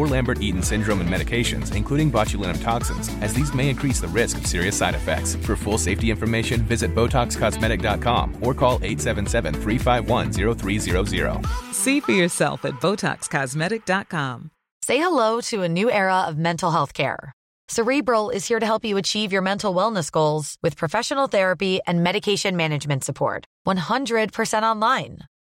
or Lambert-Eaton syndrome and medications, including botulinum toxins, as these may increase the risk of serious side effects. For full safety information, visit BotoxCosmetic.com or call 877-351-0300. See for yourself at BotoxCosmetic.com. Say hello to a new era of mental health care. Cerebral is here to help you achieve your mental wellness goals with professional therapy and medication management support. 100% online.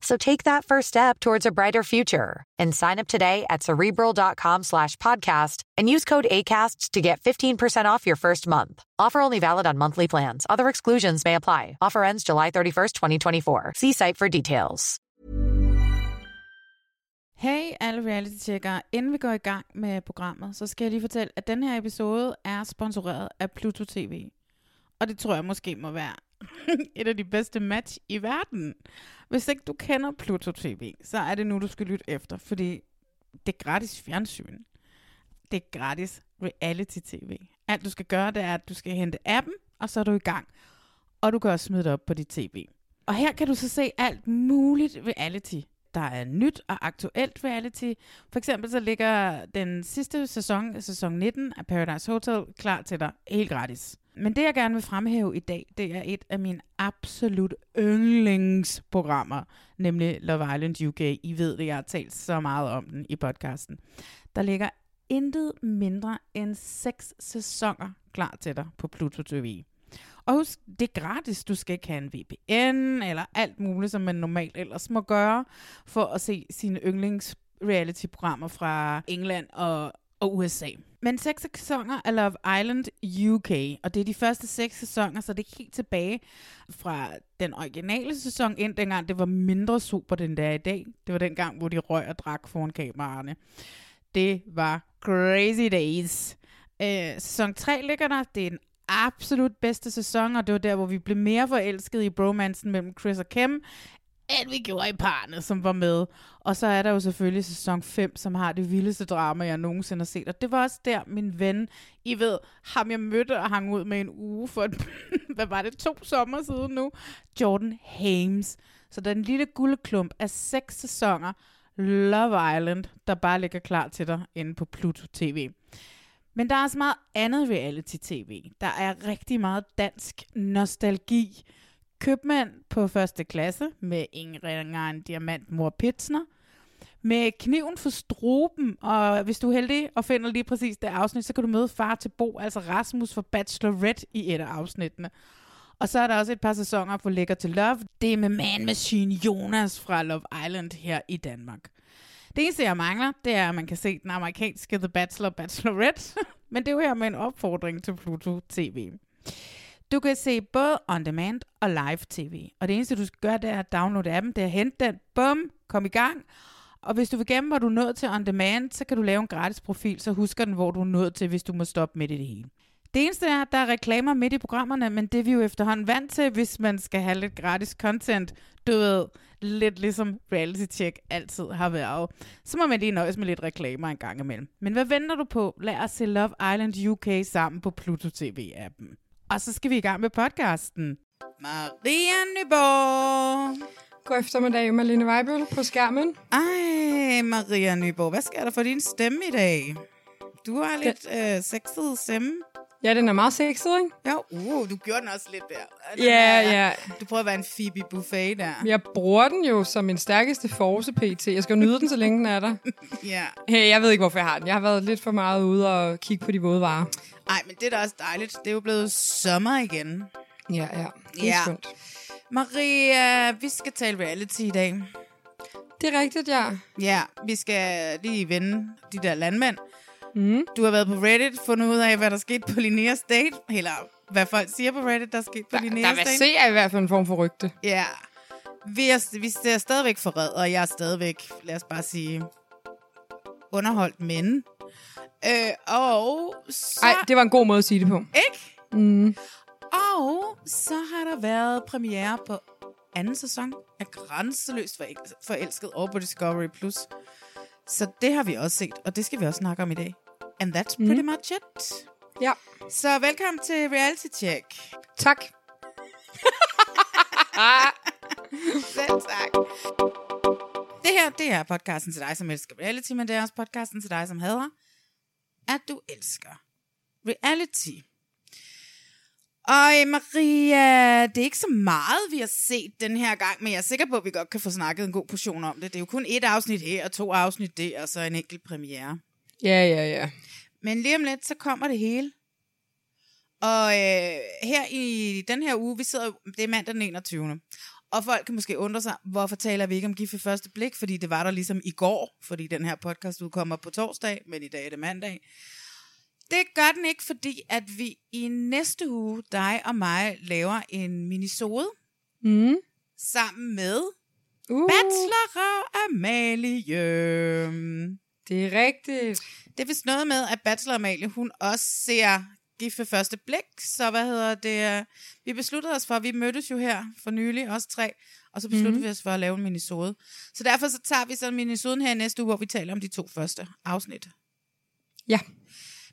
So take that first step towards a brighter future and sign up today at cerebral.com slash podcast and use code ACasts to get 15% off your first month. Offer only valid on monthly plans. Other exclusions may apply. Offer ends July 31st, 2024. See site for details. Hey alle reality-tjekkere, inden vi går i gang med programmet, så skal jeg lige fortælle, at den her episode er sponsoreret af Pluto TV. Og det tror jeg måske må være et af de bedste match i verden. Hvis ikke du kender Pluto TV, så er det nu, du skal lytte efter, fordi det er gratis fjernsyn. Det er gratis reality-tv. Alt du skal gøre, det er, at du skal hente appen, og så er du i gang. Og du kan også smide det op på dit tv. Og her kan du så se alt muligt reality der er nyt og aktuelt reality. For eksempel så ligger den sidste sæson, sæson 19 af Paradise Hotel, klar til dig helt gratis. Men det jeg gerne vil fremhæve i dag, det er et af mine absolut yndlingsprogrammer, nemlig Love Island UK. I ved det, jeg har talt så meget om den i podcasten. Der ligger intet mindre end seks sæsoner klar til dig på Pluto TV. Og husk, det er gratis. Du skal ikke have en VPN eller alt muligt, som man normalt ellers må gøre, for at se sine yndlings reality-programmer fra England og, og USA. Men seks sæsoner af Love Island UK, og det er de første seks sæsoner, så det er helt tilbage fra den originale sæson ind, dengang det var mindre super, den der i dag. Det var den gang, hvor de røg og drak foran kameraerne. Det var crazy days. Øh, sæson 3 ligger der. Det er en absolut bedste sæson, og det var der, hvor vi blev mere forelskede i bromansen mellem Chris og Kim, end vi gjorde i parne, som var med. Og så er der jo selvfølgelig sæson 5, som har det vildeste drama, jeg nogensinde har set. Og det var også der, min ven, I ved, ham jeg mødte og hang ud med en uge for, et, hvad var det, to sommer siden nu? Jordan Hames. Så den lille guldklump af seks sæsoner, Love Island, der bare ligger klar til dig inde på Pluto TV. Men der er også meget andet reality-tv. Der er rigtig meget dansk nostalgi. Købmand på første klasse med Ingrid en diamant mor Pitsner. Med kniven for struben, og hvis du er heldig og finder lige præcis det afsnit, så kan du møde far til Bo, altså Rasmus for Bachelorette i et af afsnittene. Og så er der også et par sæsoner på Lækker til Love. Det er med Man Machine Jonas fra Love Island her i Danmark. Det eneste, jeg mangler, det er, at man kan se den amerikanske The Bachelor Bachelorette. Men det er jo her med en opfordring til Pluto TV. Du kan se både on demand og live tv. Og det eneste, du skal gøre, det er at downloade appen, det er at hente den, bum, kom i gang. Og hvis du vil gemme, hvor du er nået til on demand, så kan du lave en gratis profil, så husker den, hvor du er nået til, hvis du må stoppe midt i det hele. Det eneste er, at der er reklamer midt i programmerne, men det er vi jo efterhånden vant til, hvis man skal have lidt gratis content. Du ved, lidt ligesom reality check altid har været. Så må man lige nøjes med lidt reklamer en gang imellem. Men hvad venter du på? Lad os se Love Island UK sammen på Pluto TV-appen. Og så skal vi i gang med podcasten. Maria Nyborg. God eftermiddag, Malene Weibel på skærmen. Ej, Maria Nyborg, hvad sker der for din stemme i dag? Du har lidt øh, sexet stemme. Ja, den er meget sexet, ikke? Jo, uh, du gjorde den også lidt der. Den Ja, er- ja. Du prøver at være en Phoebe Buffet der. Jeg bruger den jo som min stærkeste force pt. Jeg skal jo nyde den, så længe den er der. Ja. Hey, jeg ved ikke, hvorfor jeg har den. Jeg har været lidt for meget ude og kigge på de våde varer. Ej, men det er da også dejligt. Det er jo blevet sommer igen. Ja, ja. Det er Ja. skønt. Maria, vi skal tale reality i dag. Det er rigtigt, ja. Ja, vi skal lige vende de der landmænd. Mm. Du har været på Reddit, fundet ud af, hvad der skete på Linneas date. Eller hvad folk siger på Reddit, der er sket på Der, Linneas der date. vil se er i hvert fald en form for rygte. Ja. Vi er, vi er stadigvæk forred, og jeg er stadigvæk, lad os bare sige, underholdt men. Øh, og så... Nej, det var en god måde at sige det på. Ikke? Mm. Og så har der været premiere på anden sæson af Grænseløst Forel- Forelsket over på Discovery+. Plus. Så det har vi også set, og det skal vi også snakke om i dag. And that's pretty much it. Ja. Så velkommen til Reality Check. Tak. Selv tak. Det her, det er podcasten til dig, som elsker reality, men det er også podcasten til dig, som hader, at du elsker reality. Øh, Maria, det er ikke så meget, vi har set den her gang, men jeg er sikker på, at vi godt kan få snakket en god portion om det. Det er jo kun et afsnit her, og to afsnit der, og så en enkelt premiere. Ja, ja, ja. Men lige om lidt, så kommer det hele. Og øh, her i den her uge, vi sidder, det er mandag den 21. Og folk kan måske undre sig, hvorfor taler vi ikke om gift ved første blik? Fordi det var der ligesom i går, fordi den her podcast udkommer på torsdag, men i dag er det mandag. Det gør den ikke, fordi at vi i næste uge, dig og mig, laver en minisode Mm. sammen med Uh, Bachelor Amalie. det er rigtigt. Det er vist noget med, at Bachelor Amalie, hun også ser gift ved første blik, så hvad hedder det? Vi besluttede os for, vi mødtes jo her for nylig, os tre, og så besluttede mm-hmm. vi os for at lave en minisode. Så derfor så tager vi så minisoden her næste uge, hvor vi taler om de to første afsnit. Ja.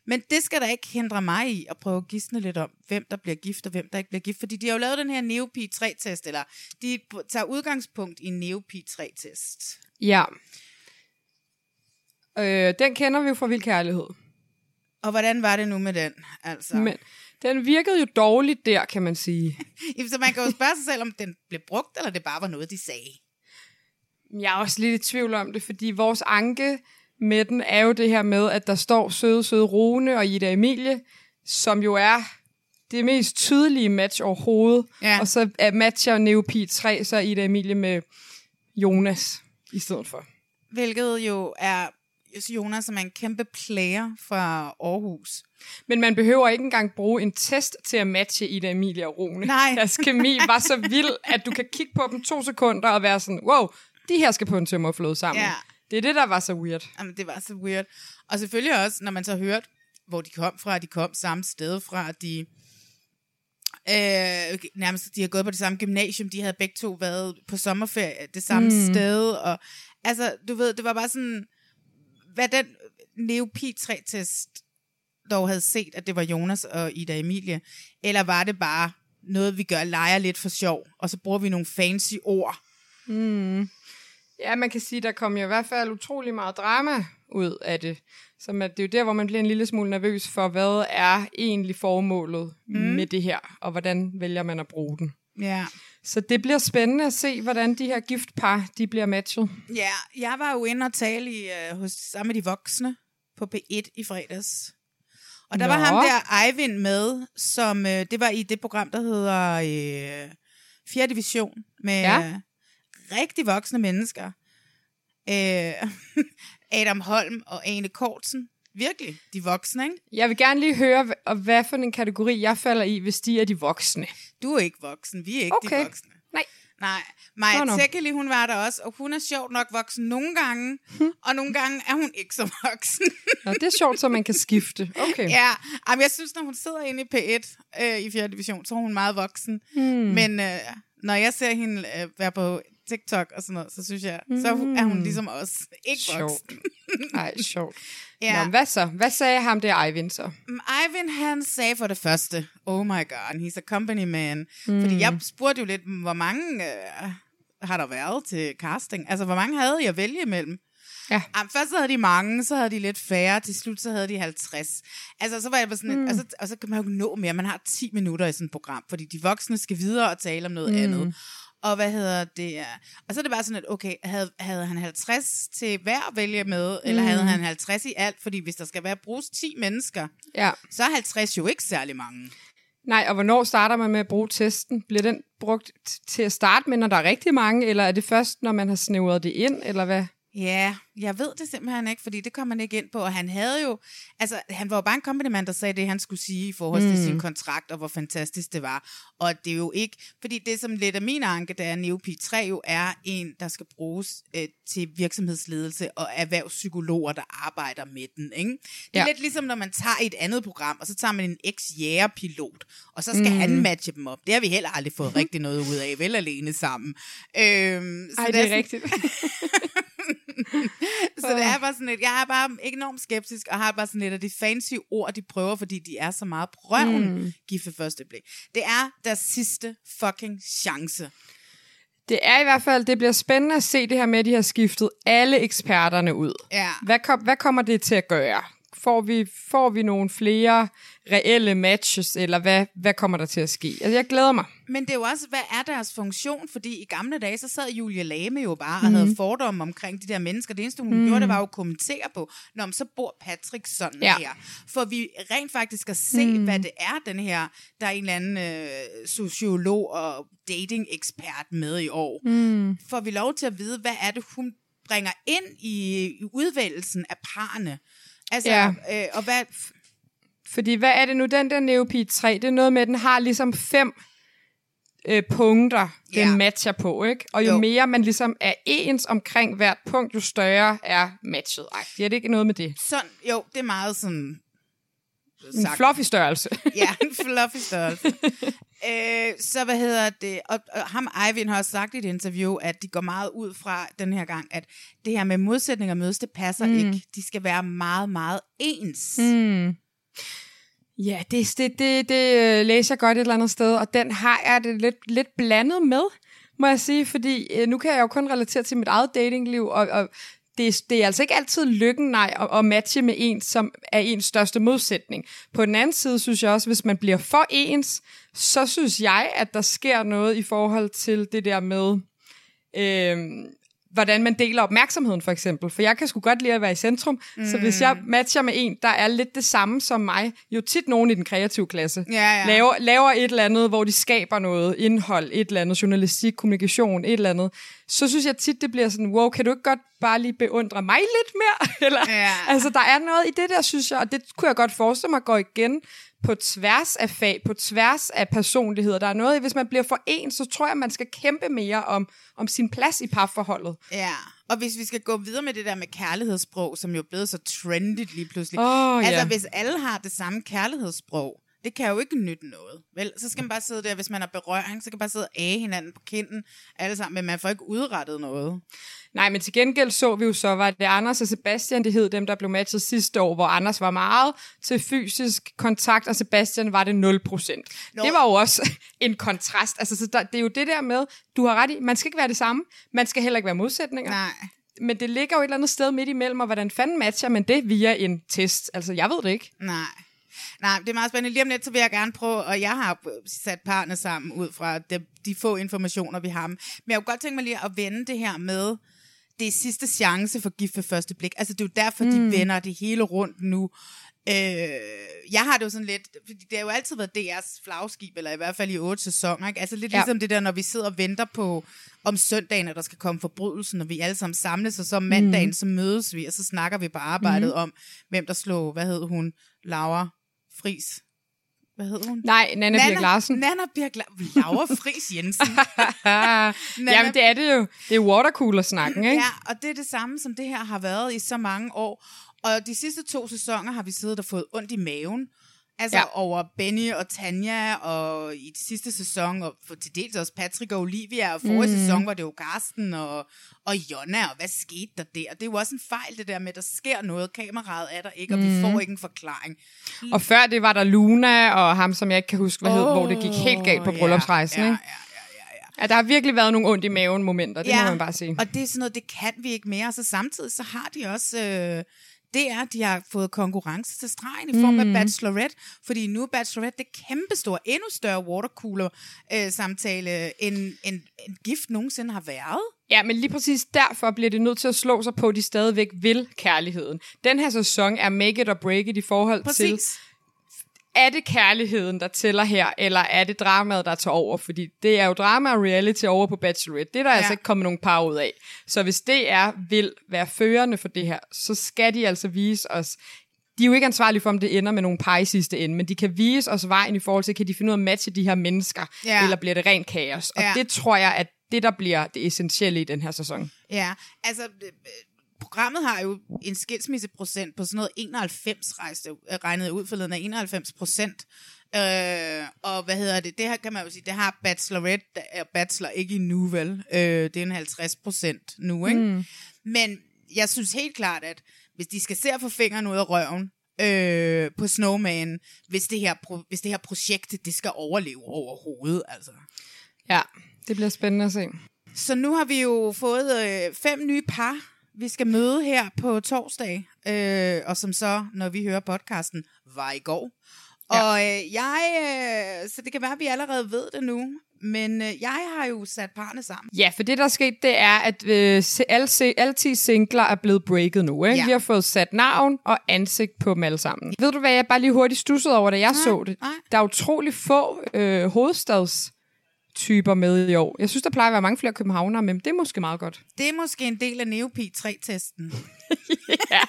Men det skal da ikke hindre mig i at prøve at gisne lidt om, hvem der bliver gift og hvem der ikke bliver gift. Fordi de har jo lavet den her Neopi 3-test, eller de tager udgangspunkt i Neopi 3-test. Ja. Øh, den kender vi jo fra Vild Kærlighed. Og hvordan var det nu med den? Altså? Men den virkede jo dårligt der, kan man sige. Så man kan jo spørge sig selv, om den blev brugt, eller det bare var noget, de sagde. Jeg er også lidt i tvivl om det, fordi vores anke med den er jo det her med, at der står søde, søde Rune og Ida Emilie, som jo er det mest tydelige match overhovedet. Ja. Og så er matcher Neopi 3, så Ida Emilie med Jonas i stedet for. Hvilket jo er Jonas, som er en kæmpe player fra Aarhus. Men man behøver ikke engang bruge en test til at matche Ida Emilie og Rune. Nej. Deres kemi var så vild, at du kan kigge på dem to sekunder og være sådan, wow, de her skal på en tømmerflod sammen. Ja. Det er det, der var så weird. Jamen, det var så weird. Og selvfølgelig også, når man så hørte, hvor de kom fra, de kom samme sted fra, de øh, nærmest, de har gået på det samme gymnasium, de havde begge to været på sommerferie det samme mm. sted, og altså, du ved, det var bare sådan, hvad den Neopi 3-test dog havde set, at det var Jonas og Ida Emilie, eller var det bare noget, vi gør, leger lidt for sjov, og så bruger vi nogle fancy ord. Ja, man kan sige, der kom jo i hvert fald utrolig meget drama ud af det. Så man, det er jo der, hvor man bliver en lille smule nervøs for, hvad er egentlig formålet mm. med det her, og hvordan vælger man at bruge den. Ja. Så det bliver spændende at se, hvordan de her giftpar, de bliver matchet. Ja, jeg var jo inde og tale i, uh, hos, sammen med de voksne på P1 i fredags. Og der Nå. var ham der Eivind med, som uh, det var i det program, der hedder uh, 4. division, med Ja. Rigtig voksne mennesker. Uh, Adam Holm og Ane Kortsen. Virkelig, de voksne, ikke? Jeg vil gerne lige høre, hvad for en kategori jeg falder i, hvis de er de voksne. Du er ikke voksen, vi er ikke Okay. de voksne. Nej. Nej, Maja Nå, nå. Tekeli, hun var der også, og hun er sjovt nok voksen nogle gange, og nogle gange er hun ikke så voksen. Nå, det er sjovt, så man kan skifte. Okay. Ja, jamen, jeg synes, når hun sidder inde i P1 øh, i 4. division, så er hun meget voksen. Hmm. Men øh, når jeg ser hende øh, være på TikTok og sådan noget, så synes jeg, så er hun ligesom os ikke Sjovt. voksen. Ej, sjovt. Ja. Nå, hvad så? Hvad sagde ham der, Eivind, så? Mm, Ivan, han sagde for det første, oh my god, he's a company man. Mm. Fordi jeg spurgte jo lidt, hvor mange øh, har der været til casting? Altså, hvor mange havde jeg at vælge imellem? Ja. Jamen, først så havde de mange, så havde de lidt færre, til slut så havde de 50. Altså, så var jeg bare sådan, mm. et, og, så, og så kan man jo ikke nå mere. Man har 10 minutter i sådan et program, fordi de voksne skal videre og tale om noget mm. andet. Og hvad hedder det? Og så er det bare sådan, at okay, havde, havde han 50 til hver at vælge med, mm. eller havde han 50 i alt? Fordi hvis der skal være bruges 10 mennesker, Ja. så er 50 jo ikke særlig mange. Nej, og hvornår starter man med at bruge testen? Bliver den brugt til at starte med, når der er rigtig mange, eller er det først, når man har snævret det ind, eller hvad? Ja, jeg ved det simpelthen ikke, fordi det kom man ikke ind på. Og han havde jo, altså han var jo bare en company der sagde det, han skulle sige i forhold til mm. sin kontrakt, og hvor fantastisk det var. Og det er jo ikke, fordi det som lidt af min anke, der er Neopi 3 jo er en, der skal bruges øh, til virksomhedsledelse og erhvervspsykologer, der arbejder med den. Ikke? Det er Ja. lidt ligesom, når man tager et andet program, og så tager man en eks-jægerpilot, og så skal mm. han matche dem op. Det har vi heller aldrig fået rigtig noget ud af, vel alene sammen. Øhm, så Ej, det er sådan- rigtigt. så det er bare sådan lidt, jeg er bare enormt skeptisk, og har bare sådan lidt af de fancy ord, de prøver, fordi de er så meget på røven, mm. gift ved første blik. Det er deres sidste fucking chance. Det er i hvert fald, det bliver spændende at se det her med, at de har skiftet alle eksperterne ud. Ja. Hvad, kom, hvad kommer det til at gøre? Får vi, får vi nogle flere reelle matches, eller hvad, hvad kommer der til at ske? Altså, jeg glæder mig. Men det er jo også, hvad er deres funktion? Fordi i gamle dage, så sad Julia Lame jo bare og havde fordomme omkring de der mennesker. Det eneste, hun mm. gjorde, det var jo at kommentere på, Nå, men så bor Patrick sådan Ja. her. For vi rent faktisk skal se, mm. hvad det er, den her, der er en eller anden øh, sociolog og dating-ekspert med i år. Mm. Får vi lov til at vide, hvad er det, hun bringer ind i, i udvælgelsen af parne? Altså, Ja. øh, og hvad... Fordi hvad er det nu, den der Neopi 3, det er noget med, at den har ligesom fem øh, punkter, den Ja. matcher på, ikke? Og jo, Jo. jo mere man ligesom er ens omkring hvert punkt, jo større er matchet. Ej, det er det ikke noget med det. Sådan, jo, det er meget sådan... En fluffy størrelse. Ja, en fluffy størrelse. øh, så hvad hedder det? Og, og ham Eivind har også sagt i et interview, at de går meget ud fra den her gang, at det her med modsætninger mødes, det passer mm. ikke. De skal være meget, meget ens. Mm. Ja, det, det, det, det øh, læser jeg godt et eller andet sted, og den har jeg det lidt, lidt blandet med, må jeg sige, fordi øh, nu kan jeg jo kun relatere til mit eget datingliv, og, og det, er- det er altså ikke altid lykken, nej, at, at matche med en, som er ens største modsætning. På den anden side synes jeg også, hvis man bliver for ens, så synes jeg, at der sker noget i forhold til det der med, øh, hvordan man deler opmærksomheden for eksempel. For jeg kan sgu godt lide at være i centrum, mm. så hvis jeg matcher med en, der er lidt det samme som mig, jo tit nogen i den kreative klasse, Ja, ja. Laver, laver et eller andet, hvor de skaber noget indhold, et eller andet journalistik, kommunikation, et eller andet, så synes jeg tit, det bliver sådan, wow, kan du ikke godt bare lige beundre mig lidt mere? Eller, Ja. Altså, der er noget i det der, synes jeg, og det kunne jeg godt forestille mig går igen på tværs af fag, på tværs af personligheder. Der er noget hvis man bliver for en, så tror jeg, man skal kæmpe mere om, om sin plads i parforholdet. Ja, og hvis vi skal gå videre med det der med kærlighedssprog, som jo er blevet så trendigt lige pludselig. Åh, altså, ja. hvis alle har det samme kærlighedssprog, det kan jo ikke nytte noget. Vel, så skal man bare sidde der, hvis man har berøring, så kan man bare sidde og æge hinanden på kinden, alle sammen, men man får ikke udrettet noget. Nej, men til gengæld så vi jo så, var det Anders og Sebastian, det hed dem, der blev matchet sidste år, hvor Anders var meget til fysisk kontakt, og Sebastian var det 0%. Nå. Det var jo også en kontrast. Altså, så der, det er jo det der med, du har ret i, man skal ikke være det samme, man skal heller ikke være modsætninger. Nej. Men det ligger jo et eller andet sted midt imellem, og hvordan fanden matcher man det via en test? Altså, jeg ved det ikke. Nej. Nej, det er meget spændende. Lige om lidt, så vil jeg gerne prøve, og jeg har sat parne sammen ud fra de, de få informationer, vi har. Men jeg kunne godt tænke mig lige at vende det her med, det er sidste chance for gift ved første blik. Altså, det er jo derfor, mm. de vender det hele rundt nu. Øh, jeg har det jo sådan lidt, fordi det har jo altid været DR's flagskib, eller i hvert fald i otte sæsoner, ikke? Altså lidt Ja. ligesom det der, når vi sidder og venter på, om søndagen, at der skal komme forbrydelsen, og vi alle sammen samles, og så om mandagen, mm. så mødes vi, og så snakker vi på arbejdet mm. om, hvem der slog, hvad hed hun, Laura Fris. Hvad hed hun? Nej, Nana Birk Larsen. Nana Birk Larsen. Laura Fris Jensen. Jamen, det er det jo. Det er watercooler-snakken, ikke? Ja, og det er det samme, som det her har været i så mange år. Og de sidste to sæsoner har vi siddet og fået ondt i maven. Altså Ja. over Benny og Tanja, og i de sidste sæson, og for til dels også Patrick og Olivia, og forrige mm. sæson var det jo Karsten og, og Jonna, og hvad skete der der? Det er jo også en fejl, det der med, at der sker noget, kameraet er der ikke, og mm. vi får ikke en forklaring. Og før det var der Luna og ham, som jeg ikke kan huske, hvad hed, hvor det gik helt galt på bryllupsrejsen, ja, ikke? Ja, ja, ja, ja. Ja, der har virkelig været nogle ondt i maven momenter, det ja. må man bare sige. og det er sådan noget, det kan vi ikke mere. Og så samtidig, så har de også... Øh, det er, at de har fået konkurrence til stregen i form Mm. af Bachelorette, fordi nu er Bachelorette det kæmpestore, endnu større watercooler-samtale, end, end, end gift nogensinde har været. Ja, men lige præcis derfor bliver det nødt til at slå sig på, at de stadigvæk vil kærligheden. Den her sæson er make it or break it i forhold til, Præcis. Er det kærligheden, der tæller her, eller er det dramaet, der tager over? Fordi det er jo drama og reality over på Bachelorette. Det er der ja. altså ikke kommet nogen par ud af. Så hvis det er vil være førende for det her, så skal de altså vise os, de er jo ikke ansvarlige for, om det ender med nogle par i sidste ende, men de kan vise os vejen i forhold til, kan de finde ud af at matche de her mennesker, Ja. eller bliver det rent kaos? Og Ja. det tror jeg, at det, der bliver det essentielle i den her sæson. Ja, altså programmet har jo en skilsmisseprocent på sådan noget 91, rejste, øh, regnet ud forleden af 91 procent. Øh, og hvad hedder det? Det her kan man jo sige, det har Bachelorette, der er Bachelor ikke endnu vel. Øh, det er en 50 procent nu, ikke? Mm. Men jeg synes helt klart, at hvis de skal se at få fingeren ud af røven, øh, på Snowman, hvis det, her pro- hvis det her projekt, det skal overleve overhovedet, altså. Ja, det bliver spændende at se. Så nu har vi jo fået øh, fem nye par, vi skal møde her på torsdag, øh, og som så, når vi hører podcasten, var i går. Ja. Og øh, jeg, øh, så det kan være, at vi allerede ved det nu, men øh, jeg har jo sat parne sammen. Ja, for det, der er sket, det er, at øh, alle, alle 10 singler er blevet breaket nu. Ikke? Ja. Vi har fået sat navn og ansigt på dem alle sammen. Ved du, hvad jeg bare lige hurtigt stussede over, da jeg så det? nej. Der er utrolig få øh, hovedstads typer med i år. Jeg synes, der plejer at være mange flere københavnere, men det er måske meget godt. Det er måske en del af Neopi 3-testen. Ja.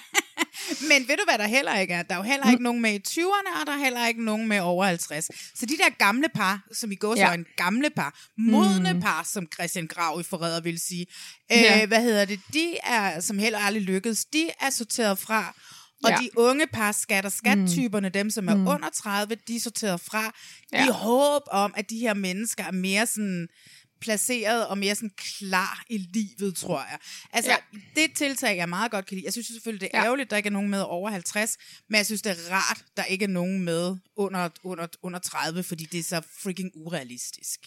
Men ved du, hvad der heller ikke er? Der er jo heller Mm. ikke nogen med i 20'erne, og der er heller ikke nogen med over 50. Så de der gamle par, som i går så Ja. en gamle par, modne mm. par, som Christian Grav i Forræder vil sige, Ja. øh, hvad hedder det, de er, som heller aldrig lykkedes, de er sorteret fra. Og Ja. de unge par, skat og skat-typerne, dem som er Mm. under 30, de er sorteret fra. Ja. I håb om, at de her mennesker er mere sådan placeret og mere sådan klar i livet, tror jeg. Altså, Ja. det tiltag, jeg meget godt kan lide. Jeg synes selvfølgelig, det er Ja. ærgerligt, der ikke er nogen med over 50, men jeg synes, det er rart, der ikke er nogen med under, under, under 30, fordi det er så freaking urealistisk.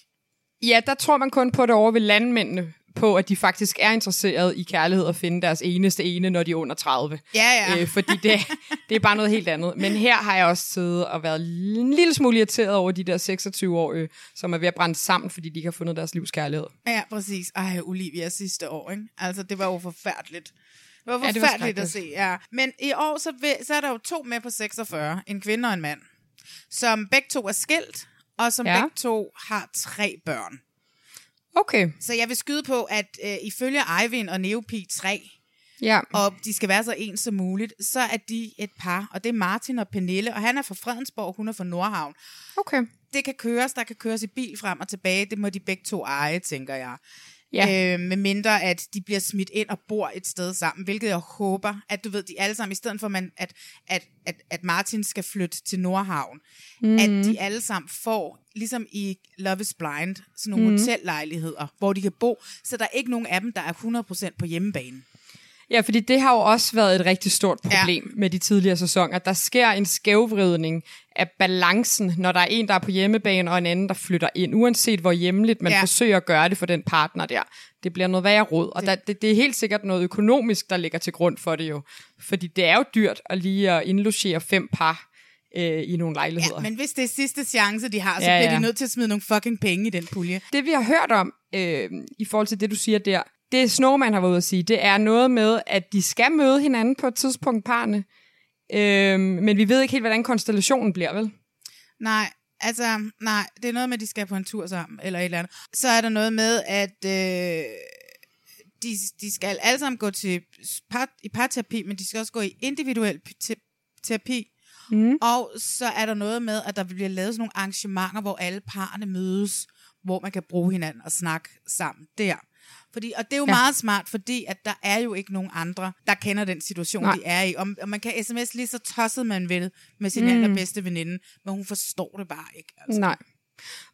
Ja, der tror man kun på det over ved landmændene, på at de faktisk er interesseret i kærlighed og finde deres eneste ene, når de er under 30. Ja, ja. Øh, fordi det, det er bare noget helt andet. Men her har jeg også siddet og været en lille smule irriteret over de der 26 år, øh, som er ved at brænde sammen, fordi de ikke har fundet deres livs kærlighed. Ja, præcis. Ej, Olivia sidste år, ikke? Altså, det var jo forfærdeligt. Det var Ja, det var forfærdeligt at se, ja. Men i år, så, vil, så er der jo to med på 46, en kvinde og en mand, som begge to er skilt, og som ja. begge to har tre børn. Okay, Så jeg vil skyde på, at øh, ifølge Eivind og Neopi 3, ja. og de skal være så ens som muligt, så er de et par, og det er Martin og Pernille, og han er fra Fredensborg, hun er fra Nordhavn. Okay. Det kan køres, der kan køres i bil frem og tilbage, det må de begge to eje, tænker jeg. Ja. Øh, med mindre, at de bliver smidt ind og bor et sted sammen, hvilket jeg håber, at du ved, de alle sammen, i stedet for man, at, at, at, at Martin skal flytte til Nordhavn, mm. at de alle sammen får, ligesom i Love is Blind, sådan nogle mm. hotellejligheder, hvor de kan bo, så der er ikke nogen af dem, der er 100% på hjemmebane. Ja, fordi det har jo også været et rigtig stort problem ja. med de tidligere sæsoner. Der sker en skævvridning af balancen, når der er en, der er på hjemmebane, og en anden, der flytter ind. Uanset hvor hjemligt man ja. Forsøger at gøre det for den partner der. Det bliver noget værre råd. Og der, det, det er helt sikkert noget økonomisk, der ligger til grund for det jo. Fordi det er jo dyrt at lige at indlogere fem par øh, i nogle lejligheder. Ja, men hvis det er sidste chance, de har, så Ja, ja, bliver ja. de nødt til at smide nogle fucking penge i den pulje. det vi har hørt om, øh, i forhold til det, du siger der, det Snowman har været ude at sige, det er noget med, at de skal møde hinanden på et tidspunkt, parne. Øh, men vi ved ikke helt, hvordan konstellationen bliver, vel? Nej, altså, nej, det er noget med, at de skal på en tur sammen, eller et eller andet. Så er der noget med, at øh, de, de skal alle sammen gå til par, i parterapi, men de skal også gå i individuel terapi. Mm. Og så er der noget med, at der bliver lavet sådan nogle arrangementer, hvor alle parerne mødes, hvor man kan bruge hinanden og snakke sammen der. Fordi, og det er jo Ja. meget smart, fordi at der er jo ikke nogen andre, der kender den situation, Nej. De er i. Og, og man kan sms lige så tosset man vil med sin mm. allerbedste veninde, men hun forstår det bare ikke. Altså. Nej.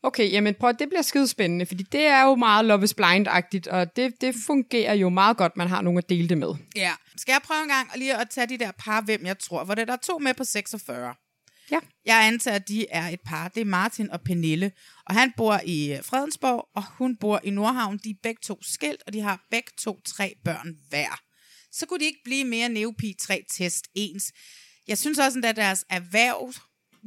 Okay, jamen prøv, det bliver skide spændende, fordi det er jo meget Love is Blind-agtigt, og det, det fungerer jo meget godt, man har nogen at dele det med. Ja. Skal jeg prøve en gang lige at tage de der par, hvem jeg tror? Hvor det, der er to med på 46. Ja. Jeg antager, at de er et par. Det er Martin og Pernille. Og han bor i øh, Fredensborg, og hun bor i Nordhavn. De er begge to skilt, og de har begge to tre børn hver. Så kunne de ikke blive mere Neopi 3 test ens. Jeg synes også, at deres erhverv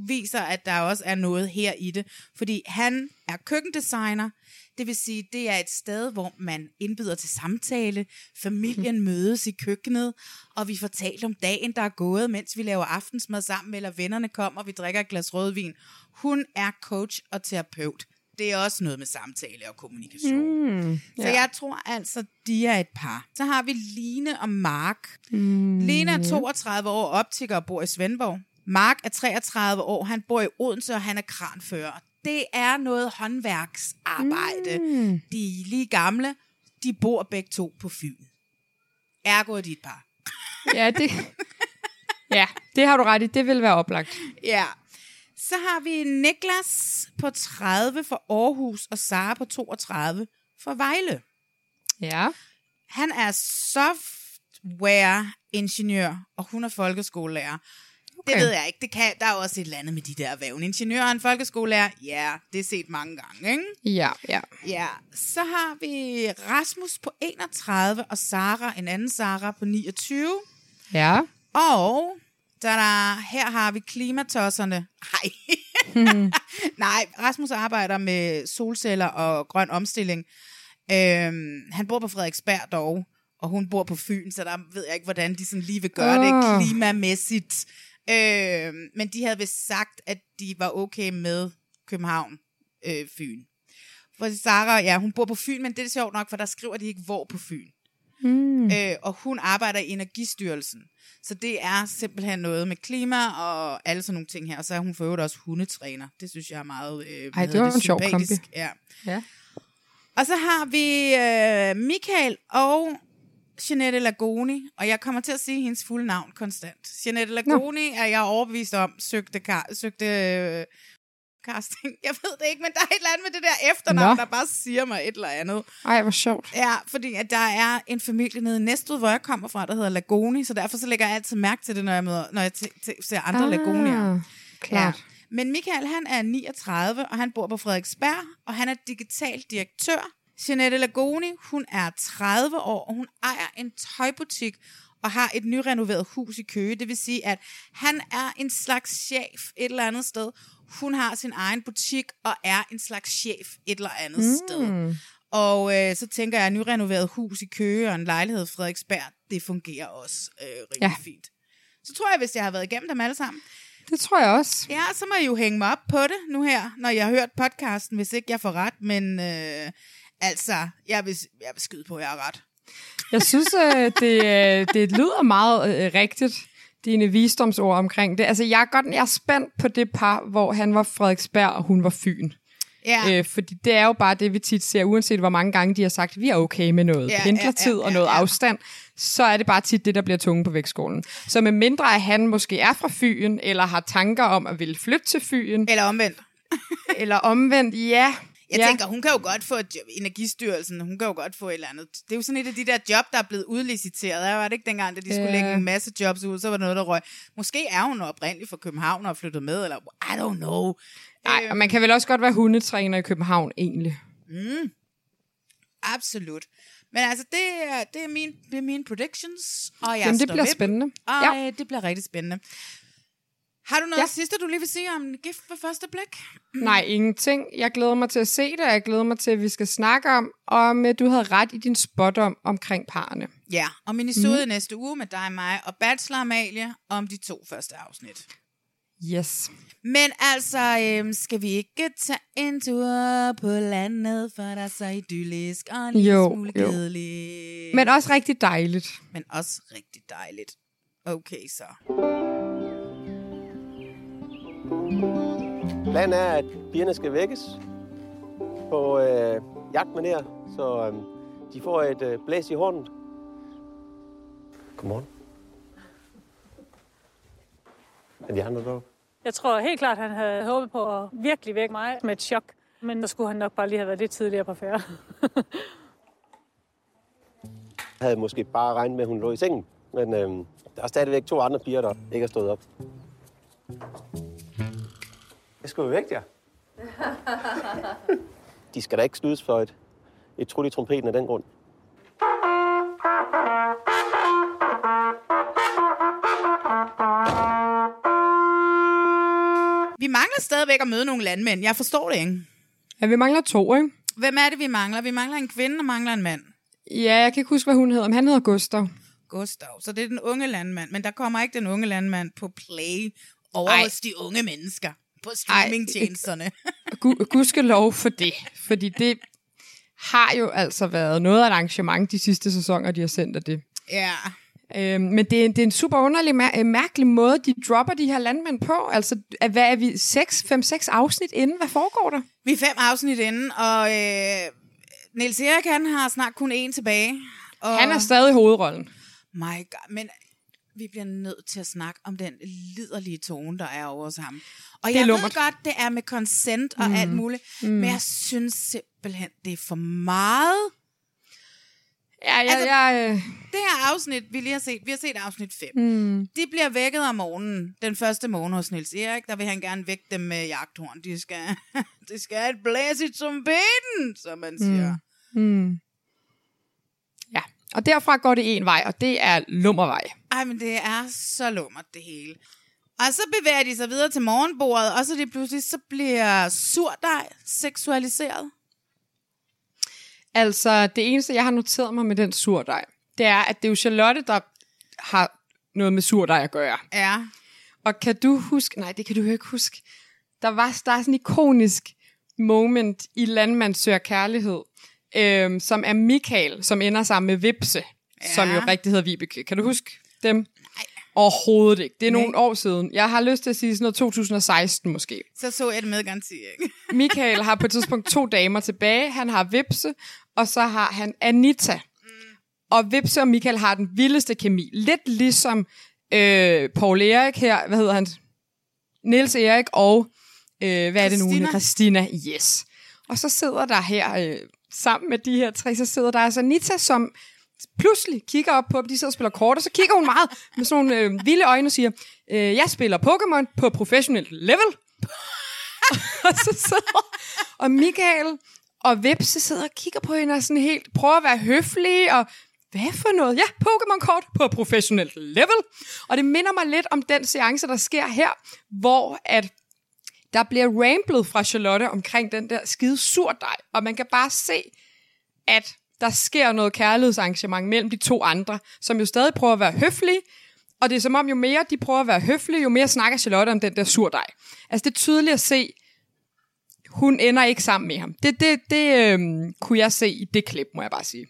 viser, at der også er noget her i det. Fordi han er køkkendesigner, det vil sige, det er et sted, hvor man indbyder til samtale, familien mødes i køkkenet, og vi får talt om dagen, der er gået, mens vi laver aftensmad sammen, eller vennerne kommer, og vi drikker et glas rødvin. Hun er coach og terapeut. Det er også noget med samtale og kommunikation. Mm, Så jeg tror altså, de er et par. Så har vi Line og Mark. Mm. Line er 32 år, optiker og bor i Svendborg. Mark er 33 år, han bor i Odense, og han er kranfører. Det er noget håndværksarbejde. Mm. De er lige gamle, de bor begge to på Fyn. Ergo er de et par. Ja, det, ja, det har du ret i. Det vil være oplagt. Ja. Så har vi Niklas på 30 for Aarhus, og Sara på 32 for Vejle. Ja. Han er software-ingeniør, og hun er folkeskolelærer. Okay. Det ved jeg ikke. Det kan, der er også et eller andet med de der erhverv. En ingeniør og en folkeskolelærer, ja, det er set mange gange, ikke? Ja, ja. Ja, så har vi Rasmus på 31, og Sara, en anden Sara på 29. Ja. Og der, her har vi klimatosserne. Nej. Nej, Rasmus arbejder med solceller og grøn omstilling. Øhm, han bor på Frederiksberg dog, og hun bor på Fyn, så der ved jeg ikke, hvordan de sådan lige vil gøre oh. det klimamæssigt. Øh, men de havde vist sagt, at de var okay med København, øh, Fyn. For Sara, ja, hun bor på Fyn, men det er sjovt nok, for der skriver de ikke, hvor på Fyn. Mm. Øh, og hun arbejder i Energistyrelsen. Så det er simpelthen noget med klima og alle sådan nogle ting her. Og så er hun for øvrigt også hundetræner. Det synes jeg er meget øh, Ej, det var en sjov kombi. Ja. ja. Og så har vi øh, Michael og Jeanette Lagoni, og jeg kommer til at sige hendes fulde navn konstant. Jeanette Lagoni Nå. er jeg overbevist om, søgte, kar- søgte øh, casting. Jeg ved det ikke, men der er et eller andet med det der efternavn, Nå. der bare siger mig et eller andet. Ej, hvor sjovt. Ja, fordi at der er en familie nede i Næstved, hvor jeg kommer fra, der hedder Lagoni, så derfor så lægger jeg altid mærke til det, når jeg, møder, når jeg t- t- ser andre ah, Lagonier. Klart. Ja. Men Michael, han er 39, og han bor på Frederiksberg, og han er digital direktør Jeanette Lagoni, hun er 30 år, og hun ejer en tøjbutik og har et nyrenoveret hus i Køge. Det vil sige, at han er en slags chef et eller andet sted. Hun har sin egen butik og er en slags chef et eller andet mm. sted. Og øh, så tænker jeg, at nyrenoveret hus i Køge og en lejlighed i Frederiksberg, det fungerer også øh, rigtig ja. fint. Så tror jeg, hvis jeg har været igennem dem alle sammen. Det tror jeg også. Ja, så må I jo hænge mig op på det nu her, når jeg har hørt podcasten, hvis ikke jeg får ret. Men øh, Altså, jeg vil, jeg vil skyde på, at jeg er ret. Jeg synes, øh, det, øh, det lyder meget øh, rigtigt, dine visdomsord omkring det. Altså, jeg er, godt, jeg er spændt på det par, hvor han var Frederiksberg, og hun var Fyn. Ja. Øh, fordi det er jo bare det, vi tit ser, uanset hvor mange gange de har sagt, at vi er okay med noget ja, pendlertid ja, ja, ja, og noget ja. afstand, så er det bare tit det, der bliver tunge på vægtskålen. Så med mindre at han måske er fra Fyn, eller har tanker om at ville flytte til Fyn. Eller omvendt. eller omvendt, ja. Jeg ja. tænker, hun kan jo godt få et job, Energistyrelsen, hun kan jo godt få et eller andet. Det er jo sådan et af de der job, der er blevet udliciteret. Der var det ikke dengang, da de skulle lægge en masse jobs ud, så var det noget, der røg. Måske er hun oprindeligt fra København og flyttet med, eller I don't know. Nej, og man kan vel også godt være hundetræner i København, egentlig. Mm. Absolut. Men altså, det er, det er, min, det er mine predictions, og jeg Jamen, det bliver spændende. Og ja. det bliver rigtig spændende. Har du noget ja. sidste, du lige vil sige om gift på første blik? Nej, ingenting. Jeg glæder mig til at se det, og jeg glæder mig til, at vi skal snakke om, om du havde ret i din spot om omkring parerne. Ja, og minisode mm. næste uge med dig, mig og Bachelor Amalie om de to første afsnit. Yes. Men altså, øhm, skal vi ikke tage en tur på landet, for der er så idyllisk og en jo, smule kedeligt. Men også rigtig dejligt. Men også rigtig dejligt. Okay, så. Planen er, at pigerne skal vækkes på øh, jagtmanér, så øh, de får et øh, blæs i hånden. Godmorgen. Er de andre deroppe? Jeg tror helt klart, han havde håbet på at virkelig vække mig med et chok. Men så skulle han nok bare lige have været lidt tidligere på færre. jeg havde måske bare regnet med, at hun lå i sengen. Men øh, der er stadigvæk to andre piger, der ikke er stået op. Det skal jo væk, ja. De skal da ikke snydes for et, et trut i trompeten af den grund. Vi mangler stadigvæk at møde nogle landmænd. Jeg forstår det ikke. Ja, vi mangler to, ikke? Hvem er det, vi mangler? Vi mangler en kvinde og mangler en mand. Ja, jeg kan ikke huske, hvad hun hedder, men han hedder Gustav. Gustav. Så det er den unge landmand. Men der kommer ikke den unge landmand på play over Ej. hos de unge mennesker på streamingtjenesterne. Gu- gudskelov for det, fordi det har jo altså været noget af et arrangement de sidste sæsoner, de har sendt af det. ja. Øhm, men det er, det er en super underlig, mær- øh, mærkelig måde, de dropper de her landmænd på. Altså, hvad er vi? 6, 5-6 afsnit inden? Hvad foregår der? Vi er fem afsnit inden, og øh, Niels Erik, han har snart kun én tilbage. Og Han er stadig hovedrollen. My God, men vi bliver nødt til at snakke om den liderlige tone, der er over hos ham. Og Det jeg ved godt, det er med consent og mm. alt muligt, mm. men jeg synes simpelthen, det er for meget. Ja, ja, Altså- ja. Øh, Det her afsnit, vi lige har set, vi har set afsnit 5. Mm. De bliver vækket om morgenen, den første morgen hos Niels Erik, der vil han gerne vække dem med jagthorn. De skal, de skal have et blæs i trompeten, som man siger. Mm. ja. Og derfra går det en vej, og det er lummervej. Ej, men det er så lummert, det hele. Og så bevæger de sig videre til morgenbordet, og så lige pludselig, så bliver surdej seksualiseret. Altså, det eneste, jeg har noteret mig med den surdej, det er, at det er jo Charlotte, der har noget med surdej at gøre. Ja. Og kan du huske, nej, det kan du jo ikke huske, der var der er sådan en ikonisk moment i Landmand søger kærlighed, øhm, som er Michael, som ender sammen med Vipse, ja. som jo rigtig hedder Vibeke. Kan du huske dem? Nej. Overhovedet ikke. Det er nogle år siden. Jeg har lyst til at sige sådan noget 2016 måske. Så så jeg det med garanti, ikke? Michael har på et tidspunkt to damer tilbage. Han har Vipse, og så har han Anita. Og Vipse og Michael har den vildeste kemi. Lidt ligesom øh, Paul Erik her, hvad hedder han? Niels Erik og, øh, hvad er det nu? Christina, yes. Og så sidder der her, øh, sammen med de her tre, så sidder der altså Anita, som pludselig kigger op på dem, de sidder og spiller kort, og så kigger hun meget med sådan nogle øh, vilde øjne og siger, øh, jeg spiller Pokémon på professionelt level. og så sidder, og Michael og Vipse sidder og kigger på hende og sådan helt, prøver at være høflige, og hvad for noget? Ja, Pokémon-kort på professionelt level. Og det minder mig lidt om den seance, der sker her, hvor at der bliver ramblet fra Charlotte omkring den der skide surdej, og man kan bare se, at der sker noget kærlighedsarrangement mellem de to andre, som jo stadig prøver at være høflige, og det er som om, jo mere de prøver at være høflige, jo mere snakker Charlotte om den der surdej. Altså, det er tydeligt at se, hun ender ikke sammen med ham. Det, det, det øh, kunne jeg se i det klip, må jeg bare sige.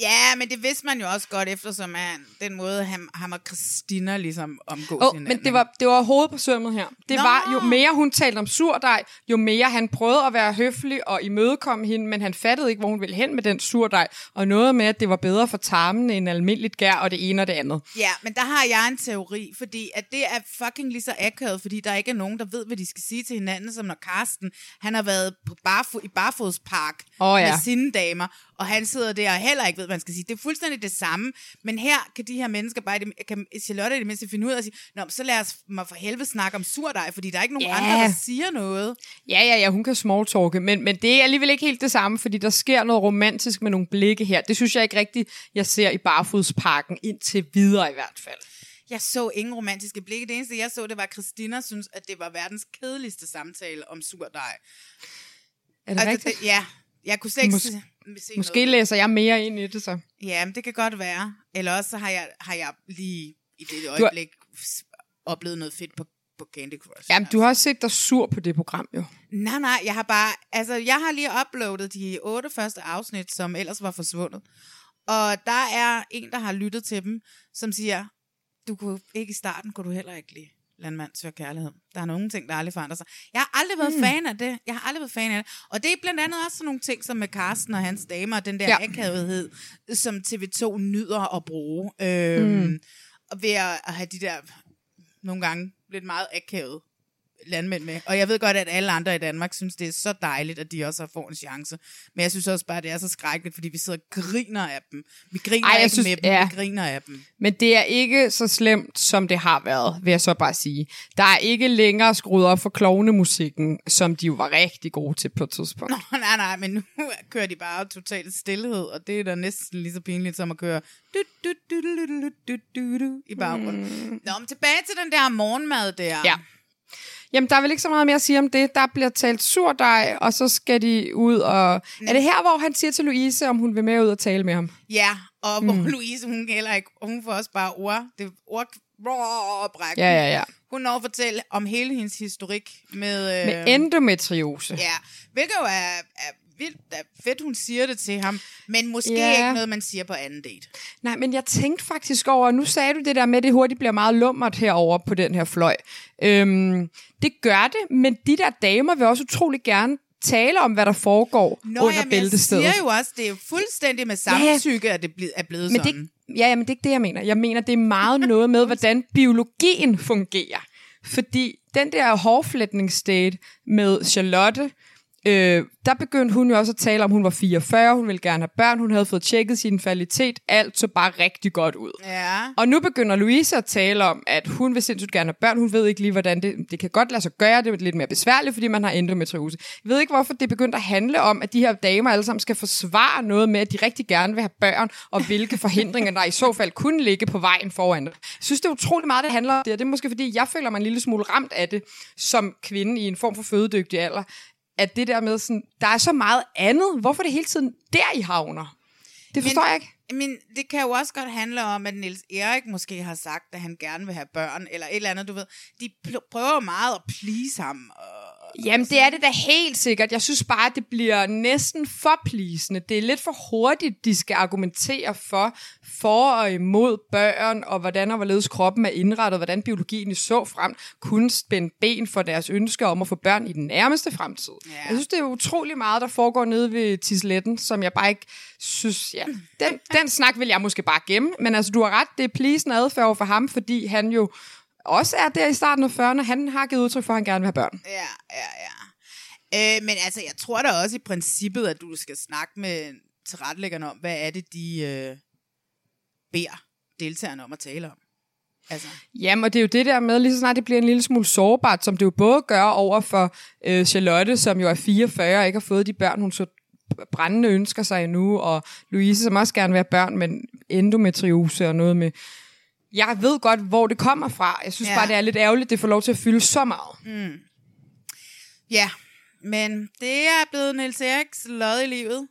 Ja, men det vidste man jo også godt, eftersom han, den måde, han, ham og Christina ligesom omgås Oh, hinanden. men det var, det var hovedet på sømmet her. Det Nå. var, jo mere hun talte om surdej, jo mere han prøvede at være høflig og imødekomme hende, men han fattede ikke, hvor hun ville hen med den surdej, og noget med, at det var bedre for tarmen end almindeligt gær, og det ene og det andet. Ja, men der har jeg en teori, fordi at det er fucking lige så akavet, fordi der ikke er nogen, der ved, hvad de skal sige til hinanden, som når Karsten, han har været på barfod, i Barfodspark Åh, ja. med sine damer, og han sidder der og heller ikke ved, hvad han skal sige. Det er fuldstændig det samme, men her kan de her mennesker bare, kan Charlotte i det mindste finde ud af at sige, Nå, så lad os mig for helvede snakke om surdej, fordi der er ikke nogen Ja. andre, der siger noget. Ja, ja, ja, hun kan smalltalke, men, men det er alligevel ikke helt det samme, fordi der sker noget romantisk med nogle blikke her. Det synes jeg ikke rigtigt, jeg ser i Barfodsparken indtil videre i hvert fald. Jeg så ingen romantiske blikke. Det eneste, jeg så, det var, at Christina synes, at det var verdens kedeligste samtale om surdej. Er det rigtigt? det, ja, jeg kunne slet ikke Mås- se Måske noget. læser jeg mere ind i det så. Ja, men det kan godt være. Eller også så har jeg, har jeg lige i det øjeblik s- oplevet noget fedt på, på Candy Crush. Jamen, du har også set dig sur på det program, jo. Nej, nej, jeg har bare... Altså, jeg har lige uploadet de otte første afsnit, som ellers var forsvundet. Og der er en, der har lyttet til dem, som siger, du kunne ikke i starten, kunne du heller ikke lide landmand søger kærlighed. Der er nogle ting, der aldrig forandrer sig. Jeg har aldrig været mm. fan af det. Jeg har aldrig været fan af det. Og det er blandt andet også sådan nogle ting, som med Carsten og hans damer, og den der Ja. akavethed, som TV2 nyder at bruge. Øhm, mm. Og ved at, at have de der nogle gange lidt meget akavet landmænd med. Og jeg ved godt, at alle andre i Danmark synes, det er så dejligt, at de også har fået en chance. Men jeg synes også bare, at det er så skrækkeligt, fordi vi sidder og griner af dem. Vi griner Ej, ikke synes- med dem, ja. vi griner af dem. Men det er ikke så slemt, som det har været, vil jeg så bare sige. Der er ikke længere skruet op for klovnemusikken, som de jo var rigtig gode til på et tidspunkt. Nå, nej, nej, men nu kører de bare totalt stillhed, og det er da næsten lige så pinligt som at køre du, du, du, du, du, du, du, du, du, i baggrunden. Mm. Nå, men tilbage til den der morgenmad der. Ja. Jamen, der er vel ikke så meget mere at sige om det. Der bliver talt surdej, og så skal de ud og... Er det her, hvor han siger til Louise, om hun vil med ud og tale med ham? Ja, og hvor Louise, hun kan heller ikke, hun får også bare ord, det ord, bræk. Ja, ja, ja. Hun når at fortælle om hele hendes historik med... Øh, Med endometriose. Ja, hvilket jo er, er vildt er fedt, hun siger det til ham, men måske Ja. ikke noget, man siger på anden date. Nej, men jeg tænkte faktisk over, nu sagde du det der med, at det hurtigt bliver meget lummert herover på den her fløj. Øhm, det gør det, men de der damer vil også utrolig gerne tale om, hvad der foregår Nå, under jamen, jeg bæltestedet. siger jo også, det er jo fuldstændig med samtykke, at det er blevet Men det, sådan. ja, ja, men det er ikke det, jeg mener. Jeg mener, det er meget noget med, hvordan biologien fungerer. Fordi den der hårflætningsdate med Charlotte, øh, der begyndte hun jo også at tale om, hun var 44, hun ville gerne have børn, hun havde fået tjekket sin kvalitet, alt så bare rigtig godt ud. Ja. Og nu begynder Louise at tale om, at hun vil sindssygt gerne have børn. Hun ved ikke lige, hvordan det... Det kan godt lade sig gøre, det er lidt mere besværligt, fordi man har endometriose. Jeg ved ikke, hvorfor det begyndte at handle om, at de her damer alle sammen skal forsvare noget med, at de rigtig gerne vil have børn, og hvilke forhindringer der i så fald kunne ligge på vejen foran. Jeg synes, det er utrolig meget, det handler om det, og det er måske, fordi jeg føler mig en lille smule ramt af det, som kvinde i en form for fødedygtig alder, at det der med sådan, der er så meget andet. Hvorfor det hele tiden der, I havner? Det forstår jeg ikke. Men det kan jo også godt handle om, at Niels Erik måske har sagt, at han gerne vil have børn, eller et eller andet, du ved. De prøver meget at please ham. Og, Jamen, det er det da helt sikkert. Jeg synes bare, at det bliver næsten for plisende. Det er lidt for hurtigt, de skal argumentere for, for og imod børn, og hvordan og hvorledes kroppen er indrettet, hvordan biologien i så frem kunne spænde ben for deres ønsker om at få børn i den nærmeste fremtid. Ja. Jeg synes, det er utrolig meget, der foregår nede ved Tisletten, som jeg bare ikke synes, ja, den, den snak vil jeg måske bare gemme, men altså, du har ret, det er plisende adfærd for ham, fordi han jo også er der i starten af 40'erne, han har givet udtryk for, at han gerne vil have børn. Ja, ja, ja. Øh, men altså, jeg tror da også i princippet, at du skal snakke med tilrettelæggerne om, hvad er det, de øh, beder deltagerne om at tale om. Altså, Jamen, og det er jo det der med, lige så snart det bliver en lille smule sårbart, som det jo både gør over for øh, Charlotte, som jo er 44 og ikke har fået de børn, hun så brændende ønsker sig endnu, og Louise, som også gerne vil have børn, men endometriose og noget med... Jeg ved godt, hvor det kommer fra. Jeg synes Ja. bare, det er lidt ærgerligt, det får lov til at fylde så meget. ja, men det er blevet Niels Eriks lod i livet.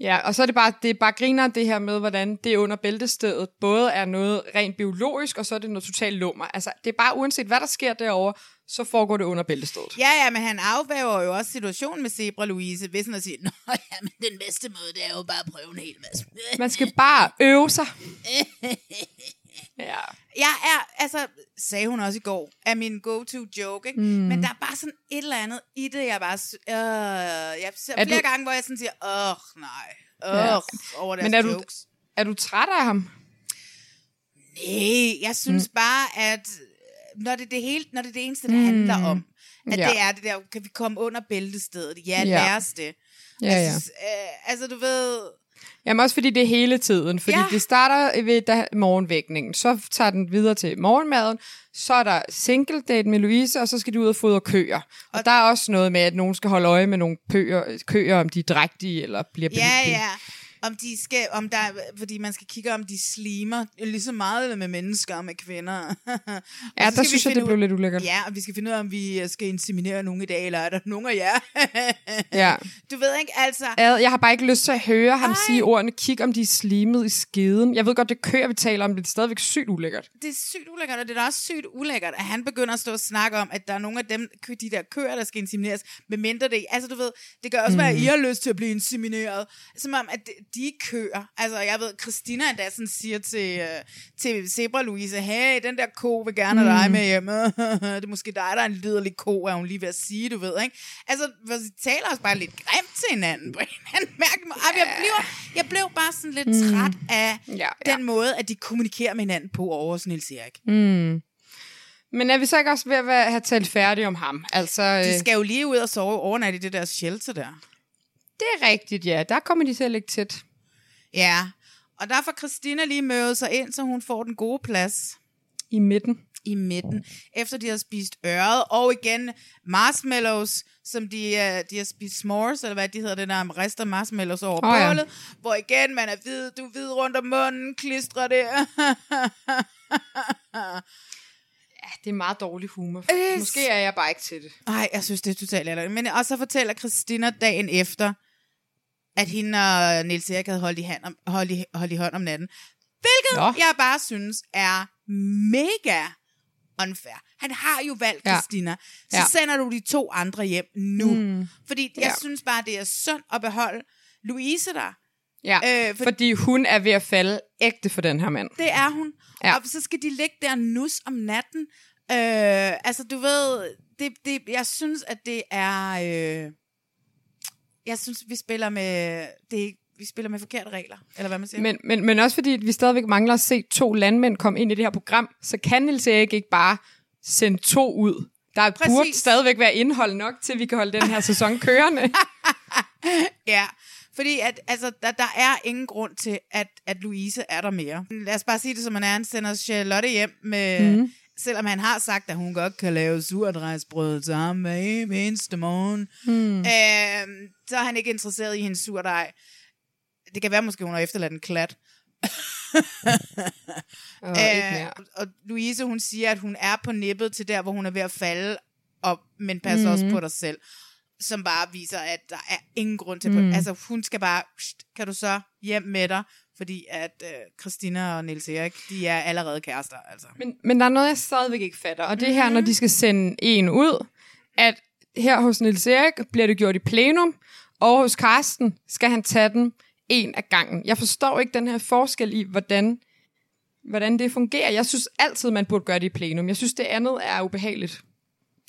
Ja, og så er det bare, det er bare griner det her med, hvordan det under bæltestedet både er noget rent biologisk, og så er det noget totalt lummer. Altså, det er bare uanset, hvad der sker derovre, så foregår det under bæltestedet. Ja, ja, men han afvæver jo også situationen med Zebra Louise, ved sådan at sige, Nå ja, men den bedste måde, det er jo bare at prøve en hel masse. Man skal bare øve sig. Ja. Jeg er, altså, sagde hun også i går, er min go-to joke, ikke? Mm. Men der er bare sådan et eller andet i det, jeg bare, øh, jeg ser Er flere du- gange, hvor jeg sådan siger, åh, nej, åh, Ja. over deres Men er du- jokes. Er du træt af ham? Nej, jeg synes mm. bare, at når det er det, hele, når det, er det eneste, det handler om, at Ja. det er det der, kan vi komme under bæltestedet? Ja, Ja. lad os det. Ja, jeg ja. Synes, øh, altså, du ved, Jamen også fordi det er hele tiden. Fordi Ja. det starter ved da, morgenvækningen. Så tager den videre til morgenmaden. Så er der single date med Louise, og så skal de ud og fodre køer. Og, og der er også noget med, at nogen skal holde øje med nogle køer, køer om de er drægtige eller bliver Ja, ja. Om de skal, om der, fordi man skal kigge, om de slimer lige så meget med mennesker og med kvinder. Ja, der synes jeg, det blev ud- lidt ulækkert. Ja, og vi skal finde ud af, om vi skal inseminere nogen i dag, eller er der nogen af jer? Ja. Du ved ikke, altså... Jeg har bare ikke lyst til at høre ham Ej. sige ordene, kig om de er slimet i skeden. Jeg ved godt, det er køer, vi taler om, men det er stadigvæk sygt ulækkert. det er sygt ulækkert, og det er da også sygt ulækkert, at han begynder at stå og snakke om, at der er nogle af dem, de der køer, der skal insemineres, med mindre det, altså du ved, det kan også mm. være, at I har lyst til at blive insemineret, som om, at de- de er køer. Altså jeg ved, Christina endda sådan siger til, uh, til Zebra Louise, hey, den der ko vil gerne have dig med hjem. det er måske dig, der er en liderlig ko, er hun lige ved at sige, du ved, ikke? Altså, de taler også bare lidt grimt til hinanden på en anden måde. Ej, Jeg blev, jeg blev bare sådan lidt mm. træt af Ja, den måde, at de kommunikerer med hinanden på over hos Niels Erik. Men er vi så ikke også ved at have talt færdigt om ham? Altså, De øh, skal jo lige ud og sove overnat i det der shelter der. det er rigtigt, ja. Der kommer de at ligge tæt. Ja, og der får Christina lige mødet sig ind, så hun får den gode plads I midten. i midten, efter de har spist øret, og igen marshmallows, som de, uh, de har spist s'mores, eller hvad de hedder, det der rester marshmallows over oh, ja. bålet, hvor igen man er hvid, du er hvid rundt om munden, klistrer det. Ja, det er meget dårlig humor. Øh, Måske er jeg bare ikke til det. Ej, jeg synes, det er totalt latterligt. Men og så fortæller Christina dagen efter, at hende og Niels Erik havde holdt i, hand om, holdt i, holdt i hånd om natten. Hvilket Nå. jeg bare synes er mega unfair. Han har jo valgt Ja. Christina. Så Ja. sender du de to andre hjem nu. Mm. Fordi jeg Ja. synes bare, det er synd at beholde Louise der. Ja, Øh, for- for... fordi hun er ved at falde ægte for den her mand. Det er hun. Ja. Og så skal de ligge der nus om natten. Øh, altså, du ved, det, det, jeg synes, at det er... Øh, jeg synes, vi spiller med... Det, er- vi spiller med forkerte regler, eller hvad man siger. Men, men, men også fordi vi stadigvæk mangler at se to landmænd komme ind i det her program, så kan Niels Erik ikke bare sende to ud. Der Præcis. burde stadigvæk være indhold nok til, at vi kan holde den her sæson kørende. Ja, fordi at, altså, der, der er ingen grund til, at, at Louise er der mere. Lad os bare sige det, som man er. Han sender Charlotte hjem med... Mm. Selvom han har sagt, at hun godt kan lave surdejsbrød til ham hver eneste morgen. Mhm. Mm. Øh, så er han ikke interesseret i hendes surdej. Det kan være, måske hun har efterladt en klat. Og ikke Øh, og Louise, hun siger, at hun er på nippet til der, hvor hun er ved at falde, op, men passer mm. også på dig selv. Som bare viser, at der er ingen grund til... Mm. Altså, hun skal bare... "Pst, Kan du så hjem med dig? Fordi at øh, Christina og Niels Erik, de er allerede kærester, altså. Men, men der er noget, jeg stadigvæk ikke fatter, og det er her, når de skal sende en ud, at her hos Nils Erik bliver det gjort i plenum, og hos Karsten skal han tage den en af gangen. Jeg forstår ikke den her forskel i, hvordan, hvordan det fungerer. Jeg synes altid, man burde gøre det i plenum. Jeg synes, det andet er ubehageligt.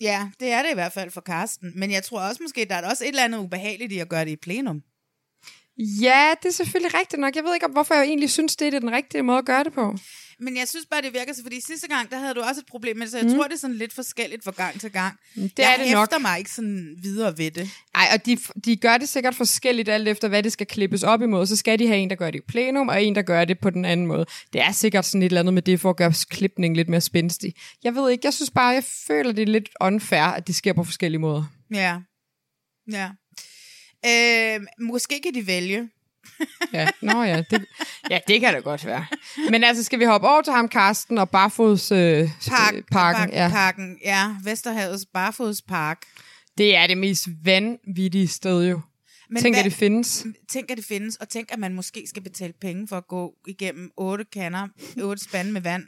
Ja, det er det i hvert fald for Karsten. Men jeg tror også måske, der er også et eller andet ubehageligt i at gøre det i plenum. Ja, det er selvfølgelig rigtigt nok. Jeg ved ikke, om- hvorfor jeg egentlig synes, det er den rigtige måde at gøre det på. Men jeg synes bare, det virker så, fordi sidste gang, der havde du også et problem med det, så jeg mm. tror, det er sådan lidt forskelligt fra gang til gang. Det jeg er det nok. mig ikke sådan videre ved det. Ej, og de, de gør det sikkert forskelligt alt efter, hvad det skal klippes op imod. Så skal de have en, der gør det i plenum, og en, der gør det på den anden måde. Det er sikkert sådan et eller andet med det, for at gøre klipningen lidt mere spændstig. Jeg ved ikke, jeg synes bare, jeg føler, det er lidt unfair, at det sker på forskellige måder. Ja. Ja. Øh, måske kan de vælge. Ja, nå ja, det, ja, det kan da godt være. Men altså, skal vi hoppe over til ham, Karsten, og Barfods øh, Park, øh, parken? park, Ja. Parken, ja. Vesterhavets Barfodspark. Det er det mest vanvittige sted jo. Men Tænk, hvad- at det findes. Tænk, at det findes, og tænk, at man måske skal betale penge for at gå igennem otte kander, otte spande med vand,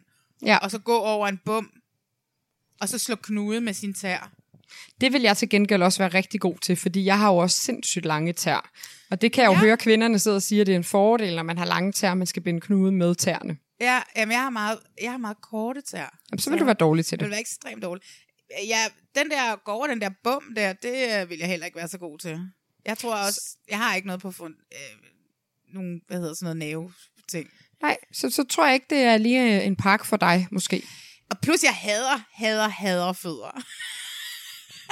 Ja. og så gå over en bum, og så slå knude med sin tær. Det vil jeg til gengæld også være rigtig god til, fordi jeg har jo også sindssygt lange tær. Og det kan jeg jo Ja. høre kvinderne sidde og sige, at det er en fordel, når man har lange tær, man skal binde knude med tæerne. Ja, jamen, jeg har meget, jeg har meget korte tær. Jamen, så vil du være dårlig til Det vil det. være ekstremt dårligt. Ja, den der gå over den der bum der, det øh, vil jeg heller ikke være så god til. Jeg tror også, jeg har ikke noget på fund, øh, nogle, hvad hedder sådan noget næve ting. Nej, så, så tror jeg ikke, det er lige øh, en park for dig, måske. Og plus jeg hader, hader, hader fødder.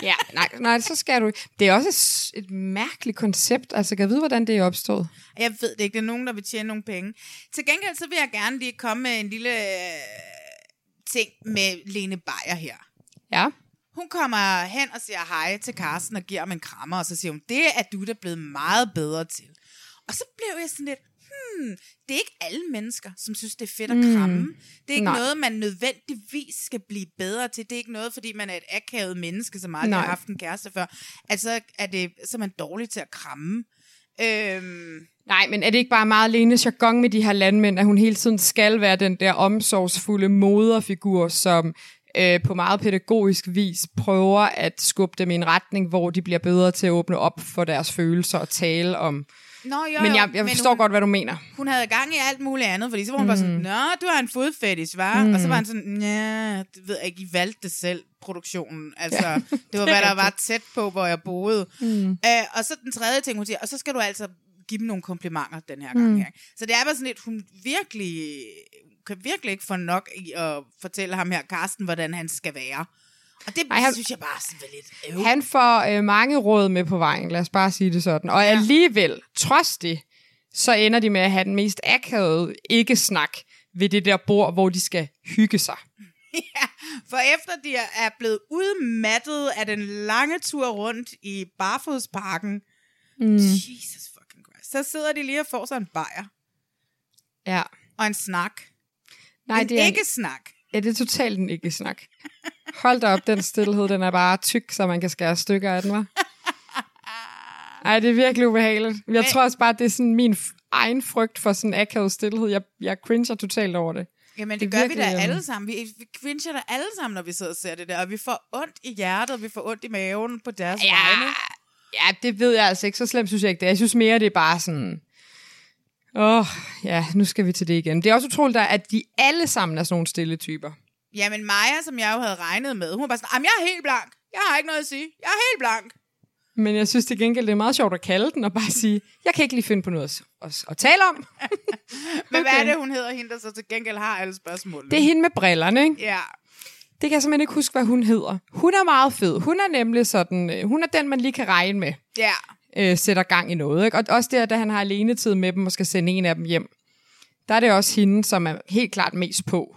Ja, nej, nej, så skal du. Det er også et, et mærkeligt koncept. Altså, kan jeg vide, hvordan det er opstået? Jeg ved det ikke, det er nogen, der vil tjene nogle penge. Til gengæld så vil jeg gerne lige komme med en lille øh, ting med Lene Beyer her. Ja. Hun kommer hen og siger hej til Carsten og giver ham en krammer, og så siger hun, det er du da blevet meget bedre til. Og så blev jeg sådan lidt, hmm, det er ikke alle mennesker, som synes, det er fedt at kramme. Det er ikke Nej. noget, man nødvendigvis skal blive bedre til. Det er ikke noget, fordi man er et akavet menneske, som aldrig Nej. har haft en kæreste før. Altså er, det, så er man dårlig til at kramme. Øhm, Nej, men er det ikke bare meget Lenes jargon med de her landmænd, at hun hele tiden skal være den der omsorgsfulde moderfigur, som øh, på meget pædagogisk vis prøver at skubbe dem i en retning, hvor de bliver bedre til at åbne op for deres følelser og tale om. Nå, jo, Men jeg, jeg forstår hun, godt, hvad du mener. hun havde gang i alt muligt andet, fordi så var hun mm. bare sådan, Nå, du har en fodfetish, var? Mm. Og så var han sådan, ja, det ved jeg ikke, I valgte det selv, produktionen. Altså, ja, det var, hvad der var tæt på, hvor jeg boede. Mm. Øh, og så den tredje ting, hun siger, og så skal du altså give dem nogle komplimenter den her gang. Mm. Her. Så det er bare sådan lidt, hun virkelig kan virkelig ikke få nok i at fortælle ham her, Karsten, hvordan han skal være. Og det Ej, han- synes jeg bare sådan lidt øv. Han får øh, mange råd med på vejen, lad os bare sige det sådan. Og ja. alligevel, trods det, så ender de med at have den mest akavede ikke-snak ved det der bord, hvor de skal hygge sig. Ja, for efter de er- blevet udmattet af den lange tur rundt i Barfodsparken, mm. Jesus fucking Christ, så sidder de lige og får sig en bajer Ja. og en snak. Nej, en det er, ikke snak. Ja, det er totalt en ikke-snak. Hold da op, den stillhed, den er bare tyk, så man kan skære stykker af den, var. Ej, det er virkelig ubehageligt. Jeg tror også bare, det er sådan min egen frygt for sådan akavet stillhed. Jeg, jeg cringer totalt over det. Jamen, Det det, gør vi da alle sammen. Vi, vi crincher da alle sammen, når vi sidder og ser det der. Og vi får ondt i hjertet, og vi får ondt i maven på deres Ja, vegne. ja, det ved jeg altså ikke. Så slemt synes jeg ikke det. Jeg synes mere, det er bare sådan... Åh, oh, ja, nu skal vi til det igen. Det er også utroligt, der, at de alle sammen er sådan nogle stille typer. Jamen, Maja, som jeg jo havde regnet med, hun var bare sådan, "Jamen, jeg er helt blank. Jeg har ikke noget at sige. Jeg er helt blank. Men jeg synes til gengæld, det er meget sjovt at kalde den og bare sige, jeg kan ikke lige finde på noget at, at, at tale om. Men hvad er Okay. det, hun hedder, hende, der så til gengæld har alle spørgsmålene? Det er hende med brillerne, ikke? Ja. Det kan jeg simpelthen ikke huske, hvad hun hedder. Hun er meget fed. Hun er nemlig sådan, øh, hun er den, man lige kan regne med, Ja. Øh, sætter gang i noget. Ikke? Og også der, da han har alenetid med dem og skal sende en af dem hjem, der er det også hende, som er helt klart mest på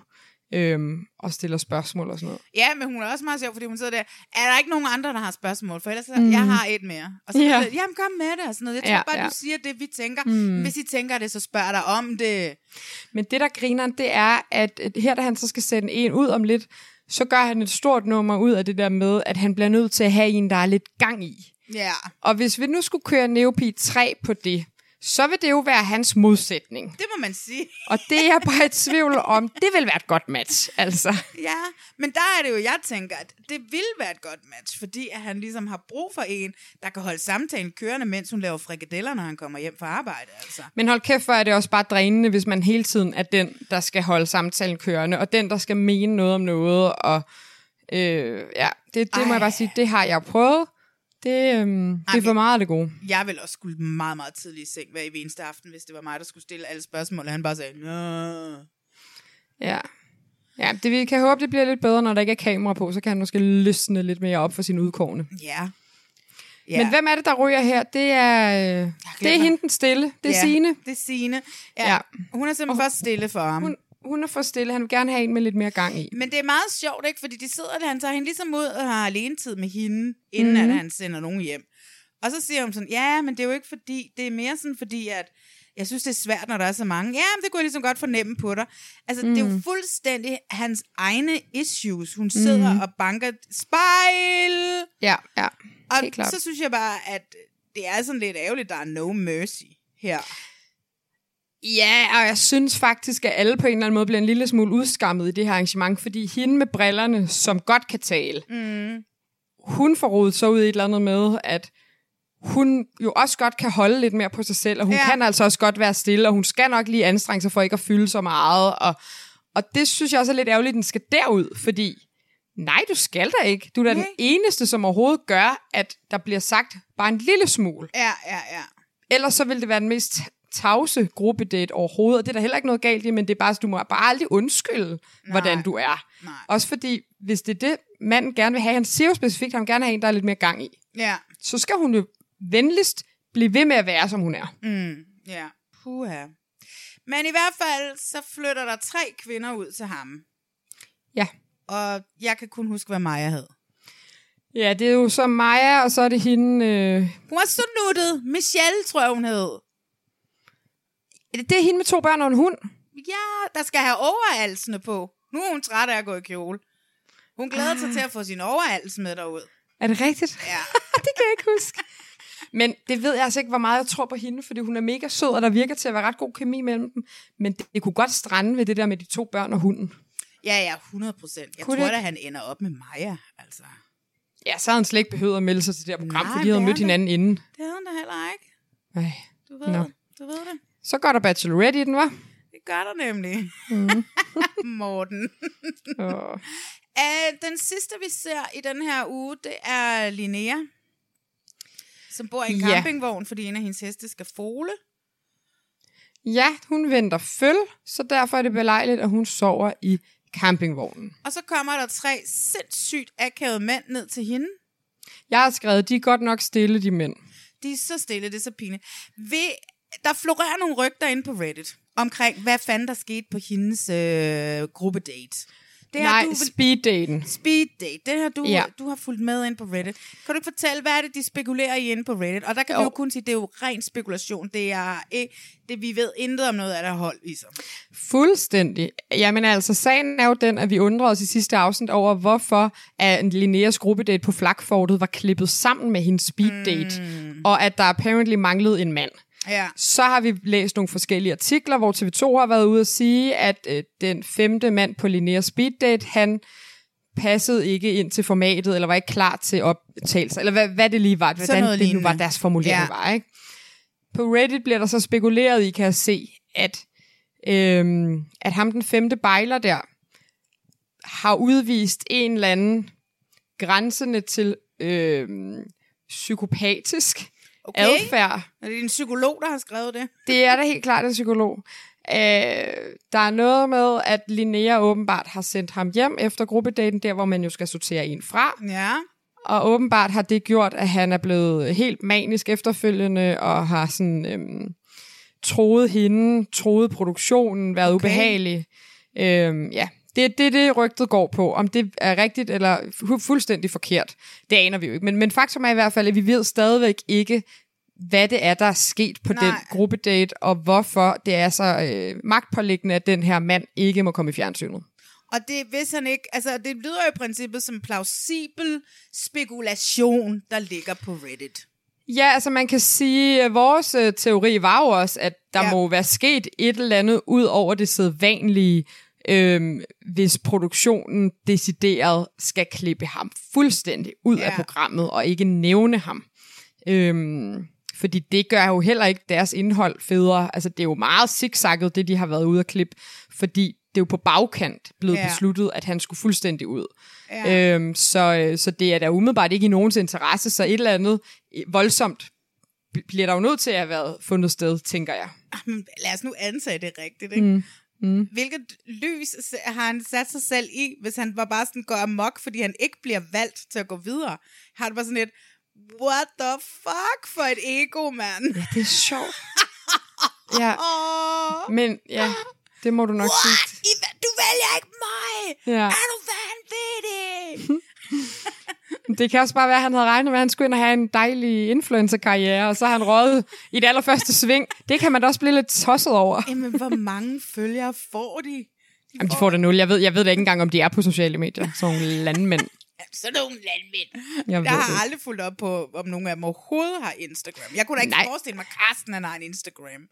øhm, og stiller spørgsmål og sådan noget. Ja, men hun er også meget sjov, fordi hun sidder der. Er der ikke nogen andre, der har spørgsmål? For ellers, mm. jeg har et mere. Og så Ja. ja. Jamen, kom med det og sådan noget. Jeg tror Ja, bare, ja. du siger det, vi tænker. Mm. Hvis I tænker det, så spørg dig om det. Men det, der griner, det er, at at her, da han så skal sende en ud om lidt, så gør han et stort nummer ud af det der med, at han bliver nødt til at have en, der er lidt gang i. Ja. Og hvis vi nu skulle køre Neopi 3 på det, så vil det jo være hans modsætning. Det må man sige. Og det er jeg bare i tvivl om, det vil være et godt match, altså. Ja, men der er det jo, jeg tænker, at det vil være et godt match, fordi at han ligesom har brug for en, der kan holde samtalen kørende, mens hun laver frikadeller, når han kommer hjem fra arbejde. Altså. Men hold kæft, hvor er det også bare drænende, hvis man hele tiden er den, der skal holde samtalen kørende, og den, der skal mene noget om noget, og øh, ja, det, det må jeg bare sige, det har jeg prøvet. Det, øhm, det er for meget af det gode. Jeg vil også skulle meget, meget tidlig i seng hver eneste aften, hvis det var mig, der skulle stille alle spørgsmål, og han bare sagde, Nå. Ja. Ja, det, vi kan håbe, det bliver lidt bedre, når der ikke er kamera på, så kan han måske løsne lidt mere op for sin udkårne. Ja. Ja. Men hvem er det, der ryger her? Det er, øh, det er hende den stille. Det er ja, Signe. Det er Signe. Ja. Ja. Hun er simpelthen først stille for ham. Hun, hun er for stille. Han vil gerne have en med lidt mere gang i. Men det er meget sjovt, ikke? Fordi de sidder der, han tager hende ligesom ud og har alene tid med hende, inden mm-hmm. at han sender nogen hjem. Og så siger hun sådan, ja, men det er jo ikke fordi, det er mere sådan fordi, at jeg synes, det er svært, når der er så mange. Ja, men det kunne jeg ligesom godt fornemme på dig. Altså, mm. det er jo fuldstændig hans egne issues. Hun sidder mm. og banker spejl. Ja, ja. Og Helt klart. så synes jeg bare, at det er sådan lidt ærgerligt, der er no mercy her. Ja, og jeg synes faktisk, at alle på en eller anden måde bliver en lille smule udskammet i det her arrangement, fordi hende med brillerne, som godt kan tale, mm. hun får rodet så ud i et eller andet med, at hun jo også godt kan holde lidt mere på sig selv, og hun Ja. kan altså også godt være stille, og hun skal nok lige anstrenge sig for ikke at fylde så meget, og, og det synes jeg også er lidt ærgerligt, at den skal derud, fordi nej, du skal da ikke. Du er da den Nej. eneste, som overhovedet gør, at der bliver sagt bare en lille smule. Ja, ja, ja. Ellers så vil det være den mest tavse gruppedate overhovedet, og det er der heller ikke noget galt i, men det er bare, du må bare aldrig undskylde, Nej. hvordan du er. Nej. Også fordi, hvis det er det, manden gerne vil have, han siger jo specifikt, at han vil gerne have en, der er lidt mere gang i, Ja, så skal hun jo venligst blive ved med at være, som hun er. mm, ja. Puha. Men i hvert fald, så flytter der tre kvinder ud til ham. Ja. Og jeg kan kun huske, hvad Maja hed. Ja, det er jo så Maja, og så er det hende... Øh... Hun var så nuttet. Michelle, tror jeg, hun hed. Det er hende med to børn og en hund. Ja, der skal have overalsene på. Nu er hun træt af at gå i kjole. Hun glæder sig til at få sin overals med derud. Er det rigtigt? Ja. det kan jeg ikke huske. Men det ved jeg altså ikke, hvor meget jeg tror på hende, fordi hun er mega sød, og der virker til at være ret god kemi mellem dem. Men det, det kunne godt strande ved det der med de to børn og hunden. Ja, ja, 100 procent. Jeg Kunne tror det da, ikke? han ender op med Maja, altså. Ja, så havde han slet ikke behøvet at melde sig til det her program, Nej, fordi de havde mødt hinanden inden. Det havde han da heller ikke. Ej. Du ved, det. du ved det. Så går der Bachelorette i den, var. Det gør der nemlig. Mhm. Morten. Og... Uh, den sidste, vi ser i den her uge, det er Linnea, som bor i en Ja. campingvogn, fordi en af hendes heste skal fole. Ja, hun venter føl, så derfor er det belejligt, at hun sover i campingvognen. Og så kommer der tre sindssygt akavede mænd ned til hende. Jeg har skrevet, de er godt nok stille, de mænd. De er så stille, det er så pinligt. Ved, der florerer nogle rygter inde på Reddit omkring, hvad fanden der skete på hendes øh, gruppedate. Det Nej, du, speeddaten. speed date, det har du, Ja. du har fulgt med ind på Reddit. Kan du ikke fortælle, hvad er det, de spekulerer i inde på Reddit? Og der kan jo. vi Jo. kun sige, det er jo ren spekulation. Det er ikke, det, vi ved intet om noget af det hold, ligesom. Fuldstændig. Jamen altså, sagen er jo den, at vi undrede os i sidste afsnit over, hvorfor at Linneas gruppedate på flakfortet var klippet sammen med hendes speeddate, mm. og at der apparently manglede en mand. Ja. Så har vi læst nogle forskellige artikler, hvor TV2 har været ude at sige, at øh, den femte mand på Linneas speeddate, han passede ikke ind til formatet, eller var ikke klar til optagelser, eller hvad, hvad det lige var, hvordan det nu lignende. var deres formulering Ja. var. Ikke? På Reddit bliver der så spekuleret i, kan jeg se, at, øhm, at ham den femte bejler der, har udvist en eller anden grænsende til øhm, psykopatisk Okay. adfærd. Er det en psykolog, der har skrevet det? Det er da helt klart en psykolog. Øh, der er noget med, at Linnea åbenbart har sendt ham hjem efter gruppedaten, der hvor man jo skal sortere en fra. Ja. Og åbenbart har det gjort, at han er blevet helt manisk efterfølgende, og har sådan øhm, troet hende, troet produktionen, været okay. ubehagelig. Øhm, ja, det er det, det, rygtet går på. Om det er rigtigt eller fu- fuldstændig forkert, det aner vi jo ikke. Men, men faktum er i hvert fald, at vi ved stadigvæk ikke, hvad det er, der er sket på Nej. den gruppedate, og hvorfor det er så øh, magtpåliggende, at den her mand ikke må komme i fjernsynet. Og det hvis han ikke, altså det lyder jo i princippet som plausibel spekulation, der ligger på Reddit. Ja, altså man kan sige, at vores øh, teori var jo også, at der ja. må være sket et eller andet ud over det sædvanlige, øhm, hvis produktionen decideret skal klippe ham fuldstændig ud Ja. af programmet og ikke nævne ham. Øhm, fordi det gør jo heller ikke deres indhold federe. Altså det er jo meget zigzagget, det de har været ude at klippe, fordi det er jo på bagkant blevet Ja. besluttet, at han skulle fuldstændig ud. Ja. Øhm, så, så det er da umiddelbart ikke i nogens interesse, så et eller andet øh, voldsomt bl- bliver der jo nødt til at have været fundet sted, tænker jeg. Lad os nu antage det rigtigt, ikke? Mm. Mm. Hvilket lys har han sat sig selv i, hvis han var bare sådan går amok, fordi han ikke bliver valgt til at gå videre? Har det bare sådan et, what the fuck for et ego, mand? Ja, det er sjovt. ja, Åh, men ja, det må du nok what? sige. I, du vælger ikke mig! Ja. Er du vanvittig? Det kan også bare være, at han havde regnet med, at han skulle ind og have en dejlig influencer-karriere, og så har han røget i det allerførste sving. Det kan man da også blive lidt tosset over. Jamen, hvor mange følgere får de? Jamen, de får det nul. Jeg ved, jeg ved da ikke engang, om de er på sociale medier. Sådan nogle landmænd. Sådan nogle landmænd. Jeg Jeg har det. aldrig fulgt op på, om nogen af dem overhovedet har Instagram. Jeg kunne da ikke Nej. forestille mig, at Carsten han har en Instagram.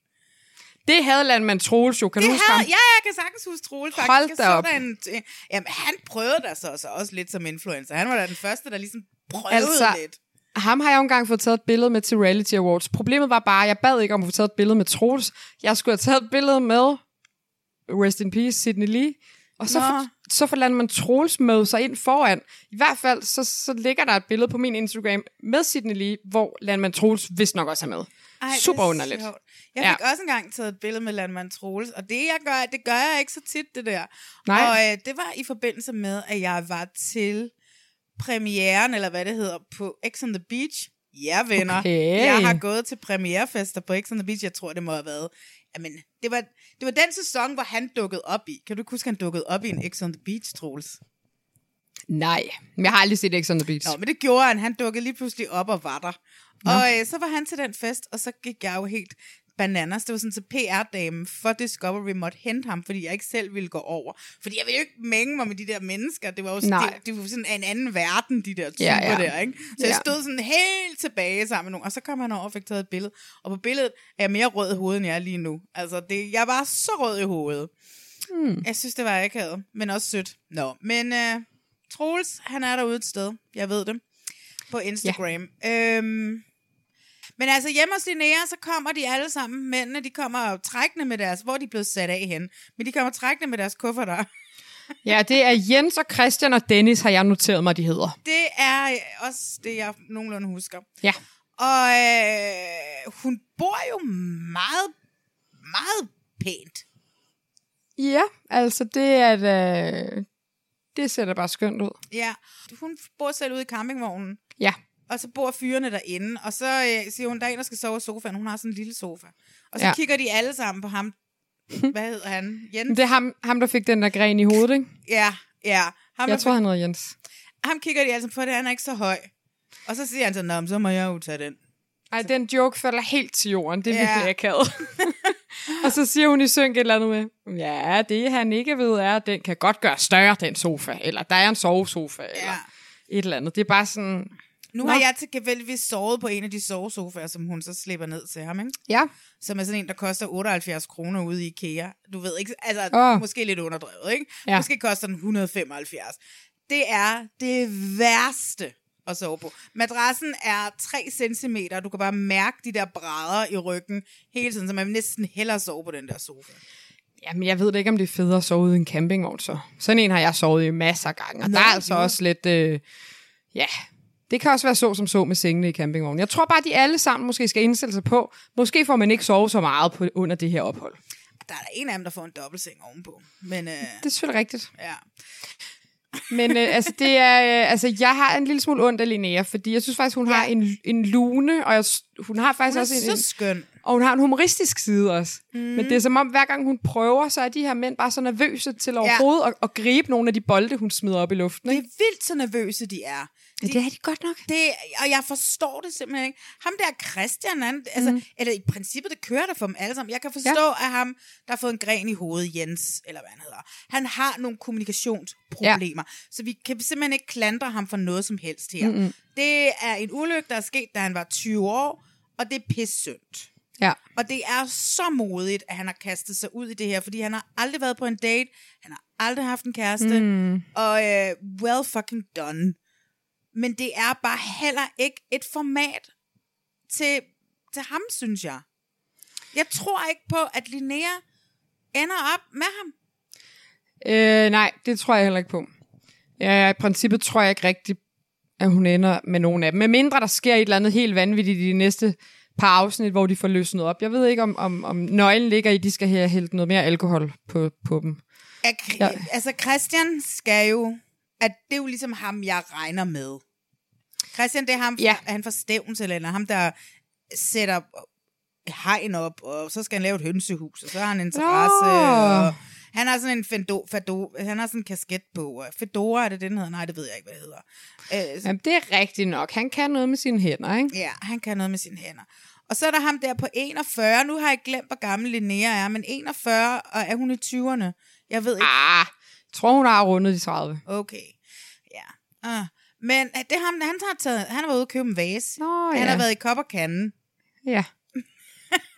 Det havde landmand Troels jo. Kan Det du huske havde, ham? ja, jeg kan sagtens huske Troel, faktisk. Hold da op. der En, t- jamen, han prøvede da så, så også lidt som influencer. Han var da den første, der ligesom prøvede Altså, lidt. Ham har jeg jo engang fået taget et billede med til Reality Awards. Problemet var bare, at jeg bad ikke om at få taget et billede med Troels. Jeg skulle have taget et billede med Rest in Peace, Sidney Lee. Og så, Nå. for, så får man Troels med sig ind foran. I hvert fald, så, så ligger der et billede på min Instagram med Sidney Lee, hvor Landmand Troels vist nok også er med. Ej, Super er underligt. sjovt. Jeg Ja. fik også engang taget et billede med Landmand Troels, og det, jeg gør, det gør jeg ikke så tit, det der. Nej. Og øh, det var i forbindelse med, at jeg var til premieren, eller hvad det hedder, på X on the Beach. Ja, venner. Okay. Jeg har gået til premierefester på X on the Beach. Jeg tror, det må have været... Jamen, det var, det var den sæson, hvor han dukkede op i. Kan du huske, han dukkede op i en X on the Beach, Troels? Nej, men jeg har aldrig set X on the Beach. Nå, men det gjorde han. Han dukkede lige pludselig op og var der. Og øh, så var han til den fest, og så gik jeg jo helt bananas. Det var sådan, så PR-damen for Discovery måtte hente ham, fordi jeg ikke selv ville gå over. Fordi jeg ville jo ikke mænge mig med de der mennesker. Det var jo det, det var sådan en anden verden, de der typer Ja, ja. der, ikke? Så jeg Ja. stod sådan helt tilbage sammen med nogen, og så kom han over og fik taget et billede. Og på billedet er jeg mere rød i hovedet, end jeg er lige nu. Altså, det, jeg var så rød i hovedet. Hmm. Jeg synes, det var akavet, men også sødt. Nå, men øh, Troels, han er derude et sted. Jeg ved det. På Instagram. Ja. Øhm, men altså hjemme hos Linnea, så kommer de alle sammen, mændene, de kommer trækkende med deres, hvor de er blevet sat af hen, men de kommer trækkende med deres kufferter. Ja, det er Jens og Christian og Dennis, har jeg noteret mig, de hedder. Det er også det, jeg nogenlunde husker. Ja. Og øh, hun bor jo meget, meget pænt. Ja, altså det er da... Det ser da bare skønt ud. Ja, hun bor selv ude i campingvognen, Ja. og så bor fyrene derinde, og så øh, siger hun, der er en, der skal sove i sofaen. Hun har sådan en lille sofa. Og så ja. Kigger de alle sammen på ham. Hvad hedder han? Jens? Det er ham, ham der fik den der gren i hovedet, ikke? Ja, ja. Ham, Jeg tror, han hedder Jens. ham kigger de altså på, det han er ikke så høj. Og så siger han så, Nå, så må jeg jo tage den. Ej, den joke falder helt til jorden. Det er Ja. virkelig akavet. og så siger hun i synk et eller andet med, ja, det han ikke ved er, at den kan godt gøre større, den sofa. Eller der er en sovesofa, ja. eller et eller andet. Det er bare sådan, Nu Nå. har jeg tilfældigvis sovet på en af de sovesofaer, som hun så slipper ned til ham, ikke? ja, Som er sådan en, der koster 78 kroner ude i IKEA. Du ved ikke, altså Åh. måske lidt underdrevet, ikke? Ja. Måske koster den 175. Det er det værste at sove på. Madrassen er 3 cm, du kan bare mærke de der brædder i ryggen hele tiden, så man vil næsten hellere sove på den der sofa. Jamen, jeg ved da ikke, om det er federe at sove ude i en campingvogn, så. Sådan en har jeg sovet i masser af gange, og Nå, der er altså jo. også lidt, øh, ja, det kan også være så som så med sengene i campingvognen. Jeg tror bare, de alle sammen måske skal indstille sig på, måske får man ikke sove så meget på, under det her ophold. Der er der en af dem, der får en dobbeltseng ovenpå. Men øh, Det er selvfølgelig rigtigt. ja. Men øh, altså, det er, øh, altså, jeg har en lille smule ondt af Linnea, fordi jeg synes faktisk, hun ja. har en, en lune, og jeg, hun har faktisk Hun også en, så skøn. og hun har en humoristisk side også. Mm. Men det er som om, hver gang hun prøver, så er de her mænd bare så nervøse til overhovedet at, at gribe nogle af de bolde, hun smider op i luften. Det Ikke? er vildt så nervøse, de er. Ja, det er de godt nok. Det, og jeg forstår det simpelthen ikke. Ham der Christian, han, altså, Mhm. eller i princippet, det kører der for dem alle sammen. Jeg kan forstå, ja. at ham, der har fået en gren i hovedet, Jens, eller hvad han hedder, han har nogle kommunikationsproblemer. Ja. Så vi kan simpelthen ikke klandre ham for noget som helst her. Mm-hmm. Det er en ulykke, der er sket, da han var 20 år, og det er pisssynd. Ja. Og det er så modigt, at han har kastet sig ud i det her, fordi han har aldrig været på en date, han har aldrig haft en kæreste, mm. og øh, well fucking done. Men det er bare heller ikke et format til, til ham, synes jeg. Jeg tror ikke på, at Linnea ender op med ham. Øh, nej, det tror jeg heller ikke på. Ja, I princippet tror jeg ikke rigtigt, at hun ender med nogen af dem. Med mindre der sker et eller andet helt vanvittigt i de næste par afsnit, hvor de får løsnet op. Jeg ved ikke, om, om, om nøglen ligger i, at de skal have hældt noget mere alkohol på, på dem. Ja. Altså, Christian skal jo... At det er jo ligesom ham, jeg regner med. Christian, det er ham, Ja. han får stævns eller andet. Ham, der sætter hegn op, og så skal han lave et hønsehus, og så har han interesse. Nå. Og han har sådan en fendo, fado, han har sådan en kasket på. Fedora er det den hedder? Nej, det ved jeg ikke, hvad det hedder. Øh, Jamen, det er rigtigt nok. Han kan noget med sine hænder, ikke? Ja, han kan noget med sine hænder. Og så er der ham der på 41. Nu har jeg glemt, hvor gammel Linnea er, men 41, og er hun i 20'erne? Jeg ved ikke. Ah, jeg tror, hun har rundet de 30. Okay. Ja. Ah. Men øh, det er ham, han har, taget, han har været ude og købe en vase. Nå, Han ja. har været i kop og kanden. Ja.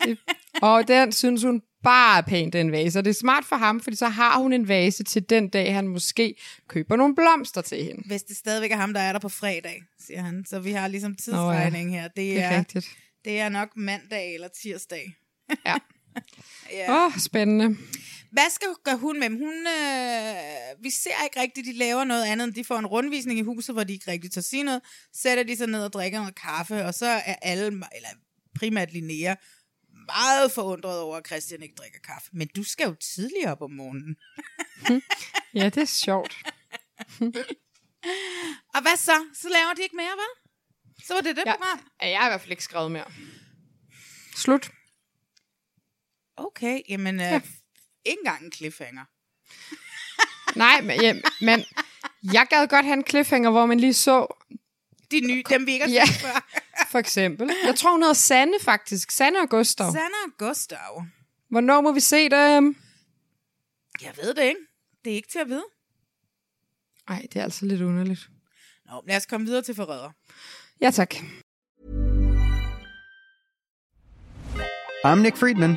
Det, og den synes hun bare er pænt, den vase. Og det er smart for ham, fordi så har hun en vase til den dag, han måske køber nogle blomster til hende. Hvis det stadigvæk er ham, der er der på fredag, siger han. Så vi har ligesom tidsregning her. Det Det er er, rigtigt. det er nok mandag eller tirsdag. Ja. Ja. Åh, oh, spændende. Hvad skal gøre hun med dem? Hun, øh, vi ser ikke rigtigt, de laver noget andet, end de får en rundvisning i huset, hvor de ikke rigtig tør sige noget. Sætter de sig ned og drikker noget kaffe, og så er alle, eller primært Linnea, meget forundret over, at Christian ikke drikker kaffe. Men du skal jo tidligere op om morgenen. Ja, det er sjovt. Og hvad så? Så laver de ikke mere, vel? Så var det det Ja. program. Ja, jeg har i hvert fald ikke skrevet mere. Slut. Okay, jamen, øh, Ja. Ikke engang en cliffhanger. Nej, men, ja, men jeg gad godt have en cliffhanger, hvor man lige så, De nye, dem vi ikke har Ja. set før. for eksempel. Jeg tror, hun hedder Sanne faktisk. Sanne og Gustav. Sanna og Gustav. Hvornår må vi se dem? Jeg ved det ikke. Det er ikke til at vide. Nej, det er altså lidt underligt. Nå, lad os komme videre til forræder. Ja, tak. I'm Nick Friedman.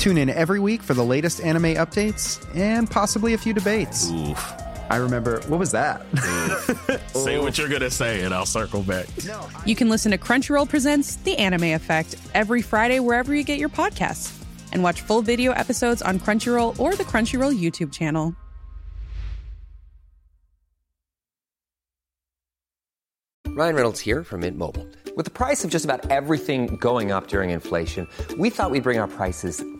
Tune in every week for the latest anime updates and possibly a few debates. Oof. I remember, what was that? Say what you're going to say, and I'll circle back. You can listen to Crunchyroll Presents The Anime Effect every Friday wherever you get your podcasts. And watch full video episodes on Crunchyroll or the Crunchyroll YouTube channel. Ryan Reynolds here from Mint Mobile. With the price of just about everything going up during inflation, we thought we'd bring our prices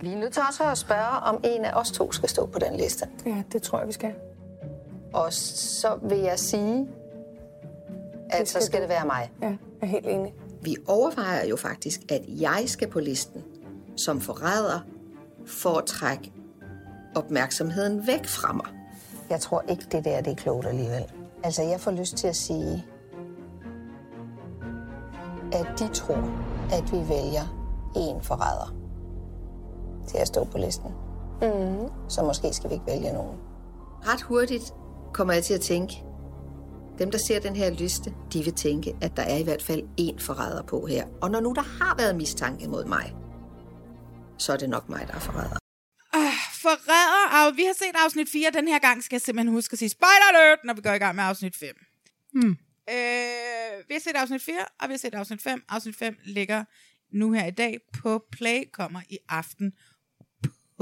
Vi er nødt til også at spørge, om en af os to skal stå på den liste. Ja, det tror jeg, vi skal. Og så vil jeg sige, at Det så skal skal du. det være mig. Ja, jeg er helt enig. Vi overvejer jo faktisk, at jeg skal på listen som forræder for at trække opmærksomheden væk fra mig. Jeg tror ikke, det der det er klogt alligevel. Altså, jeg får lyst til at sige, at de tror, at vi vælger en forræder til at stå på listen. Mm. Så måske skal vi ikke vælge nogen. Ret hurtigt kommer jeg til at tænke, dem, der ser den her liste, de vil tænke, at der er i hvert fald én forræder på her. Og når nu der har været mistanke mod mig, så er det nok mig, der er forræder. Ah, forræder. Og vi har set afsnit 4. Den her gang skal jeg simpelthen huske at sige spoiler alert, når vi går i gang med afsnit 5. Hmm. Øh, vi har set afsnit 4, og vi har set afsnit 5. Afsnit 5 ligger nu her i dag på Play, kommer i aften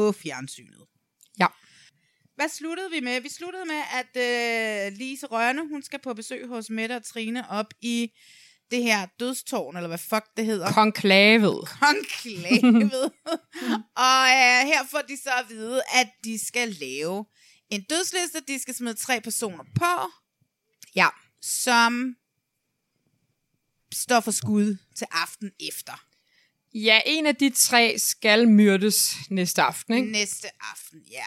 på fjernsynet. Ja. Hvad sluttede vi med? Vi sluttede med, at øh, Lise Rørne, hun skal på besøg hos Mette og Trine op i det her dødstårn, eller hvad fuck det hedder. Konklavet. Konklavet. og øh, her får de så at vide, at de skal lave en dødsliste. De skal smide tre personer på. Ja. Som står for skud til aften efter. Ja, en af de tre skal myrdes næste aften, ikke? Næste aften, ja.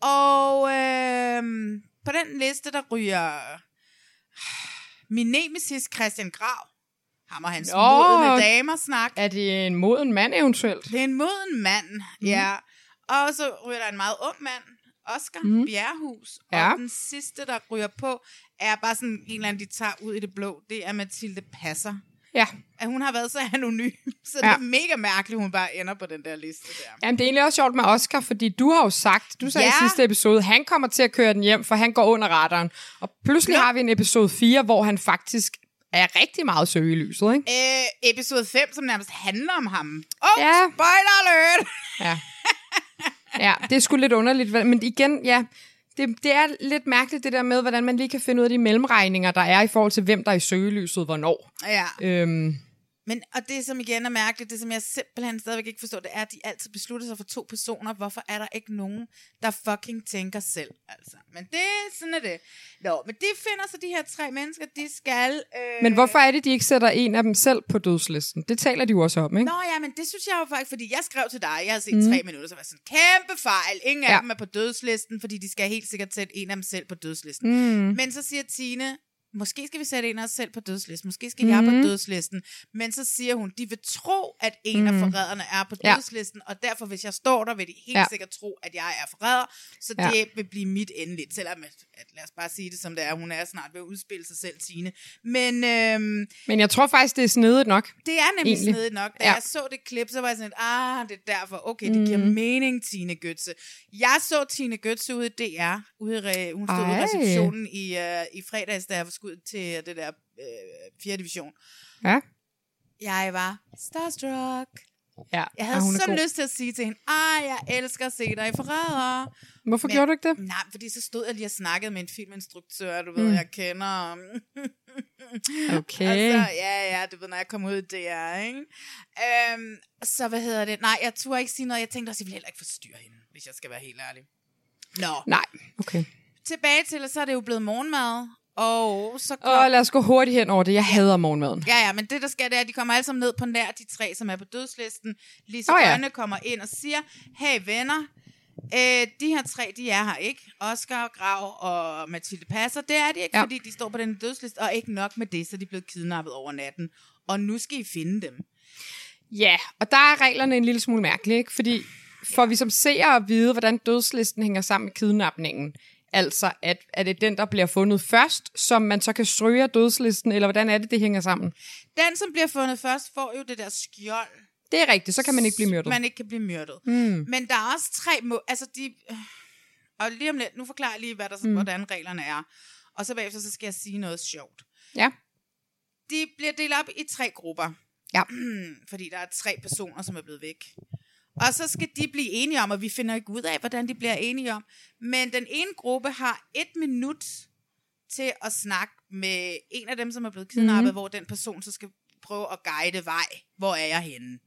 Og øh, på den liste, der ryger min nemesis Christian Grav. Ham og hans Nå. modne damer snak. Er det en moden mand eventuelt? Det er en moden mand, mm. ja. Og så ryger der en meget ung mand, Oscar mm. Bjerrehus. Ja. Og den sidste, der ryger på, er bare sådan en eller anden, de tager ud i det blå. Det er Mathilde Passer. Ja. At hun har været så anonym, så ja. Ja. det er mega mærkeligt, hun bare ender på den der liste der. Jamen, det er egentlig også sjovt med Oscar, fordi du har jo sagt, du sagde ja. Ja. i sidste episode, han kommer til at køre den hjem, for han går under radaren. Og pludselig Nå. har vi en episode 4, hvor han faktisk er rigtig meget søge i lyset, ikke? Øh, episode 5, som nærmest handler om ham. Oh, Ja. spoiler alert! Ja. ja, det er sgu lidt underligt, men igen, ja, det, det er lidt mærkeligt det der med, hvordan man lige kan finde ud af de mellemregninger, der er i forhold til, hvem der er i søgelyset, hvornår. Ja. Øhm, Men, og det som igen er mærkeligt, det som jeg simpelthen stadigvæk ikke forstår, det er, at de altid beslutter sig for to personer. Hvorfor er der ikke nogen, der fucking tænker selv? Altså. Men det, sådan er det. Nå, men de finder så de her tre mennesker, de skal... Øh... men hvorfor er det, de ikke sætter en af dem selv på dødslisten? Det taler de jo også om, ikke? Nå ja, men det synes jeg jo faktisk, fordi jeg skrev til dig, jeg har set Mm. tre minutter, så var sådan, kæmpe fejl. Ingen af Ja. dem er på dødslisten, fordi de skal helt sikkert sætte en af dem selv på dødslisten. Mm. Men så siger Tine, måske skal vi sætte en af os selv på dødslisten, måske skal jeg på Mhm. dødslisten. Men så siger hun, de vil tro, at en af Mhm. forræderne er på Ja. dødslisten, og derfor hvis jeg står der, vil de helt Ja. sikkert tro, at jeg er forræder, så Ja. det vil blive mit endeligt. Selvom, at, at, lad os bare sige det som det er, hun er snart ved at udspille sig selv, Tine. Men øhm, Men jeg tror faktisk, det er snedigt nok. det er nemlig Egentlig. snedigt nok. Da Ja. jeg så det klip, så var jeg sådan, ah, det er derfor. Okay, det giver Mhm. mening, Tine Götze. Jeg så Tine Götze ude i DR. Ude i, hun stod ude i receptionen i, uh, i fredags, da jeg var skudt til det der uh, 4. division. Ja. Jeg var starstruck. Ja, Jeg og havde hun er så lyst til at sige til hende, ah, jeg elsker at se dig i forræder. Hvorfor gjorde du ikke det? Nej, fordi så stod jeg lige og snakkede med en filminstruktør, du ved, Mm. jeg kender. Okay. Altså, ja, ja, du ved, når jeg kommer ud i DR, ikke? Øhm, så hvad hedder det? Nej, jeg turde ikke sige noget. Jeg tænkte også, jeg ville heller ikke forstyrre hende, hvis jeg skal være helt ærlig. Nå, Nej, okay. tilbage til, så er det jo blevet morgenmad, og så kom... Og lad os gå hurtigt hen over det. Jeg hader morgenmaden. Ja, ja, men det der sker, det er, at de kommer alle sammen ned på nær de tre, som er på dødslisten. Lise oh, ja. Rønne kommer ind og siger, hey venner, Øh, de her tre, de er her ikke. Oscar, Grav og Mathilde Passer. Det er de ikke, Ja. fordi de står på den dødsliste. Og ikke nok med det, så er de blevet kidnappet over natten. Og nu skal I finde dem. Ja, og der er reglerne en lille smule mærkelige, ikke? Fordi får vi som seere at vide, hvordan dødslisten hænger sammen med kidnapningen. Altså, at, at det er den, der bliver fundet først, som man så kan stryge af dødslisten, eller hvordan er det, det hænger sammen? Den, som bliver fundet først, får jo det der skjold. Det er rigtigt, så kan man ikke blive myrdet. Man ikke kan blive myrdet. Mm. Men der er også tre må... Altså, de... Og lige om lidt, nu forklarer jeg lige, hvad der, Mm. mm. hvordan reglerne er. Og så bagefter, så skal jeg sige noget sjovt. Ja. De bliver delt op i tre grupper. Ja. Fordi der er tre personer, som er blevet væk. Og så skal de blive enige om, og vi finder ikke ud af, hvordan de bliver enige om. Men den ene gruppe har et minut til at snakke med en af dem, som er blevet kidnappet, Mhm. mm. hvor den person så skal prøve at guide vej. Hvor er jeg henne?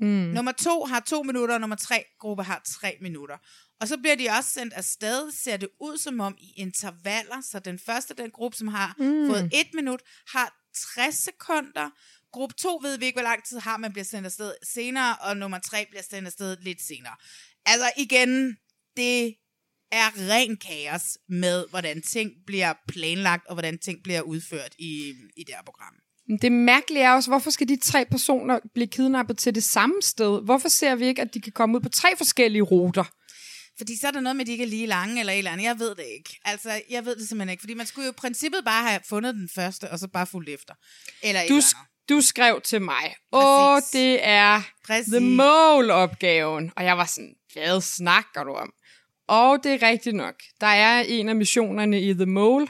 Mm. Nummer to har to minutter, og nummer tre gruppe har tre minutter. Og så bliver de også sendt afsted, ser det ud som om i intervaller, så den første, den gruppe, som har mm. fået et minut, har 60 sekunder. Gruppe 2 ved vi ikke, hvor lang tid har man bliver sendt afsted senere, og nummer 3 bliver sendt afsted lidt senere. Altså igen, det er ren kaos med, hvordan ting bliver planlagt, og hvordan ting bliver udført i, i det her program. Det mærkelige er også, hvorfor skal de tre personer blive kidnappet til det samme sted? Hvorfor ser vi ikke, at de kan komme ud på tre forskellige ruter? Fordi så er der noget med, at de ikke er lige lange eller et eller andet. Jeg ved det ikke. Altså, jeg ved det simpelthen ikke. Fordi man skulle jo i princippet bare have fundet den første, og så bare fulgt efter. Eller Du. Du skrev til mig, åh, det er Præcis. The Mole-opgaven. Og jeg var sådan, hvad snakker du om? Og det er rigtigt nok. Der er en af missionerne i The Mole,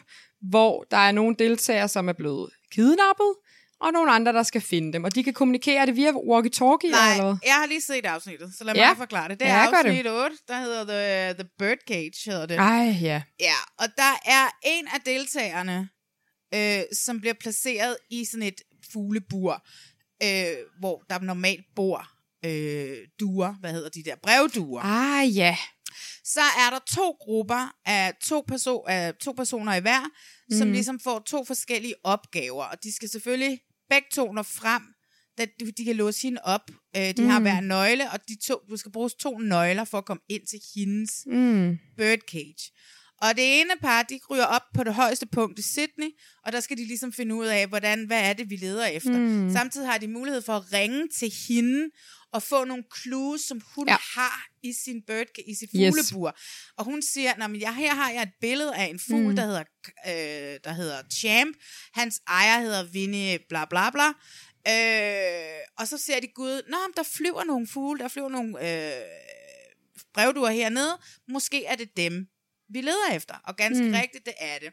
hvor der er nogle deltagere, som er blevet kidnappet, og nogle andre, der skal finde dem. Og de kan kommunikere er det via walkie-talkie, Nej, eller hvad? jeg har lige set afsnittet, så lad Ja. mig forklare det. Det er Ja, gør det. afsnit 8, der hedder The, The Birdcage, hedder det. Ej, ja. Ja, og der er en af deltagerne, øh, som bliver placeret i sådan et fuglebur, øh, hvor der normalt bor øh, duer, hvad hedder de der, brevduer. Ah, ja. Så er der to grupper af to, perso- af to personer i hver, mm. som ligesom får to forskellige opgaver, og de skal selvfølgelig begge to nå frem, da de, kan låse hende op. Øh, de mm. har hver nøgle, og de to, du skal bruge to nøgler for at komme ind til hendes Mm. birdcage. Og det ene par, de ryger op på det højeste punkt i Sydney, og der skal de ligesom finde ud af, hvordan, hvad er det, vi leder efter. Mm. Samtidig har de mulighed for at ringe til hende og få nogle clues, som hun Ja. har i sin bird, i sit Yes. fuglebur. Og hun siger, "Nå, men jeg, her har jeg et billede af en fugl, Mm. der, hedder, øh, der hedder Champ. Hans ejer hedder Vinnie bla bla bla. Øh, og så ser de Gud, Nå, der flyver nogle fugle, der flyver nogle øh, brevduer hernede. Måske er det dem, vi leder efter. Og ganske Mm. rigtigt, det er det.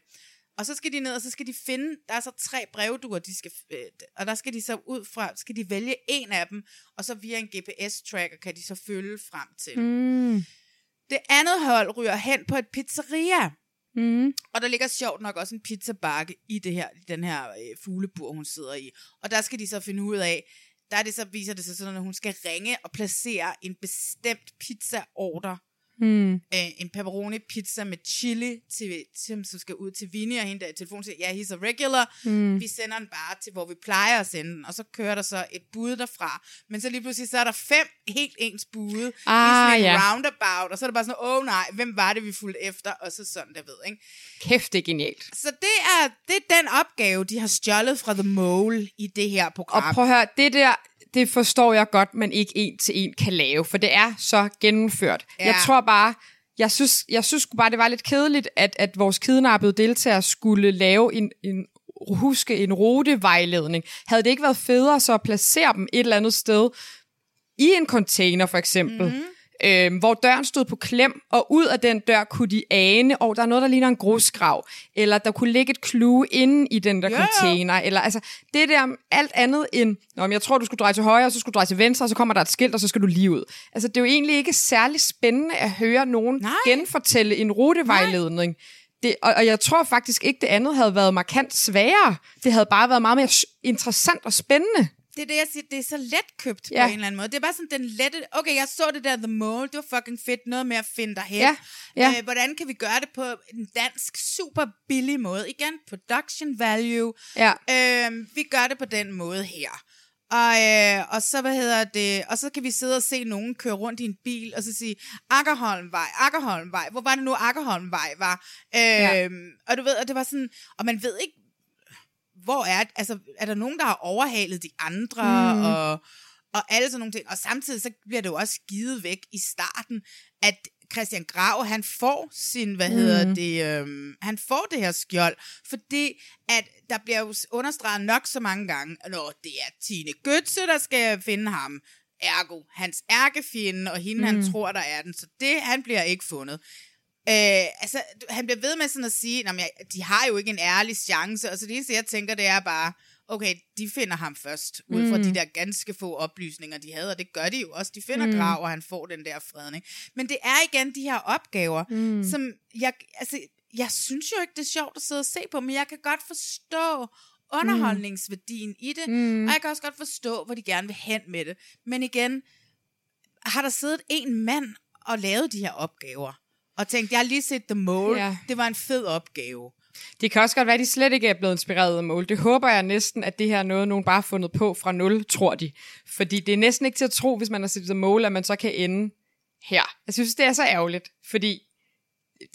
Og så skal de ned, og så skal de finde, der er så tre brevduer, de skal, øh, og der skal de så ud fra, skal de vælge en af dem, og så via en GPS-tracker kan de så følge frem til. Mm. Det andet hold ryger hen på et pizzeria. Mm. Og der ligger sjovt nok også en pizzabakke i det her, den her øh, fuglebur, hun sidder i. Og der skal de så finde ud af, der er det så, viser det sig sådan, at hun skal ringe og placere en bestemt pizzaorder. Mm. Øh, en pepperoni pizza med chili, til, til, som skal ud til Vinnie, og hende der i telefonen siger, ja, yeah, he's a regular. Mm. Vi sender den bare til, hvor vi plejer at sende den. Og så kører der så et bud derfra. Men så lige pludselig, så er der fem helt ens bude. Ah, en ja. roundabout. Og så er det bare sådan, åh oh, nej, hvem var det, vi fulgte efter? Og så sådan, der ved, ikke? Kæft, det er genialt. Så det er, det er den opgave, de har stjålet fra The Mole i det her program. Og prøv at høre, det der, det forstår jeg godt, man ikke en til en kan lave, for det er så gennemført. Ja. Jeg tror bare, jeg synes, jeg synes bare, det var lidt kedeligt, at, at vores kidnappede deltagere skulle lave en, en huske en rutevejledning. Havde det ikke været federe så at placere dem et eller andet sted i en container for eksempel, Mhm. mm-hmm. Øhm, hvor døren stod på klem, og ud af den dør kunne de ane, og der er noget, der ligner en grusgrav, eller der kunne ligge et clue inde i den der ja. container, eller altså det der alt andet end, Nå, men jeg tror, du skulle dreje til højre, og så skulle du dreje til venstre, og så kommer der et skilt, og så skal du lige ud. Altså det er jo egentlig ikke særlig spændende at høre nogen Nej. genfortælle en rutevejledning. Det, og, og jeg tror faktisk ikke, det andet havde været markant sværere. Det havde bare været meget mere interessant og spændende. Det er det, jeg siger, det er så let købt ja. På en eller anden måde. Det er bare sådan den lette, okay, jeg så det der The Mole, det var fucking fedt, noget med at finde dig hen. Ja, ja. Øh, hvordan kan vi gøre det på en dansk, super billig måde? Igen, production value. Ja. Øh, vi gør det på den måde her. Og, øh, og så, hvad hedder det, og så kan vi sidde og se nogen køre rundt i en bil, og så sige, Akkerholmvej, Akkerholmvej, hvor var det nu Akkerholmvej var? Øh, Ja. Og du ved, og det var sådan, og man ved ikke, hvor er, altså, er der nogen, der har overhalet de andre, Mm. og, og alle sådan nogle ting. Og samtidig så bliver det jo også givet væk i starten, at Christian Grav, han får sin, hvad Mm. hedder det, øhm, han får det her skjold, fordi at der bliver jo understreget nok så mange gange, at nå, det er Tine Götze, der skal finde ham. Ergo, hans ærkefjende, og hende. Mm. han tror, der er den. Så det, han bliver ikke fundet. Øh, altså, han bliver ved med sådan at sige, at de har jo ikke en ærlig chance, og så det eneste, jeg tænker, det er bare, okay, de finder ham først, ud fra Mm. de der ganske få oplysninger, de havde, og det gør de jo også. De finder Mm. mm. Grav, og han får den der fredning. Men det er igen de her opgaver, Mm. mm. som jeg, altså, jeg synes jo ikke, det er sjovt at sidde og se på, men jeg kan godt forstå underholdningsværdien i det, Mm. og jeg kan også godt forstå, hvor de gerne vil hen med det. Men igen, har der siddet en mand og lavet de her opgaver, og tænkt, jeg har lige set The Mole, Ja. ja. det var en fed opgave. Det kan også godt være, at de slet ikke er blevet inspireret af mål. Det håber jeg næsten, at det her er noget, nogen bare har fundet på fra nul, tror de. Fordi det er næsten ikke til at tro, hvis man har set The Mole, at man så kan ende her. Jeg synes, det er så ærgerligt, fordi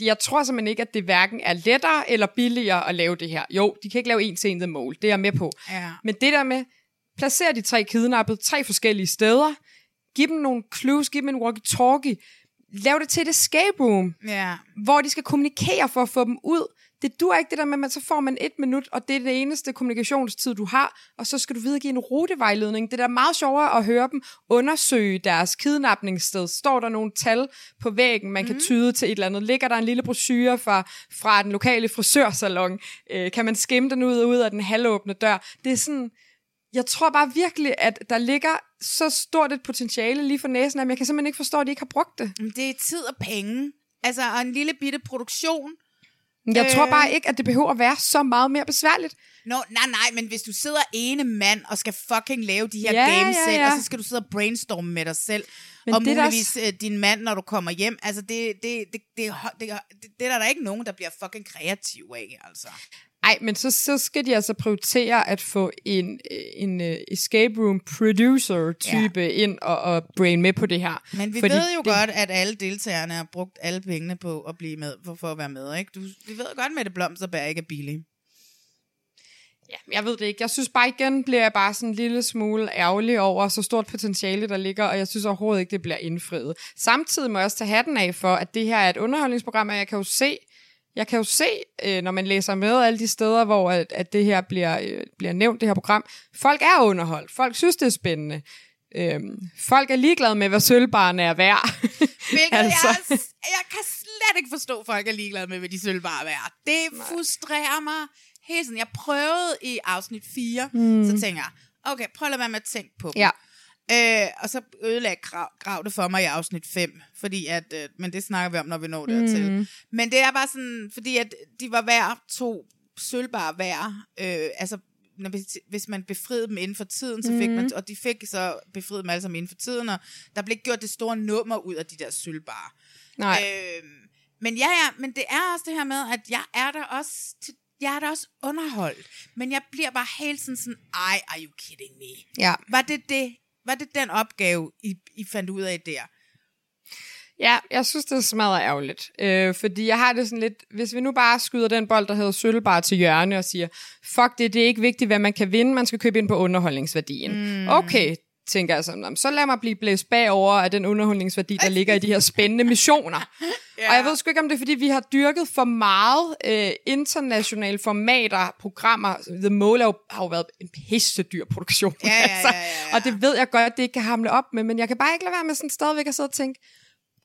jeg tror simpelthen ikke, at det hverken er lettere eller billigere at lave det her. Jo, de kan ikke lave en til en The Mole, det er jeg med på. Ja. Men det der med, placer de tre kidnappede tre forskellige steder, giv dem nogle clues, giv dem en walkie-talkie, lav det til et escape room, Ja. hvor de skal kommunikere for at få dem ud. Det dur ikke det der med, at man så får man et minut, og det er det eneste kommunikationstid, du har, og så skal du videregive en rutevejledning. Det er da meget sjovere at høre dem undersøge deres kidnapningssted. Står der nogle tal på væggen, man kan Mhm. tyde til et eller andet? Ligger der en lille brochure fra, fra den lokale frisørsalon? Øh, kan man skimme den ud og ud af den halvåbne dør? Det er sådan... Jeg tror bare virkelig, at der ligger så stort et potentiale lige for næsen, at jeg kan simpelthen ikke forstå, at de ikke har brugt det. Det er tid og penge. Altså, og en lille bitte produktion. Jeg øh... tror bare ikke, at det behøver at være så meget mere besværligt. Nå, nej, nej, men hvis du sidder ene mand og skal fucking lave de her Ja, games ja, selv, ja. og så skal du sidde og brainstorme med dig selv, Men og det muligvis øh, din mand, når du kommer hjem, altså det, det, det, det, det, det, det, det er der ikke nogen, der bliver fucking kreativ af, altså. Nej, men så, så skal de altså prioritere at få en, øh, en uh, escape room producer-type ja. ind og, og brain med på det her. Men vi Fordi ved jo det, godt, at alle deltagerne har brugt alle pengene på at blive med, for, for at være med, ikke? Du, vi ved godt, at Mette Blomsterberg ikke er billig. Ja, jeg ved det ikke. Jeg synes bare igen, bliver jeg bare sådan en lille smule ærgerlig over så stort potentiale, der ligger, og jeg synes overhovedet ikke, det bliver indfriet. Samtidig må jeg også tage hatten af for, at det her er et underholdningsprogram, og jeg kan jo se, jeg kan jo se, øh, når man læser med alle de steder, hvor at, at det her bliver, øh, bliver nævnt, det her program, folk er underholdt. Folk synes, det er spændende. Øhm, folk er ligeglade med, hvad sølvbaren er værd. Hvilket altså. jeg, jeg kan slet ikke forstå, at folk er ligeglade med, hvad de sølvbare er værd. Det Nej. frustrerer mig hele tiden. Jeg prøvede i afsnit 4, Mm. mm. så tænker jeg, okay, prøv at lade være med at tænke på dem. Ja. Øh, og så ødelagde grav, grav det for mig i afsnit 5, fordi at, øh, men det snakker vi om, når vi når dertil. Mm. Men det er bare sådan, fordi at de var hver to sølvbare hver, øh, altså når, hvis, man befriede dem inden for tiden, så fik Mhm. man, og de fik så befriet dem alle sammen inden for tiden, og der blev gjort det store nummer ud af de der sølvbare. Nej. Øh, men ja, ja, men det er også det her med, at jeg er der også til, jeg er der også underholdt, men jeg bliver bare hele tiden sådan, ej, are you kidding me? Ja. Var det det, var det den opgave, I, I fandt ud af der? Ja, jeg synes, det er smadret ærgerligt. Øh, fordi jeg har det sådan lidt, hvis vi nu bare skyder den bold, der hedder sølvbar til hjørne og siger, fuck det, det er ikke vigtigt, hvad man kan vinde, man skal købe ind på underholdningsværdien. Mm. Okay, tænker jeg sådan, "Nå, så lad mig blive blæst bagover af den underholdningsværdi, der ligger i de her spændende missioner. ja. Og jeg ved sgu ikke, om det er, fordi vi har dyrket for meget øh, internationale formater, programmer. The Mole har jo været en pisse dyr produktion. Ja, ja, ja, ja, ja. Og det ved jeg godt, at det ikke kan hamle op med, men jeg kan bare ikke lade være med sådan stadigvæk at sidde og tænke,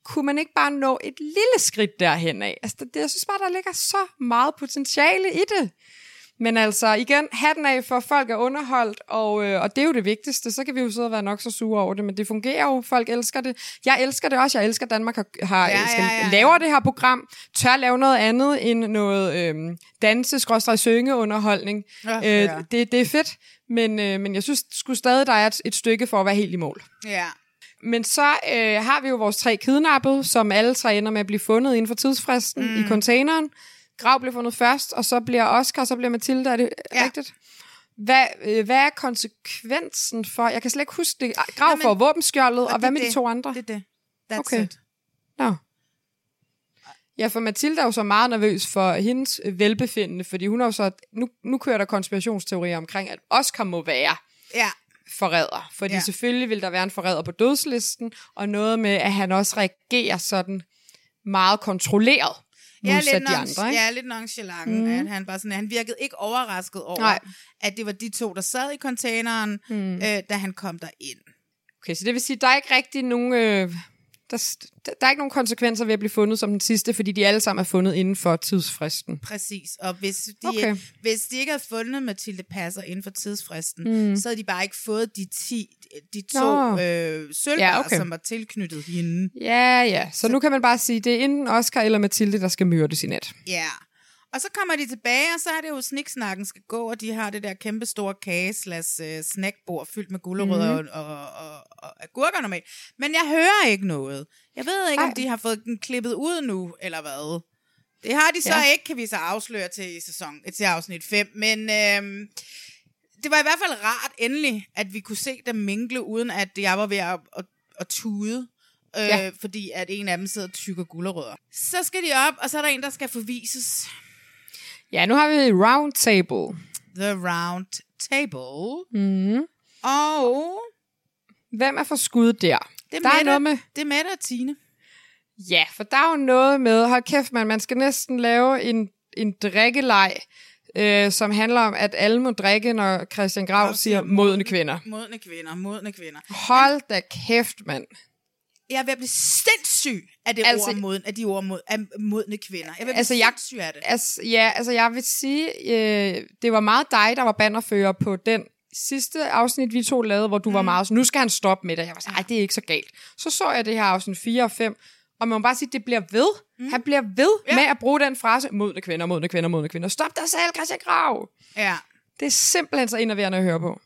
kunne man ikke bare nå et lille skridt derhen af? Altså, det, jeg synes bare, der ligger så meget potentiale i det. Men altså, igen, hatten af for, at folk er underholdt, og, øh, og det er jo det vigtigste. Så kan vi jo sidde og være nok så sure over det, men det fungerer jo. Folk elsker det. Jeg elsker det også. Jeg elsker, at Danmark har, har Ja, skal, ja, ja, laver det her program. Tør lave noget andet end noget øh, danse synge underholdning Ja, øh, ja. det, det er fedt, men, øh, men jeg synes sgu stadig, der er et, et stykke for at være helt i mål. Ja. Men så øh, har vi jo vores tre kidnappede, som alle tre ender med at blive fundet inden for tidsfristen mm. i containeren. Grav bliver fundet først, og så bliver Oscar, og så bliver Mathilde, er det ja. rigtigt? hvad, øh, hvad er konsekvensen for... Jeg kan slet ikke huske det. Grav Jamen, for våbenskjoldet, og, og hvad med de to andre? Det er det. That's Okay. it. Nå. Ja, for Mathilde er jo så meget nervøs for hendes velbefindende, fordi hun er jo så... Nu, nu kører der konspirationsteorier omkring, at Oscar må være Ja. forræder. Fordi ja. selvfølgelig vil der være en forræder på dødslisten, og noget med, at han også reagerer sådan meget kontrolleret Ja, modsat lidt, de andre. Ikke? ja, lidt nonchalant, mm. at han bare sådan, han virkede ikke overrasket over, Nej. at det var de to, der sad i containeren, mm. øh, da han kom der ind. Okay, så det vil sige, at der er ikke rigtig nogen... Øh, der, der er ikke nogen konsekvenser ved at blive fundet som den sidste, fordi de alle sammen er fundet inden for tidsfristen. Præcis, og hvis de, Okay. hvis de ikke havde fundet Mathilde Passer inden for tidsfristen, Mm. så havde de bare ikke fået de, ti, de to Nå. øh, sølvbar, Ja, okay. som var tilknyttet hende. Ja, ja. Så, så nu kan man bare sige, det er enten Oscar eller Mathilde, der skal myrdes i nat. Ja. Og så kommer de tilbage, og så er det jo sniksnakken skal gå, og de har det der kæmpe store kage slash øh, snackbord fyldt med gulerødder mm. og, og, og, og agurker normalt. Men jeg hører ikke noget. Jeg ved ikke, Ej. om de har fået den klippet ud nu, eller hvad. Det har de så Ja. ikke, kan vi så afsløre til i sæson, til afsnit 5. Men øhm, det var i hvert fald rart endelig, at vi kunne se dem mingle, uden at jeg var ved at, at, at tude. Øh, Ja. Fordi at en af dem sidder og tykker gulerødder. Så skal de op, og så er der en, der skal forvises. Ja, nu har vi round table. The Round Table. Mm. Og Hvem er for skud der? det er, der er noget med... det er Mette og Tine. Ja, for der er jo noget med, hold kæft man, man skal næsten lave en, en drikkeleg, øh, som handler om, at alle må drikke, når Christian Grav siger modne kvinder. Modne kvinder, modne kvinder. Hold da kæft, mand. Jeg er ved at blive sindssyg af, det Altså- ord mod, af de ord mod, af modne kvinder. Jeg er ved at Altså, blive sindssyg af det. Altså, ja, altså jeg vil sige, øh, det var meget dig, der var bannerfører på den sidste afsnit, vi to lavede, hvor du mm. var meget sådan, nu skal han stoppe med det. Jeg var sådan, nej, det er ikke så galt. Så så jeg det her afsnit 4 og 5, og man må bare sige, det bliver ved. Mm. Han bliver ved ja. med at bruge den frase, modne kvinder, modne kvinder, modne kvinder. Stop dig selv, Christian Grav. Ja. Det er simpelthen så enerverende at høre på.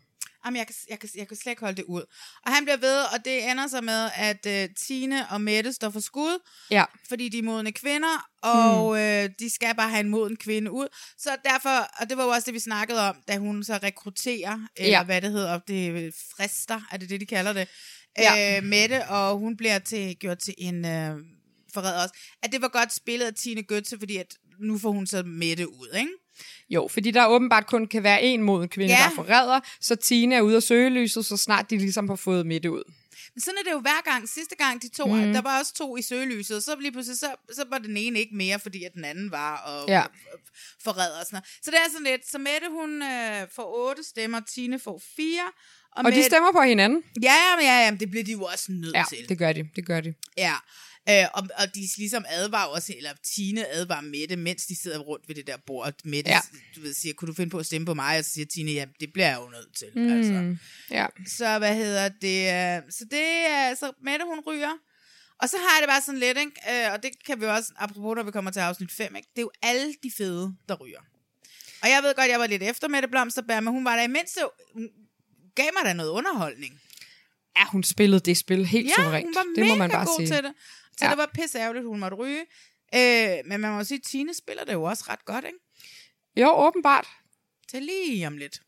Jamen, jeg kan, jeg, kan, jeg kan slet ikke holde det ud. Og han bliver ved, og det ender så med, at uh, Tine og Mette står for skud, Ja. fordi de er modne kvinder, og mm. øh, de skal bare have en moden kvinde ud. Så derfor, og det var jo også det, vi snakkede om, da hun så rekrutterer, eller Ja. hvad det hedder, det er frister, er det det, de kalder det, ja. øh, Mette, og hun bliver til, gjort til en øh, forræder også. At det var godt spillet af Tine Götze, fordi at nu får hun så Mette ud, ikke? Jo, fordi der åbenbart kun kan være en moden kvinde, Ja. der forræder, så Tine er ude af søgelyset, så snart de ligesom har fået midte ud. Men sådan er det jo hver gang. Sidste gang, de to, mm. der var også to i søgelyset, og så lige pludselig, så, så var den ene ikke mere, fordi at den anden var og Ja. forræder og sådan noget. Så det er sådan lidt, så Mette, hun øh, får otte stemmer, Tine får fire. Og, og de stemmer på hinanden. Ja, ja, ja, ja, det bliver de jo også nødt Ja, til. det gør de, det gør de. Ja. Øh, og, og de ligesom advarer også, eller Tine advarer Mette, mens de sidder rundt ved det der bord. Mette Ja. du ved, siger, kunne du finde på at stemme på mig? Og så siger Tine, ja, det bliver jeg jo nødt til. Mm. Altså. Ja. Så hvad hedder det? øh, Så det er, så Mette hun ryger. Og så har jeg det bare sådan lidt, ikke? Øh, og det kan vi også, apropos når vi kommer til afsnit 5, ikke? det er jo alle de fede, der ryger. Og jeg ved godt, jeg var lidt efter Mette Blomsterberg, men hun var der imens, så gav mig da noget underholdning. Ja, hun spillede det spil helt Ja, suverænt. hun var det mega må man bare god sige. til det. Så Ja. det var pisse ærgerligt, hun måtte ryge. Øh, men man må sige, at Tine spiller det jo også ret godt, ikke? Jo, åbenbart. Til lige om lidt.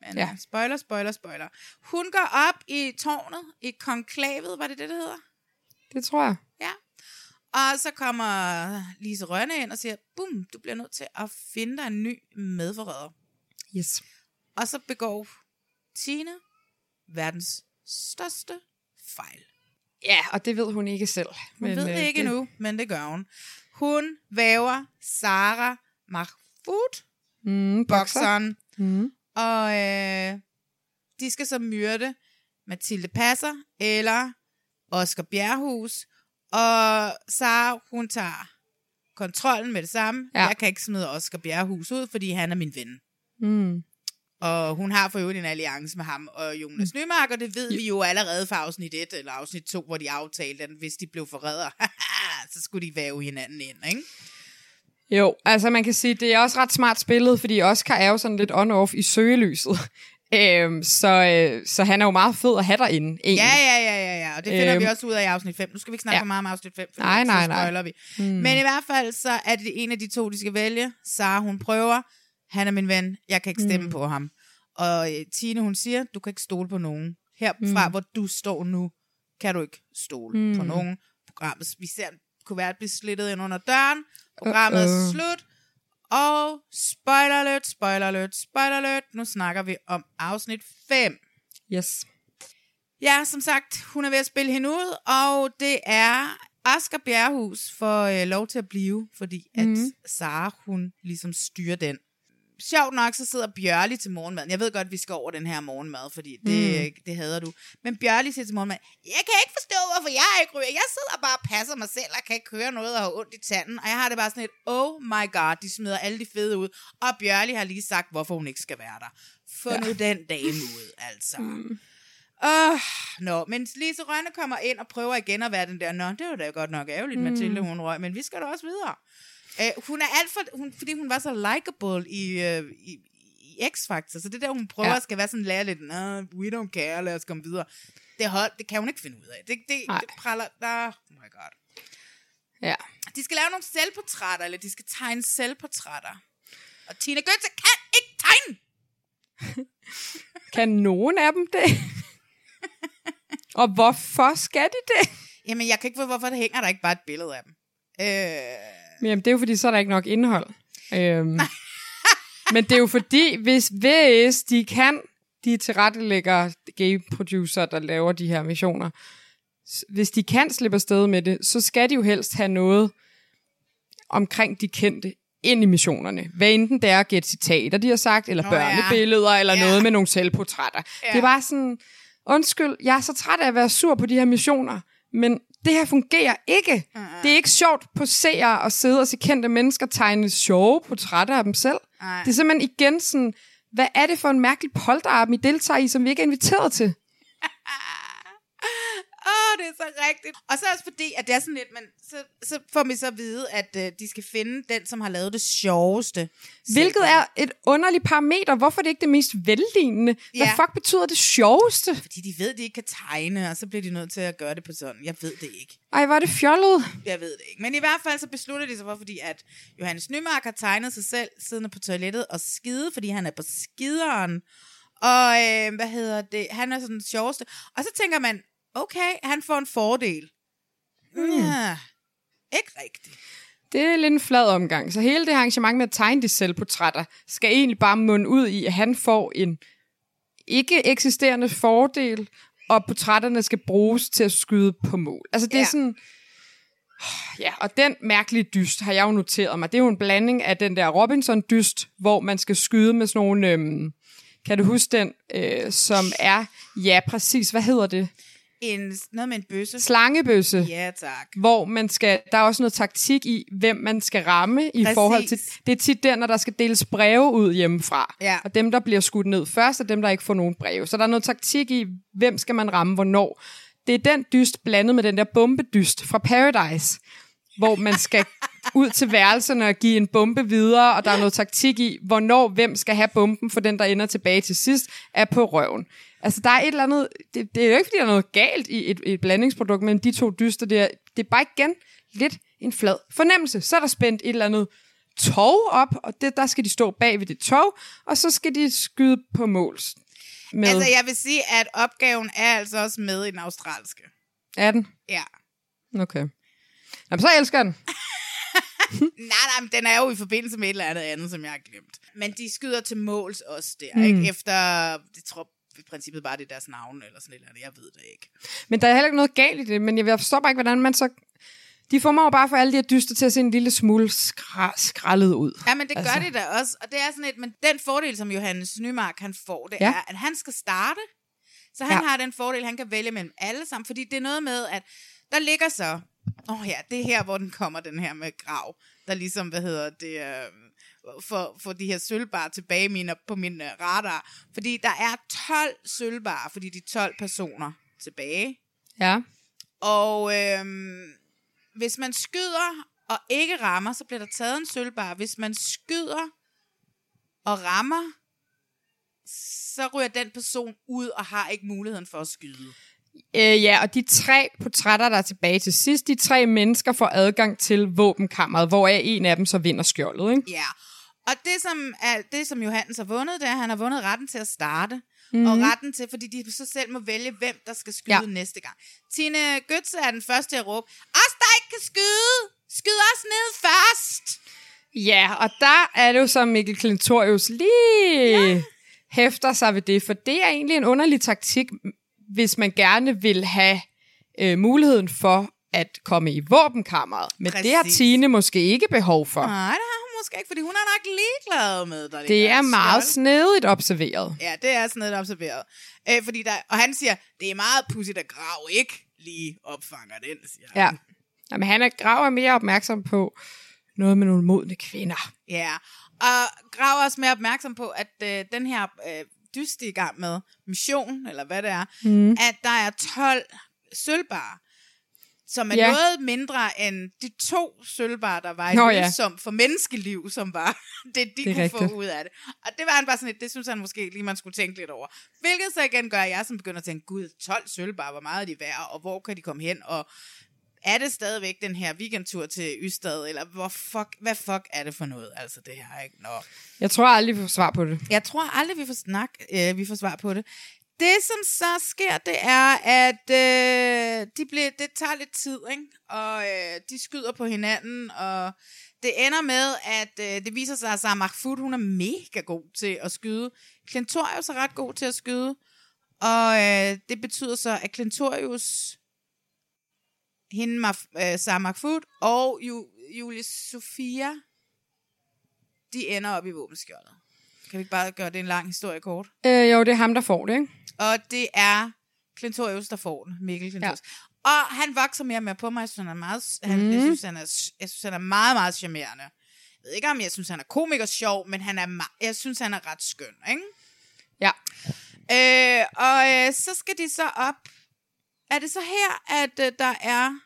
Men Ja. ja. spoiler, spoiler, spoiler. Hun går op i tårnet, i konklavet, var det det, det hedder? Det tror jeg. Ja. Og så kommer Lise Rønne ind og siger, bum, du bliver nødt til at finde dig en ny medforræder. Yes. Og så begår Tine verdens største fejl. Ja, og det ved hun ikke selv. Hun men, ved det øh, ikke endnu, men det gør hun. Hun væver Sara Mahfoud, Mm, bokser. bokseren, Mm. og øh, de skal så myrde Mathilde Passer eller Oscar Bjerghus. Og Sara, hun tager kontrollen med det samme. Ja. Jeg kan ikke smide Oscar Bjerghus ud, fordi han er min ven. Mm. Og hun har for øvrigt en alliance med ham og Jonas Nymark, og det ved vi jo allerede fra afsnit 1 eller afsnit 2, hvor de aftalte, at hvis de blev forrædere, så skulle de væve hinanden ind, ikke? Jo, altså man kan sige, det er også ret smart spillet, fordi Oscar er jo sådan lidt on-off i søgelyset. Øhm, så, øh, så han er jo meget fed at have derinde, egentlig. Ja, ja, ja, ja, ja, og det finder Øhm, vi også ud af i afsnit 5. Nu skal vi ikke snakke ja. for meget om afsnit 5, for Nej, nej, nej. spoiler vi. Mm. Men i hvert fald, så er det en af de to, de skal vælge. Sara, hun prøver. Han er min ven. Jeg kan ikke stemme Mm. på ham. Og øh, Tine, hun siger, du kan ikke stole på nogen. Herfra, mm. hvor du står nu, kan du ikke stole mm. på Mm. nogen. Programmet, vi ser kuvertet blive slittet ind under døren. Programmet uh-uh. er Uh-oh. slut. Og spoiler alert, spoiler alert, spoiler alert. Nu snakker vi om afsnit 5. Yes. Ja, som sagt, hun er ved at spille hende ud, og det er Asger Bjerrehus får øh, lov til at blive, fordi at Mhm. Sara, hun ligesom styrer den. Sjovt nok, så sidder Bjørli til morgenmad. Jeg ved godt, vi skal over den her morgenmad, fordi det, mm. det hader du. Men Bjørli siger til morgenmad, jeg kan ikke forstå, hvorfor jeg ikke ryger. Jeg sidder bare og passer mig selv, og kan ikke køre noget og har ondt i tanden. Og jeg har det bare sådan et, oh my god, de smider alle de fede ud. Og Bjørli har lige sagt, hvorfor hun ikke skal være der. Få ja. nu den dame ud, altså. Mm. Åh, nå, men Lise Rønne kommer ind og prøver igen at være den der, nå, det var da godt nok ærgerligt. Mm. Mathilde, hun røg, men vi skal da også videre. Uh, hun er alt for, hun, fordi hun var så likable i, uh, i, i X-Factor, så det der, hun prøver Ja. skal være sådan lære lidt, we don't care, lad os komme videre. Det, hold, det kan hun ikke finde ud af. Det, det, det praller, der, oh my god. Ja. De skal lave nogle selvportrætter, eller de skal tegne selvportrætter. Og Tina Götze kan ikke tegne! Kan nogen af dem det? Og hvorfor skal de det? Jamen, jeg kan ikke få, hvorfor der hænger der ikke bare et billede af dem. Øh, Jamen, det er jo fordi, så er der ikke nok indhold. Øhm, men det er jo fordi, hvis, hvis de kan, de tilrettelægger gay producer, der laver de her missioner, hvis de kan slippe afsted med det, så skal de jo helst have noget omkring de kendte ind i missionerne. Hvad enten det er at gætte citater, de har sagt, eller Nå, børnebilleder, ja. eller Ja. noget med nogle selvportrætter. Ja. Det er bare sådan, undskyld, jeg er så træt af at være sur på de her missioner, men det her fungerer ikke. Det er ikke sjovt på seere at sidde og se kendte mennesker tegne sjove portrætter af dem selv. Nej. Det er simpelthen igen sådan, hvad er det for en mærkelig polterappen, I deltager i, som vi ikke er inviteret til? Det er så rigtigt. Og så også fordi, at det er sådan lidt, men så, så får vi så at vide, at øh, de skal finde den, som har lavet det sjoveste. Hvilket er et underligt parameter. Hvorfor er det ikke det mest vellignende? Hvad Ja. fuck betyder det sjoveste? Fordi de ved, at de ikke kan tegne, og så bliver de nødt til at gøre det på sådan. Jeg ved det ikke. Ej, var det fjollet. Jeg ved det ikke. Men i hvert fald så beslutter de sig for, fordi at Johannes Nymark har tegnet sig selv siddende på toilettet og skide, fordi han er på skideren. Og øh, hvad hedder det? Han er sådan den sjoveste. Og så tænker man, okay, han får en fordel. Mm. Ja, ikke rigtigt. Det er lidt en flad omgang. Så hele det arrangement med at tegne de selvportrætter, skal egentlig bare munde ud i, at han får en ikke eksisterende fordel, og portrætterne skal bruges til at skyde på mål. Altså det er Ja. sådan... Ja, og den mærkelige dyst har jeg jo noteret mig. Det er jo en blanding af den der Robinson-dyst, hvor man skal skyde med sådan nogle... Øhm, kan du huske den, øh, som er... Ja, præcis. Hvad hedder det? En, noget med en bøsse. Slangebøsse. Ja, tak. Hvor man skal, der er også noget taktik i, hvem man skal ramme i Præcis. forhold til... Det er tit der, når der skal deles breve ud hjemmefra. Ja. Og dem, der bliver skudt ned først, er dem, der ikke får nogen breve. Så der er noget taktik i, hvem skal man ramme, hvornår. Det er den dyst blandet med den der bombedyst fra Paradise, hvor man skal ud til værelserne og give en bombe videre, og der er noget taktik i, hvornår hvem skal have bomben, for den, der ender tilbage til sidst, er på røven. Altså, der er et eller andet... Det, det er jo ikke, fordi der er noget galt i et, et blandingsprodukt mellem de to dyster. Det er, det er bare igen lidt en flad fornemmelse. Så er der spændt et eller andet tog op, og det, der skal de stå bag ved det tog, og så skal de skyde på mål. Med. Altså, jeg vil sige, at opgaven er altså også med i den australske. Er den? Ja. Okay. Jamen, så elsker jeg den. nej, nej, men den er jo i forbindelse med et eller andet andet, som jeg har glemt. Men de skyder til måls også der, Mm. ikke? Efter, jeg tror i princippet bare, det er deres navn eller sådan et eller andet. Jeg ved det ikke. Men der er heller ikke noget galt i det, men jeg forstår bare ikke, hvordan man så... De formår bare for alle de her dyster til at se en lille smule skra- skrællet ud. Ja, men det altså. Gør de da også. Og det er sådan et, men den fordel, som Johannes Nymark han får, det Ja. er, at han skal starte. Så han ja. har den fordel, han kan vælge mellem alle sammen. Fordi det er noget med, at der ligger så... Åh oh ja, det er her, hvor den kommer, den her med grav. Der ligesom, hvad hedder det... Øh, for, for de her sølvbar tilbage mine, på min uh, radar. Fordi der er 12 sølvbar, fordi de er 12 personer tilbage. Ja. Og øhm, hvis man skyder og ikke rammer, så bliver der taget en sølvbar. Hvis man skyder og rammer, så ryger den person ud og har ikke muligheden for at skyde. Øh, ja, og de tre portrætter, der er tilbage til sidst, de tre mennesker får adgang til våbenkammeret, hvor en af dem så vinder skjoldet, ikke? Ja, Og det som, er, det, som Johannes har vundet, det er, at han har vundet retten til at starte. Mhm. Mm-hmm. Og retten til, fordi de så selv må vælge, hvem der skal skyde ja. næste gang. Tine Götze er den første til at råbe, os der ikke kan skyde, skyd os ned først. Ja, og der er det jo så, Mikkel Klintorius lige ja. hæfter sig ved det, for det er egentlig en underlig taktik, hvis man gerne vil have øh, muligheden for at komme i våbenkammeret. Men det har Præcis. Tine måske ikke behov for. Nej, det har hun måske ikke, fordi hun er nok ligeglad med, der Det ligger er et meget skjold. snedigt observeret. Ja, det er noget observeret. Øh, fordi der, og han siger, det er meget pudsigt, at Grav ikke lige opfanger den, siger han. Ja. Jamen, han er grav er mere opmærksom på noget med nogle modne kvinder. Ja, og Grav er også mere opmærksom på, at øh, den her øh, dyst i gang med, mission, eller hvad det er, Mhm. at der er 12 sølvbarer, som er Ja. noget mindre end de to sølvbarer, der var i Nå, ja. som for menneskeliv, som var det, de Det kunne få rigtigt. ud af det. Og det var han bare sådan lidt, det synes han måske lige, man skulle tænke lidt over. Hvilket så igen gør, at jeg som begynder at tænke, gud, 12 sølvbarer, hvor meget er de værd, og hvor kan de komme hen, og er det stadigvæk den her weekendtur til Ystad, eller hvor fuck, hvad fuck er det for noget, altså det her, ikke? Nå. Jeg tror aldrig, vi får svar på det. Jeg tror aldrig, vi får snak, øh, vi får svar på det. Det, som så sker, det er, at øh, de bliver, det tager lidt tid, ikke? og øh, de skyder på hinanden, og det ender med, at øh, det viser sig, at Sarah Mahfoud, hun er mega god til at skyde. Klentorius er ret god til at skyde, og øh, det betyder så, at Klentorius, hende, Maf- øh, Sarah Mahfoud og Ju- Julie Sofia, de ender op i våbenskjoldet. Kan vi ikke bare gøre det en lang historie kort? Øh, jo, det er ham, der får det, ikke? Og det er Klintorius, der får den. Mikkel Klintorius. Ja. Og han vokser mere og mere på mig. Jeg synes, han er meget, han, Mhm. jeg synes, han er, jeg synes, han er meget, meget charmerende. Jeg ved ikke, om jeg synes, han er komiker sjov, men han er, jeg synes, han er ret skøn, ikke? Ja. Øh, og øh, så skal de så op. Er det så her, at øh, der er,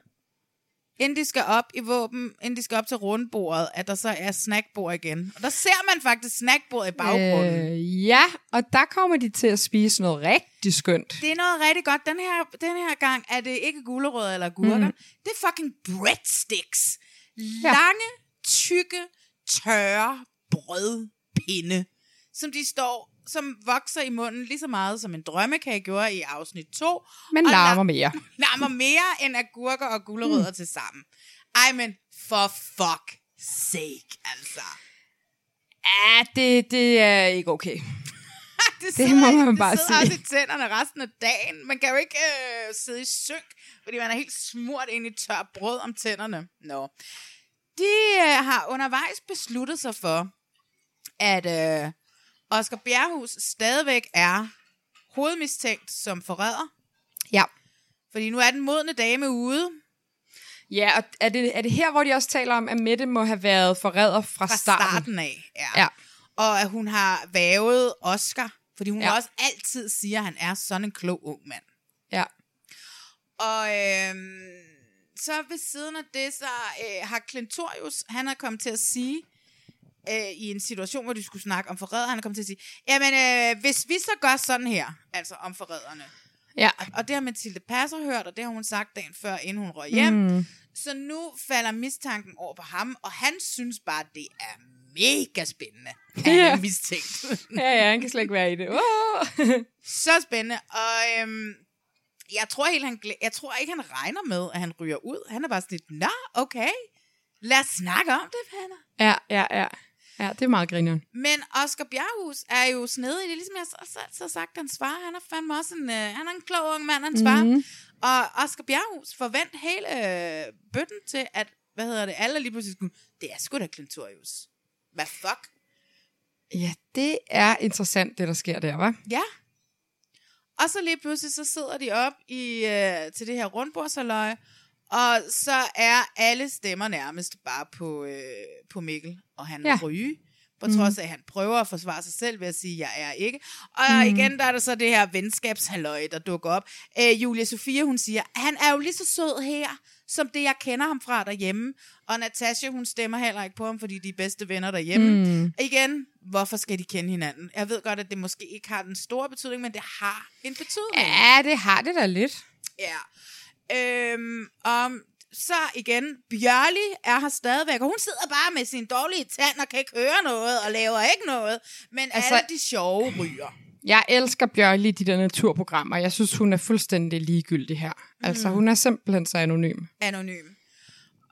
inden de skal op i våben, inden de skal op til rundbordet, at der så er snackbord igen? Og der ser man faktisk snackbordet i baggrunden. Øh, ja, og der kommer de til at spise noget rigtig skønt. Det er noget rigtig godt. Den her, den her gang er det ikke gulerødder eller gurker. Mm. Det er fucking breadsticks. Lange, tykke, tørre brødpinde, som de står, som vokser i munden lige så meget, som en drømmekage gjorde i afsnit 2. Men og larmer la- mere. Larmer mere end agurker og gulerødder mm. til sammen. Ej, men for fuck sake, altså. Ja, det, det er ikke okay. det, Det må man bare det sidder sige. også i tænderne resten af dagen. Man kan jo ikke øh, sidde i synk, fordi man er helt smurt ind i tør brød om tænderne. Nå. De øh, har undervejs besluttet sig for, at øh, Oscar Bjerghus stadigvæk er hovedmistænkt som forræder. Ja. Fordi nu er den modne dame ude. Ja, og er det, er det her, hvor de også taler om, at Mette må have været forræder fra, Fra starten? starten af, ja. ja. Og at hun har vævet Oscar, fordi hun Ja. også altid siger, at han er sådan en klog ung mand. Ja. Og øhm, så ved siden af det, så øh, har Klentorius, han er kommet til at sige, øh, i en situation, hvor de skulle snakke om forræder, han er kommet til at sige, jamen øh, hvis vi så gør sådan her, altså om forræderne, Ja. og, og det har Mathilde Passer hørt, og det har hun sagt dagen før, inden hun røg hjem, Mm. så nu falder mistanken over på ham, og han synes bare, det er mega spændende. Han Ja. er mistænkt. Ja, ja, han kan slet ikke være i det. Oh. Så spændende. Og øhm, jeg tror helt, han, jeg tror ikke, han regner med, at han ryger ud. Han er bare sådan lidt, nå, okay. Lad os snakke om det, venner. Ja, ja, ja. Ja, det er meget grineren. Men Oscar Bjerghus er jo snedig. Det er ligesom jeg så, så, så sagt, hans far. Han er fandme også en, øh, han er en klog ung mand, hans far. Mhm. Og Oscar Bjerghus forvent hele øh, bøtten til, at, hvad hedder det, alle lige pludselig skulle, det er sgu da Klintorius. Hvad fuck? Ja, det er interessant, det der sker der, var. Ja. Og så lige pludselig, så sidder de op i, øh, til det her rundbordsaløje, og så er alle stemmer nærmest bare på, øh, på Mikkel, og han Ja. ryge, på Mhm. trods af, at han prøver at forsvare sig selv ved at sige, jeg er ikke. Og mm. igen, der er der så det her venskabshalløj, der dukker op. Øh, Julia Sofia, hun siger, han er jo lige så sød her, som det, jeg kender ham fra derhjemme. Og Natasha, hun stemmer heller ikke på ham, fordi de er bedste venner derhjemme. Mm. Igen, hvorfor skal de kende hinanden? Jeg ved godt, at det måske ikke har den store betydning, men det har en betydning. Ja, det har det da lidt. Ja. Øhm, og så igen, Bjørli er her stadigvæk, og hun sidder bare med sin dårlige tand og kan ikke høre noget, og laver ikke noget. Men altså, Altså- alle de sjove ryger. Jeg elsker Bjørli i de der naturprogrammer. Jeg synes, hun er fuldstændig ligegyldig her. Altså, Mm. hun er simpelthen så anonym. Anonym.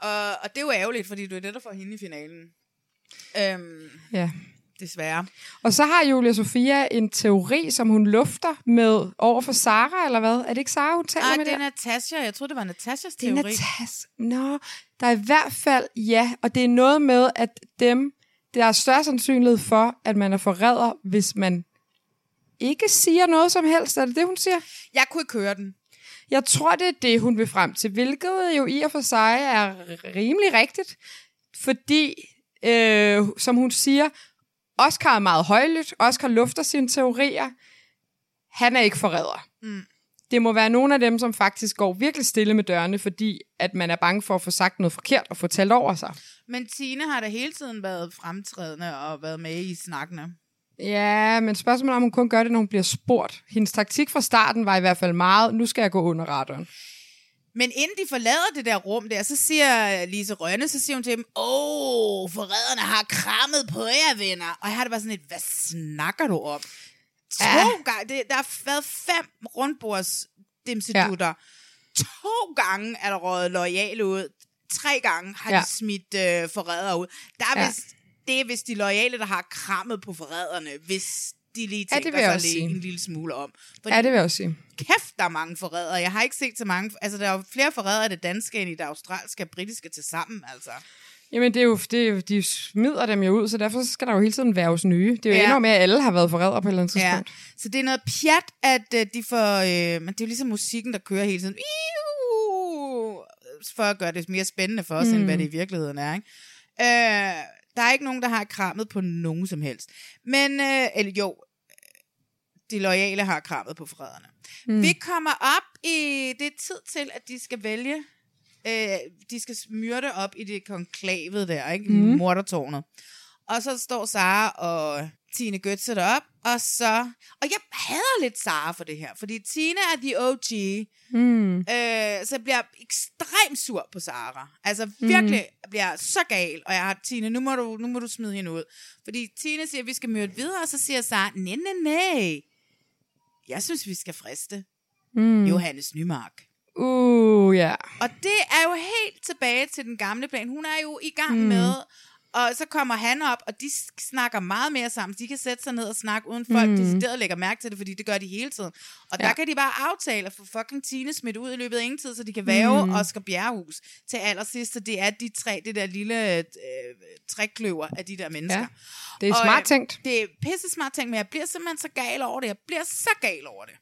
Og, og det er jo ærgerligt, fordi du er det, der får hende i finalen. Øhm, Ja. Desværre. Og så har Julia Sofia en teori, som hun lufter med over for Sara, eller hvad? Er det ikke Sara, hun taler Nej, med det er der? Natasha. Jeg troede, det var Natashas Det er teori. Natas. Nå, der er i hvert fald, ja, og det er noget med, at dem, der er større sandsynlighed for, at man er forræder, hvis man ikke siger noget som helst. Er det det, hun siger? Jeg kunne ikke høre den. Jeg tror, det er det, hun vil frem til, hvilket jo i og for sig er rimelig rigtigt, fordi, øh, som hun siger, Oscar er meget højlydt, Oscar lufter sine teorier, han er ikke forræder. Mm. Det må være nogle af dem, som faktisk går virkelig stille med dørene, fordi at man er bange for at få sagt noget forkert og få talt over sig. Men Tine har da hele tiden været fremtrædende og været med i snakkene. Ja, men spørgsmålet er, om hun kun gør det, når hun bliver spurgt. Hendes taktik fra starten var i hvert fald meget, nu skal jeg gå under radaren. Men inden de forlader det der rum der, så siger Lise Rønne, så siger hun til dem, åh, forræderne har krammet på jer, venner. Og jeg har det bare sådan lidt, hvad snakker du om? To Ja. gange, det, der har været fem rundbords dimsedutter. Ja. To gange er der røget lojale ud. Tre gange har ja. De smidt øh, forrædere ud. Der er ja. vist, det er vist de lojale, der har krammet på forræderne, hvis de lige Ja, det vil jeg sige. en lille smule om. Ja, det vil jeg også sige. Kæft, der er mange forrædere. Jeg har ikke set så mange. Altså, der er jo flere forrædere i det danske, end i det australske og britiske til sammen, altså. Jamen, det er jo, det er de smider dem jo ud, så derfor skal der jo hele tiden værves nye. Det er jo Ja. ja. endnu med, at alle har været forrædere på et eller andet Ja. tidspunkt. Så det er noget pjat, at uh, de får... Øh, men det er jo ligesom musikken, der kører hele tiden. For at gøre det mere spændende for os, mm. end Mm. hvad det i virkeligheden er. Ikke? Øh, der er ikke nogen, der har krammet på nogen som helst. Men, øh, eller jo, de loyale har krammet på forræderne. Mm. Mm. Vi kommer op i... Det er tid til, at de skal vælge... Øh, de skal myrde op i det konklavet der, ikke? Mm. Mm. Mordertårnet. Og så står Sara og Tine Götze derop, og så... Og jeg hader lidt Sara for det her, fordi Tine er the OG, Mm. øh, så jeg bliver ekstremt sur på Sara. Altså virkelig mm. bliver så gal, og jeg har, Tine, nu må, du, nu må du smide hende ud. Fordi Tine siger, at vi skal myrde videre, og så siger Sara, nej, nej, nej. Jeg synes, vi skal friste Mm. Johannes Nymark. Uh, ja. Og det er jo helt tilbage til den gamle plan. Hun er jo i gang mm. med, og så kommer han op, og de snakker meget mere sammen. De kan sætte sig ned og snakke, uden folk Mm. decideret lægger mærke til det, fordi det gør de hele tiden. Og ja. Der kan de bare aftale at få fucking Tine smidt ud i løbet af ingen tid, så de kan væve Mm. Oscar Bjerrehus til allersidst. Så det er de tre, det der lille øh, trækløver af de der mennesker. Ja. Det er Og, smart øh, tænkt. Det er pisse smart tænkt, men jeg bliver simpelthen så gal over det. Jeg bliver så gal over det.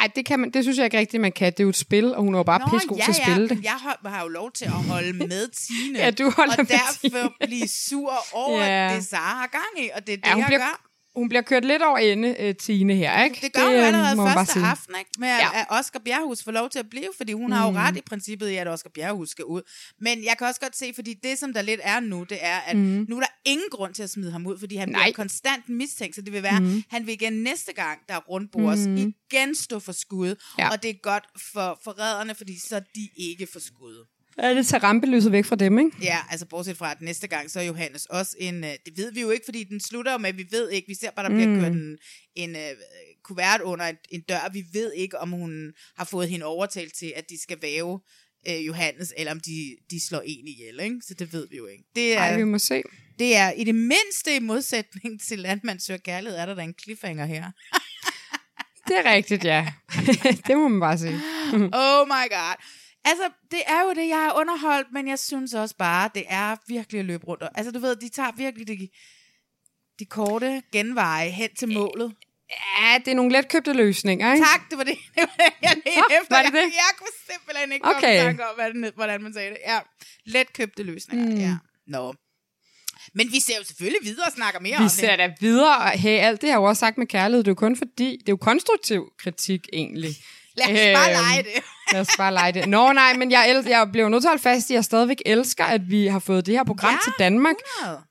Ej, det, kan man, det synes jeg ikke rigtigt, man kan. Det er jo et spil, og hun er jo bare Nå, pissegod ja, til at ja, spille det. men Jeg har, har jo lov til at holde med Tine. Ja, du holder og med derfor blive sur over, Ja. ja. det Sara har gang i, og det er det, Ja, hun jeg bliver, gør. Hun bliver kørt lidt over ende, uh, Tine her, ikke? Det gør hun øh, allerede må man bare første sige. aften, ikke? Med at, at Oscar Bjerghus får lov til at blive, fordi hun mm. har jo Mm. ret i princippet i, at Oscar Bjerghus skal ud. Men jeg kan også godt se, fordi det, som der lidt er nu, det er, at Mm. nu er der ingen grund til at smide ham ud, fordi han Nej. bliver konstant mistænkt, så det vil være, Mm. han vil igen næste gang, der er rundbords, Mm. igen stå for skud, Ja. ja. og det er godt for forræderne, fordi så er de ikke for skud. Ja, det tager rampelyset væk fra dem, ikke? Ja, altså bortset fra, at næste gang, så er Johannes også en... Øh, det ved vi jo ikke, fordi den slutter med, vi ved ikke, vi ser bare, der bliver Mm. kørt en, en øh, kuvert under en, en dør. Vi ved ikke, om hun har fået hende overtalt til, at de skal væve øh, Johannes, eller om de, de slår en ihjel, ikke? Så det ved vi jo ikke. Det er, Ej, vi må se. det er i det mindste i modsætning til Landmand Søger Kærlighed, er der da en cliffhanger her. Det er rigtigt, ja. det må man bare sige. oh my god. Altså, det er jo det, jeg er underholdt, men jeg synes også bare, det er virkelig at løbe rundt. Altså, du ved, de tager virkelig de, de korte genveje hen til målet. Ja, det er nogle letkøbte løsninger, ikke? Tak, det var det, det, var det jeg ledte Nå, efter. var det det? Jeg, jeg kunne simpelthen ikke komme Okay. i tanke om, hvordan man sagde det. Ja, letkøbte løsninger, Mm. ja. Nå. Men vi ser jo selvfølgelig videre og snakker mere om Vi det. ser da videre, hey, alt det har jeg jo også sagt med kærlighed. Det er jo kun fordi, det er jo konstruktiv kritik egentlig. Lad os bare Øhm, lege det. Lad os bare lege det. Nå nej, men jeg, el- jeg blev nødt til at holde fast i, at jeg stadigvæk elsker, at vi har fået det her program Ja, til Danmark. 100.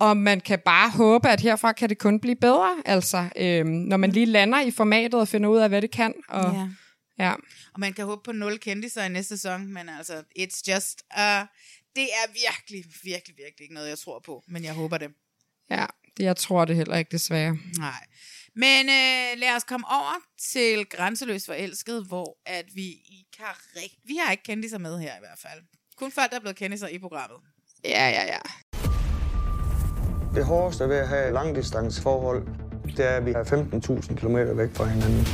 Og man kan bare håbe, at herfra kan det kun blive bedre. Altså, øhm, når man lige lander i formatet og finder ud af, hvad det kan. Og, Ja. Ja. Og man kan håbe på nul kendiser i næste sæson, men altså, it's just, uh, det er virkelig, virkelig, virkelig ikke noget, jeg tror på, men jeg håber det. Ja, jeg tror det heller ikke, desværre. Nej. Men øh, lad os komme over til Grænseløs Forelsket, hvor at vi ikke har rigt... Vi har ikke kendiser med her i hvert fald. Kun folk, der er blevet kendiser i programmet. Ja, ja, ja. Det hårdeste ved at have langdistanceforhold, det er, at vi er 15.000 km væk fra hinanden.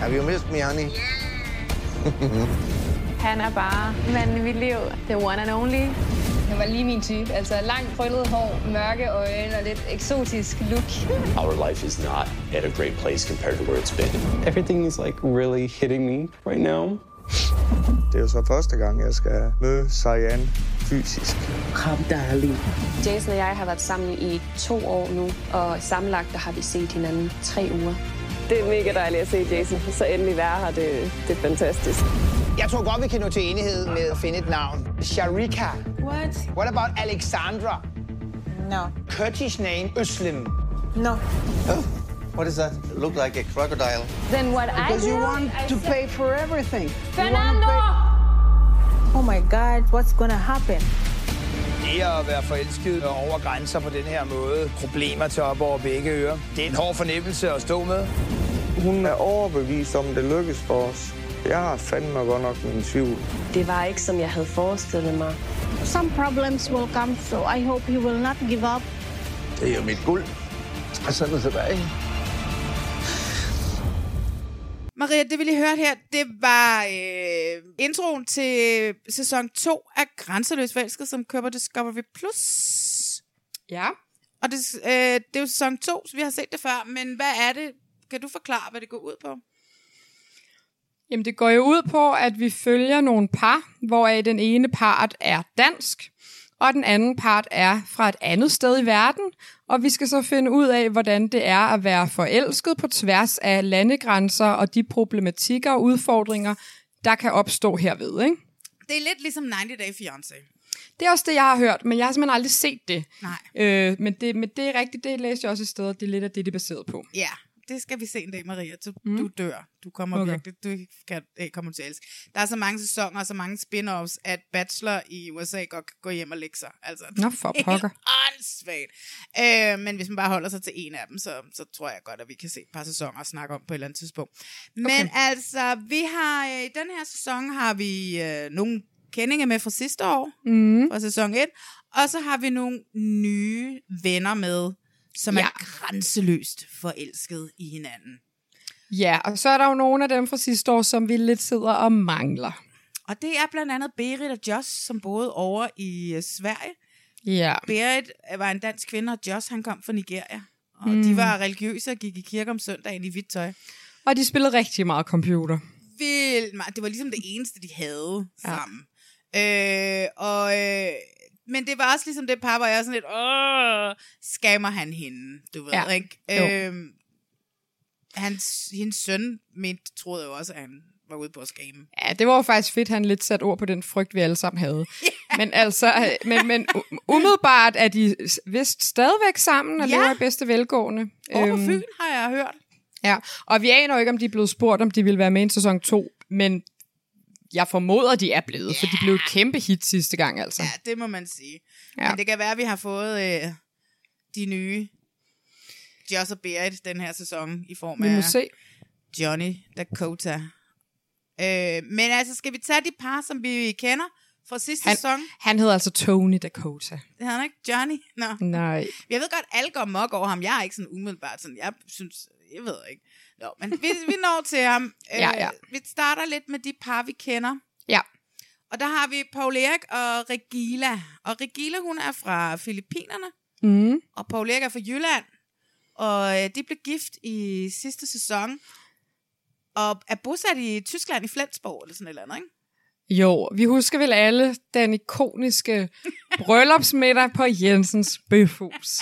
Have you missed me, honey? Han er bare manden i mit liv. The one and only. Han var lige min type. Altså langt krøllet hår, mørke øjne og lidt eksotisk look. Our life is not at a great place compared to where it's been. Everything is like really hitting me right now. Det er jo så første gang, jeg skal møde Sayan fysisk. Kom, darling. Jason og jeg har været sammen i to år nu, og sammenlagt der har vi set hinanden tre uger. Det er mega dejligt at se Jason, så endelig være her, det, det er fantastisk. Jeg tror godt, vi kan nå til enighed med at finde et navn. Sharika. What? What about Alexandra? No. Kurtish name, Øslem. No. What does that look like? A crocodile? Then what I Because you want I to said- pay for everything. Fernando! Oh my God, what's gonna happen? Det at være forelsket over grænser på den her måde, problemer til op over begge ører, det er en hård fornemmelse at stå med. Hun er overbevist om, det lykkes for os. Jeg har fandme godt nok min tvivl. Det var ikke, som jeg havde forestillet mig. Some problems will come, so I hope he will not give up. Det er jo mit guld. Og så er det tilbage. Maria, det vi lige hørte her, det var øh, introen til sæson 2 af Grænseløs Forelsket, som kører på Discovery+. Plus. Ja. Og det, øh, det er jo sæson 2, så vi har set det før, men hvad er det? Kan du forklare, hvad det går ud på? Jamen, det går jo ud på, at vi følger nogle par, hvoraf den ene part er dansk, og den anden part er fra et andet sted i verden, og vi skal så finde ud af, hvordan det er at være forelsket på tværs af landegrænser og de problematikker og udfordringer, der kan opstå herved, ikke? Det er lidt ligesom 90 Day Fiancé. Det er også det, jeg har hørt, men jeg har simpelthen aldrig set det. Nej. Øh, men, det men det er rigtigt, det læste jeg også i stedet, og det er lidt af det, det er baseret på. Ja, det skal vi se en dag, Maria. Du, Mm. du dør. Du kommer Okay. virkelig, du kan, eh, kommer til at elske. Der er så mange sæsoner og så mange spin-offs, at Bachelor i USA godt kan gå hjem og lægge sig. Altså, Nå, for er pokker. åndssvagt. Øh, men hvis man bare holder sig til en af dem, så, så tror jeg godt, at vi kan se et par sæsoner og snakke om på et eller andet tidspunkt. Men Okay. altså, vi har øh, i den her sæson har vi øh, nogle kendinger med fra sidste år, Mm. fra sæson 1, og så har vi nogle nye venner med, som Ja. er grænseløst forelsket i hinanden. Ja, og så er der jo nogle af dem fra sidste år, som vi lidt sidder og mangler. Og det er blandt andet Berit og Josh, som boede over i øh, Sverige. Ja. Berit øh, var en dansk kvinde, og Josh han kom fra Nigeria. Og Mm. de var religiøse og gik i kirke om søndagen i hvidt tøj. Og de spillede rigtig meget computer. Vildt meget. Det var ligesom det eneste, de havde sammen. Øh, og, øh, men det var også ligesom det par, hvor jeg er sådan lidt, åh, skammer han hende, du ved, Ja. ikke? Jo. Øh, hans, hendes søn mente, troede jo også, at han var ude på at skamme. Ja, det var jo faktisk fedt, han lidt sat ord på den frygt, vi alle sammen havde. Men altså, øh, men, men umiddelbart er de vist stadigvæk sammen og Ja. lever i bedste velgående. Over Øhm, Fyn har jeg hørt. Ja, og vi aner jo ikke, om de er blevet spurgt, om de ville være med i en sæson 2, men jeg formoder, de er blevet, yeah. for de blev et kæmpe hit sidste gang, altså. Ja, det må man sige. Ja. Men det kan være, at vi har fået øh, de nye Joss og Berit den her sæson i form af se. Johnny Dakota. Øh, men altså, skal vi tage de par, som vi kender fra sidste Han, sæson? han hedder altså Tony Dakota. Det hedder han ikke? Johnny? Nå. Nej. Jeg ved godt, alle går mok over ham. Jeg er ikke sådan umiddelbart sådan, jeg synes, jeg ved ikke. Nå, men vi, vi når til ham. Øh, Ja, ja. Vi starter lidt med de par, vi kender. Ja. Og der har vi Paul Erik og Regila. Og Regila, hun er fra Filippinerne, Mm. og Paul Erik er fra Jylland. Og øh, de blev gift i sidste sæson, og er bosat i Tyskland i Flensborg, eller sådan et eller andet, ikke? Jo, vi husker vel alle den ikoniske bryllupsmiddag på Jensens Bøfhus.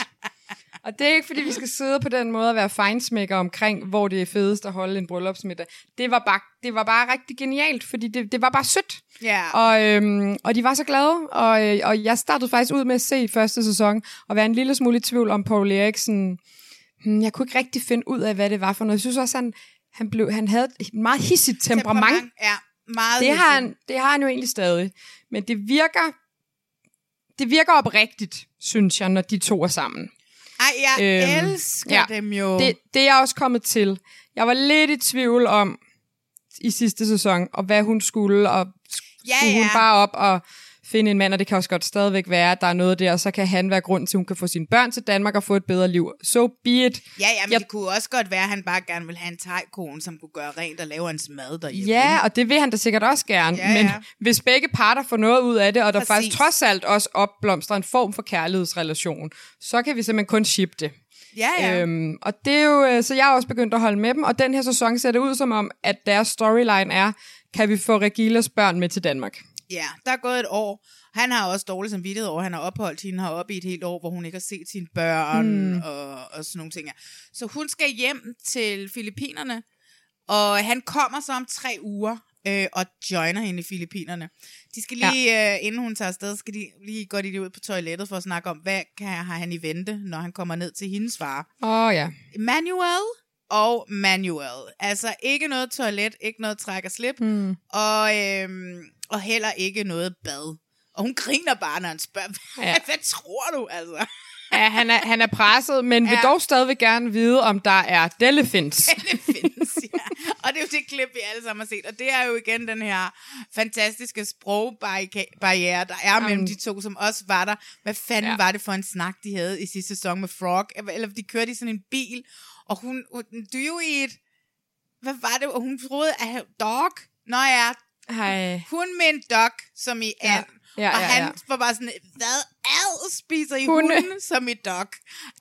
Og det er ikke, fordi vi skal sidde på den måde og være fejnsmækker omkring, hvor det er fedest at holde en bryllupsmiddag. Det var bare, det var bare rigtig genialt, fordi det, det var bare sødt. Ja. Og, øhm, og de var så glade, og, øh, og jeg startede faktisk ud med at se første sæson, og være en lille smule i tvivl om Paul Eriksen. Hmm, jeg kunne ikke rigtig finde ud af, hvad det var for noget. Jeg synes også, han, han, blev, han havde et meget hissigt temperament. Temperament, ja, meget det har, han, det har han jo egentlig stadig. Men det virker, det virker oprigtigt, synes jeg, når de to er sammen. Jeg Øhm, elsker ja. dem jo. Det, det er jeg også kommet til. Jeg var lidt i tvivl om i sidste sæson, og hvad hun skulle, og Ja, skulle hun ja. bare op og finde en mand, og det kan også godt stadigvæk være, at der er noget der, og så kan han være grund til, at hun kan få sine børn til Danmark og få et bedre liv. So be it. Ja, ja, men Jeg- det kunne også godt være, at han bare gerne vil have en tegkone, som kunne gøre rent og lave hans mad derhjemme. Ja, og det vil han da sikkert også gerne. Ja, men ja. hvis begge parter får noget ud af det, og der Præcis. faktisk trods alt også opblomstrer en form for kærlighedsrelation, så kan vi simpelthen kun ship det. Ja, ja. Øhm, og det er jo, øh, så jeg har også begyndt at holde med dem, og den her sæson ser det ud som om, at deres storyline er, kan vi få Regilas børn med til Danmark? Ja, der er gået et år. Han har også dårlig samvittighed over, han har opholdt hende heroppe i et helt år, hvor hun ikke har set sine børn Hmm. og, og sådan nogle ting. Så hun skal hjem til Filippinerne, og han kommer så om tre uger øh, og joiner hende i Filippinerne. De skal lige, ja. øh, inden hun tager afsted, skal de lige gå lige ud på toilettet for at snakke om, hvad kan, har han i vente, når han kommer ned til hendes far. Åh oh, ja. Manuel og Manuel. Altså ikke noget toilet, ikke noget træk og slip, Mm. og, øhm, og heller ikke noget bad. Og hun griner bare, når han spørger, hvad, Ja. hvad tror du, altså? Ja, han er, han er presset, men ja. vil Ja. dog stadigvæk gerne vide, om der er delefins. Og det er jo det klip, vi alle sammen har set. Og det er jo igen den her fantastiske sprogbarriere, der er mellem Jamen. de to, som også var der. Hvad fanden Ja. ja. var det for en snak, de havde i sidste sæson med Frog? Eller de kørte i sådan en bil, og hun, hun- do you eat? Hvad var det? Og hun troede, at dog? Nå ja, Hej. hun med en dog, som i and. Ja, og ja, han ja. var bare sådan, hvad ad spiser I Hunde. hunden som i dog?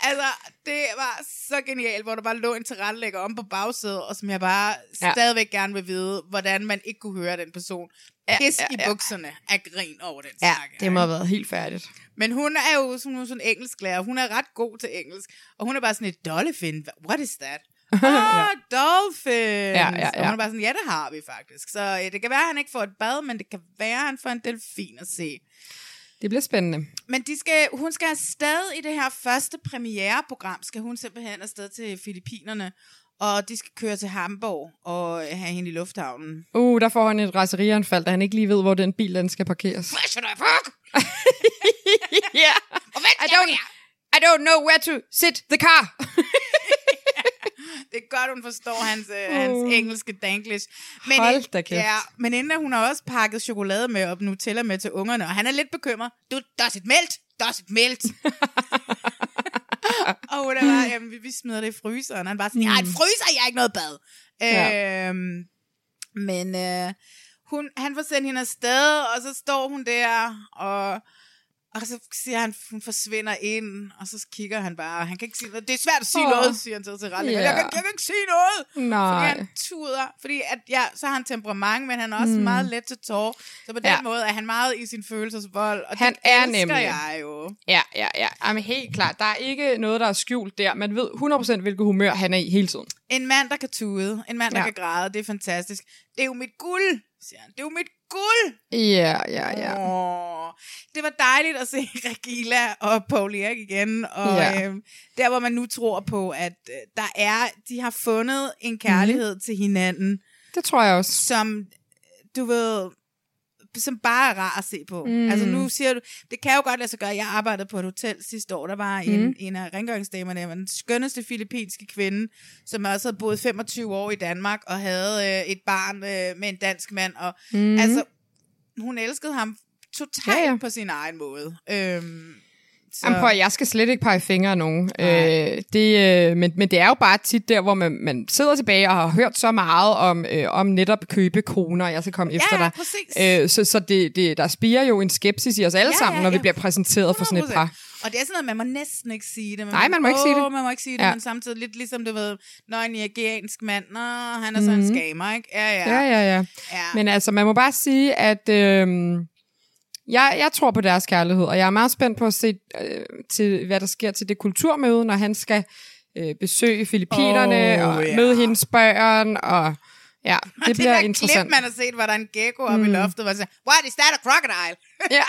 Altså, det var så genialt, hvor der bare lå en tilrettelægger om på bagsædet, og som jeg bare Ja. ja. stadigvæk gerne vil vide, hvordan man ikke kunne høre den person Ja, pis ja, i ja. bukserne af grin over den Ja, snak. det må have været helt færdigt. Men hun er jo sådan, hun er sådan engelsklærer. Hun er ret god til engelsk. Og hun er bare sådan et dolphin. What is that? Ah, dolphins. Ja, ja, Og ja. hun er bare sådan, ja, det har vi faktisk. Så øh, det kan være, at han ikke får et bad, men det kan være, at han får en delfin at se. Det bliver spændende. Men de skal, hun skal afsted i det her første premiereprogram, skal hun simpelthen afsted til Filippinerne, og de skal køre til Hamburg og have hende i lufthavnen. Uh, der får han et raserianfald, da han ikke lige ved, hvor den bil den skal parkeres. Hvad der fuck? yeah. I don't, I don't know where to sit the car. Det er godt, hun forstår hans, øh, hans Uh. engelske danglish. Hold da kæft. Ja, men inden hun har også pakket chokolade med og Nutella med til ungerne, og han er lidt bekymret. Du, does it melt? Does it melt? og hun er bare, jamen, vi, vi smider det i fryseren. Han er bare sådan, jeg har et fryser, jeg har ikke noget bad. Ja. Øhm, men øh, hun, han får sendt hende afsted, og så står hun der, og, og så siger han, hun forsvinder ind, og så kigger han bare, han kan ikke sige noget. Det er svært at sige oh. noget, siger han til, til Rally. Ja. Jeg, kan, jeg kan ikke sige noget. Nej. Fordi han tuder, fordi at, ja, så har han temperament, men han er også Mm. meget let til tår. Så på den Ja. måde er han meget i sin følelsesvold, og Han det er nemlig. jeg jo. Ja, ja, ja. Jamen helt klart. Der er ikke noget, der er skjult der. Man ved 100% hvilket humør han er i hele tiden. En mand, der kan tude, en mand, der Ja. kan græde, det er fantastisk. Det er jo mit guld, siger han. Det er jo mit guld. Ja, ja, ja. Det var dejligt at se Regila og Paul Erik igen, og Ja. øhm, der hvor man nu tror på, at øh, der er, de har fundet en kærlighed mm. til hinanden. Det tror jeg også. Som, du ved, som bare er rar at se på. Mm. Altså nu siger du, det kan jo godt lade sig gøre, jeg arbejdede på et hotel sidste år, der var mm. Mm. en, en af rengøringsdamerne, den skønneste filippinske kvinde, som også havde boet 25 år i Danmark, og havde øh, et barn øh, med en dansk mand, og Mm. altså, hun elskede ham totalt ja. ja. på sin egen måde. Øhm, så, Jamen, prøv, jeg skal slet ikke pege fingre af nogen. Øh, det, øh, men, men det er jo bare tit der, hvor man, man sidder tilbage og har hørt så meget om, øh, om netop købekoner, jeg skal komme Ja, efter dig. præcis. Øh, så så det, det, der spiger jo en skepsis i os alle Ja, sammen, ja, når vi ja. bliver præsenteret for sådan et par. Og det er sådan noget, man må næsten ikke sige det. Nej, man må ikke sige det. Man må ikke sige det, Ja. men samtidig lidt ligesom, du ved, når en nigeriansk mand, nå, han er så en Mhm. skamer, ikke? Ja, ja. Ja, ja, ja. Ja. Men altså, man må bare sige, at øh, jeg, jeg tror på deres kærlighed, og jeg er meget spændt på at se, øh, til, hvad der sker til det kulturmøde, når han skal øh, besøge Filippinerne Åh, og ja. møde hendes børn, og Ja, Og det bliver der interessant. klip, man har set, hvor der er en gecko oppe Mm. i loftet, hvor siger, what is that, a crocodile? Ja.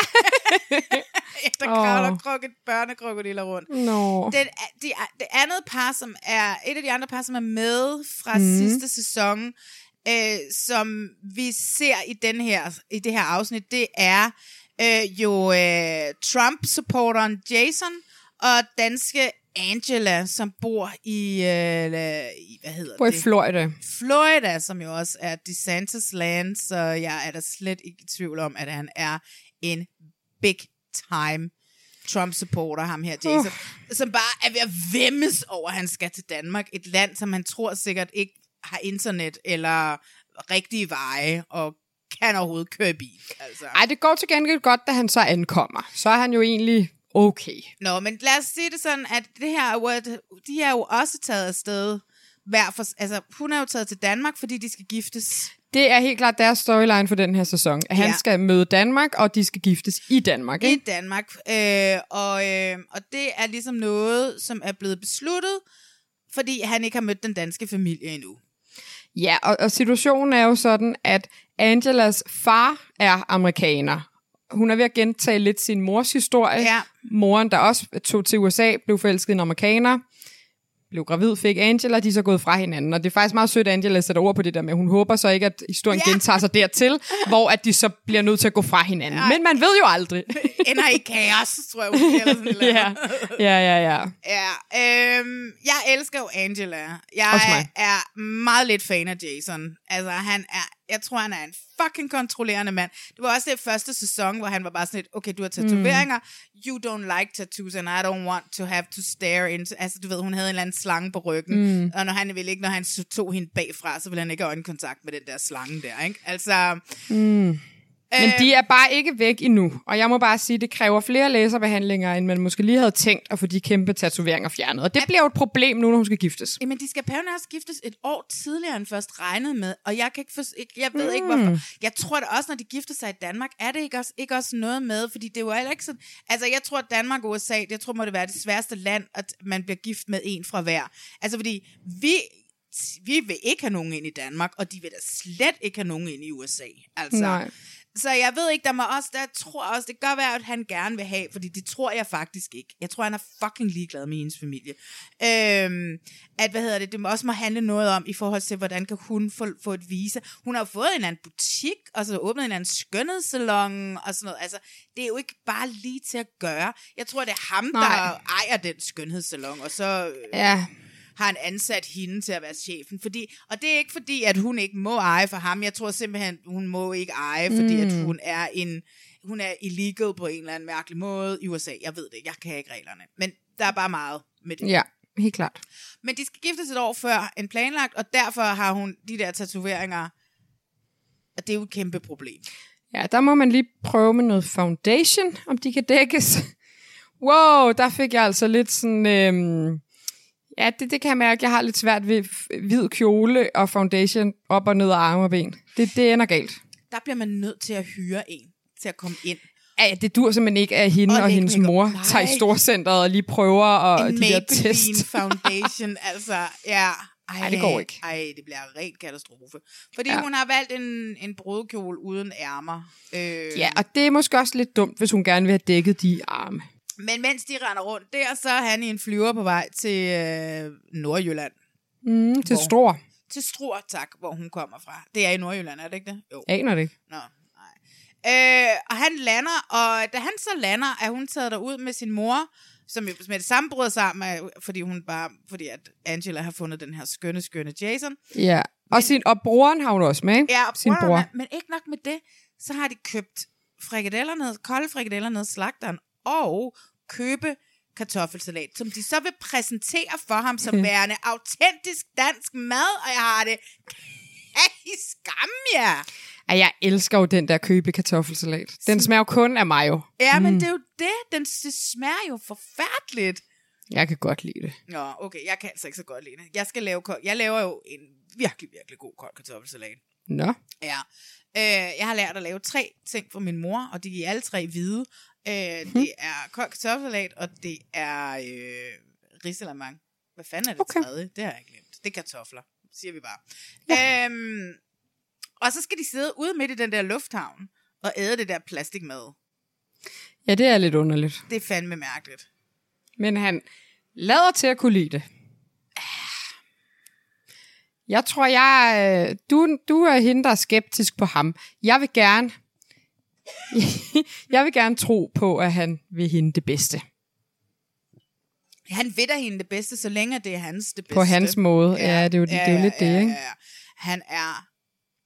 der kravler krokod, børnekrokodiller rundt. Den, det, det andet par, som er et af de andre par, som er med fra mm. sidste sæson, øh, som vi ser i, den her, i det her afsnit, det er øh, jo øh, Trump-supporteren Jason og danske Angela, som bor i, øh, i hvad hedder Bor i det? Florida. Florida, som jo også er DeSantis land, så jeg er da slet ikke i tvivl om, at han er en big time Trump-supporter, ham her, Jason, uh. som bare er ved at vemmes over, at han skal til Danmark, et land, som han tror sikkert ikke har internet eller rigtige veje, og kan overhovedet køre i bil. Altså. Ej, det går til gengæld godt, da han så ankommer. Så er han jo egentlig okay. Nå, men lad os sige det sådan, at det her, er jo- de er jo også taget afsted hver for, altså, hun er jo taget til Danmark, fordi de skal giftes. Det er helt klart deres storyline for den her sæson. At han Ja. skal møde Danmark, og de skal giftes i Danmark. i Ikke? Danmark. Øh, og, øh, og det er ligesom noget, som er blevet besluttet, fordi han ikke har mødt den danske familie endnu. Ja, og, og situationen er jo sådan, at Angelas far er amerikaner. Hun er ved at gentage lidt sin mors historie. Ja. Moren, der også tog til USA, blev forelsket i en amerikaner, blev gravid, fik Angela, de er så gået fra hinanden. Og det er faktisk meget sødt, at Angela sætter ord på det der med, hun håber så ikke, at historien ja. gentager sig dertil, hvor at de så bliver nødt til at gå fra hinanden. Nej. Men man ved jo aldrig. Ender i kaos, tror jeg, hun sådan eller ja. ja, ja, ja. Ja, øhm, jeg elsker jo Angela. Jeg er meget lidt fan af Jason. Altså, han er, jeg tror, han er en fucking kontrollerende mand. Det var også det første sæson, hvor han var bare sådan lidt, okay, du har tatoveringer, mm. you don't like tattoos, and I don't want to have to stare into, altså du ved, hun havde en eller anden slange på ryggen, Mm. og når han ville ikke, når han tog hende bagfra, så ville han ikke have øjenkontakt med den der slange der, ikke? Altså, Mm. Men de er bare ikke væk endnu. Og jeg må bare sige, det kræver flere laserbehandlinger, end man måske lige havde tænkt at få de kæmpe tatoveringer fjernet. Og det bliver jo et problem nu, når hun skal giftes. Jamen, de skal pævne også giftes et år tidligere end først regnet med, og jeg kan ikke, for, jeg ved Mm. mm. ikke hvorfor. Jeg tror da også, når de gifter sig i Danmark, er det ikke også, ikke også noget med, fordi det jo heller ikke sådan, altså jeg tror, at Danmark og USA, det jeg tror må det være det sværeste land, at man bliver gift med en fra hver. Altså fordi vi, vi vil ikke have nogen ind i Danmark, og de vil da slet ikke have nogen ind i USA. Altså, Nej. Så jeg ved ikke, der må også, der tror også, det kan godt være, at han gerne vil have, fordi det tror jeg faktisk ikke. Jeg tror, han er fucking ligeglad med hendes familie. Øhm, at, hvad hedder det, det må også må handle noget om, i forhold til, hvordan kan hun få, få et visa. Hun har fået en anden butik, og så åbnet en eller anden skønhedssalon, og sådan noget. Altså, det er jo ikke bare lige til at gøre. Jeg tror, det er ham, Nej. der ejer den skønhedssalon, og så... øh, Ja. Har han ansat hende til at være chefen. Fordi, og det er ikke fordi, at hun ikke må eje for ham. Jeg tror simpelthen, hun må ikke eje, fordi Mm. at hun er en hun er illegal på en eller anden mærkelig måde i USA. Jeg ved det. Jeg kan ikke reglerne. Men der er bare meget med det. Ja, helt klart. Men de skal giftes et år før end planlagt, og derfor har hun de der tatoveringer. Og det er jo et kæmpe problem. Ja, der må man lige prøve med noget foundation, om de kan dækkes. Wow, der fik jeg altså lidt sådan... Øhm, ja, det, det kan jeg mærke. Jeg har lidt svært ved hvid kjole og foundation op og ned af arme og ben. Det, det ender galt. Der bliver man nødt til at hyre en til at komme ind. Ja, ja, det dur simpelthen ikke, at hende og, Og og hendes mor Nej. tager i storcenteret og lige prøver og en de der test. foundation, altså, ja. Ej, Ej, det går ikke. Ej, det bliver en ren katastrofe. Fordi ja. hun har valgt en, en brudekjole uden ærmer. Øh, Ja, og det er måske også lidt dumt, hvis hun gerne vil have dækket de arme. Men mens de render rundt der, så er han i en flyver på vej til øh, Nordjylland. Mm, til Hvor- Stor. Til Struer, tak, hvor hun kommer fra. Det er i Nordjylland, er det ikke det? Jo. Aner det ikke. Nå, nej. Øh, og han lander, og da han så lander, er hun taget derud med sin mor, som jo med det samme bryder sammen, øh, fordi hun bare, fordi at Angela har fundet den her skønne, skønne Jason. Ja, og, sin, og broren har hun også med, ikke? Ja, og sin bror. bror. Men ikke nok med det, så har de købt frikadeller ned, kolde frikadeller ned slagteren, og købe kartoffelsalat, som de så vil præsentere for ham som værende autentisk dansk mad, og jeg har det, kan I skamme jer? Ej, jeg elsker jo den der købe kartoffelsalat. Den smager jo kun af jo. Ja, men det er jo det, den det smager jo forfærdeligt. Jeg kan godt lide det. Nå, okay, jeg kan altså ikke så godt lide det. Jeg, skal lave, jeg laver jo en virkelig, virkelig god kold kartoffelsalat. Nå. Ja. Øh, jeg har lært at lave tre ting for min mor, og de er alle tre hvide. Øh, det er kold kartoffelsalat, og det er øh, risalamang. Hvad fanden er det okay. tredje? Det har jeg glemt. Det er kartofler. siger vi bare. Ja. Øhm, og så skal de sidde ude midt i den der lufthavn og æde det der plastikmad. Ja, det er lidt underligt. Det er fandme mærkeligt. Men han lader til at kunne lide det. Jeg tror, jeg, øh, du, du er hende, der er skeptisk på ham. Jeg vil gerne, jeg vil gerne tro på, at han vil hende det bedste. Han ved da hende det bedste, så længe det er hans det bedste. På hans måde. Ja, det er jo, det er lidt det, ikke? Ja. Han er...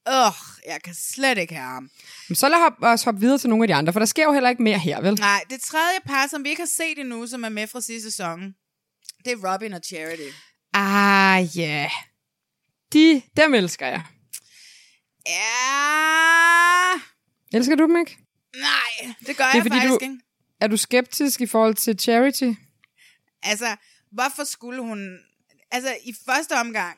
Åh, jeg kan slet ikke have ham. Men så lad hop, os hoppe videre til nogle af de andre, for der sker jo heller ikke mere her, vel? Nej, det tredje par, som vi ikke har set endnu, som er med fra sidste sæson, det er Robin og Charity. Ah, ja. Yeah. De, dem elsker jeg. Ja... Elsker du dem ikke? Nej, det gør Det er jeg fordi, faktisk du, ikke. er du skeptisk i forhold til Charity? Altså, hvorfor skulle hun... Altså, i første omgang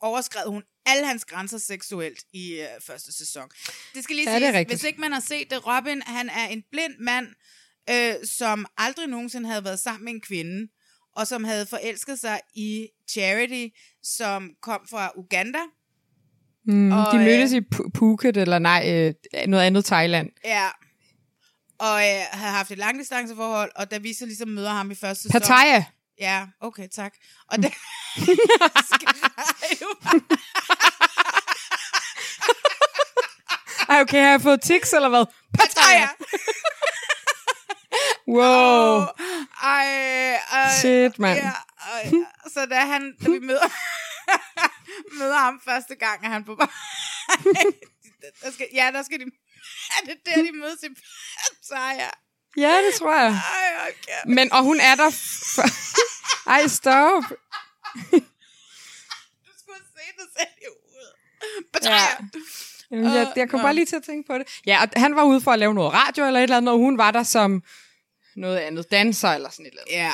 overskred hun alle hans grænser seksuelt i øh, første sæson. Det skal lige Ja, rigtigt. hvis ikke man har set det, Robin, han er en blind mand, øh, som aldrig nogensinde havde været sammen med en kvinde, og som havde forelsket sig i Charity, som kom fra Uganda. Mm, Og, de mødtes øh, i Phuket, eller nej, øh, noget andet Thailand. Ja. Og øh, havde haft et langdistanceforhold, og da vi så ligesom møder ham i første sæson... Pattaya. Ja, okay, tak. Og da... Ej, okay, har jeg fået tics, eller hvad? Pattaya! wow. Ej, ej, Shit, mand. Ja, ej, så da, han, da vi møder, møder ham første gang, er han på der skal, ja, der skal de... Er det der, de mødes i Pattaya? Ja, det tror jeg. Ej, okay. Men, og hun er der... For... Ej, stop. Du skulle se, det ser det ud. Pattaya! Ja. Jamen, jeg, jeg kom bare lige til at tænke på det. Ja, og han var ude for at lave noget radio eller et eller andet, og hun var der som noget andet danser eller sådan et eller andet. Ja.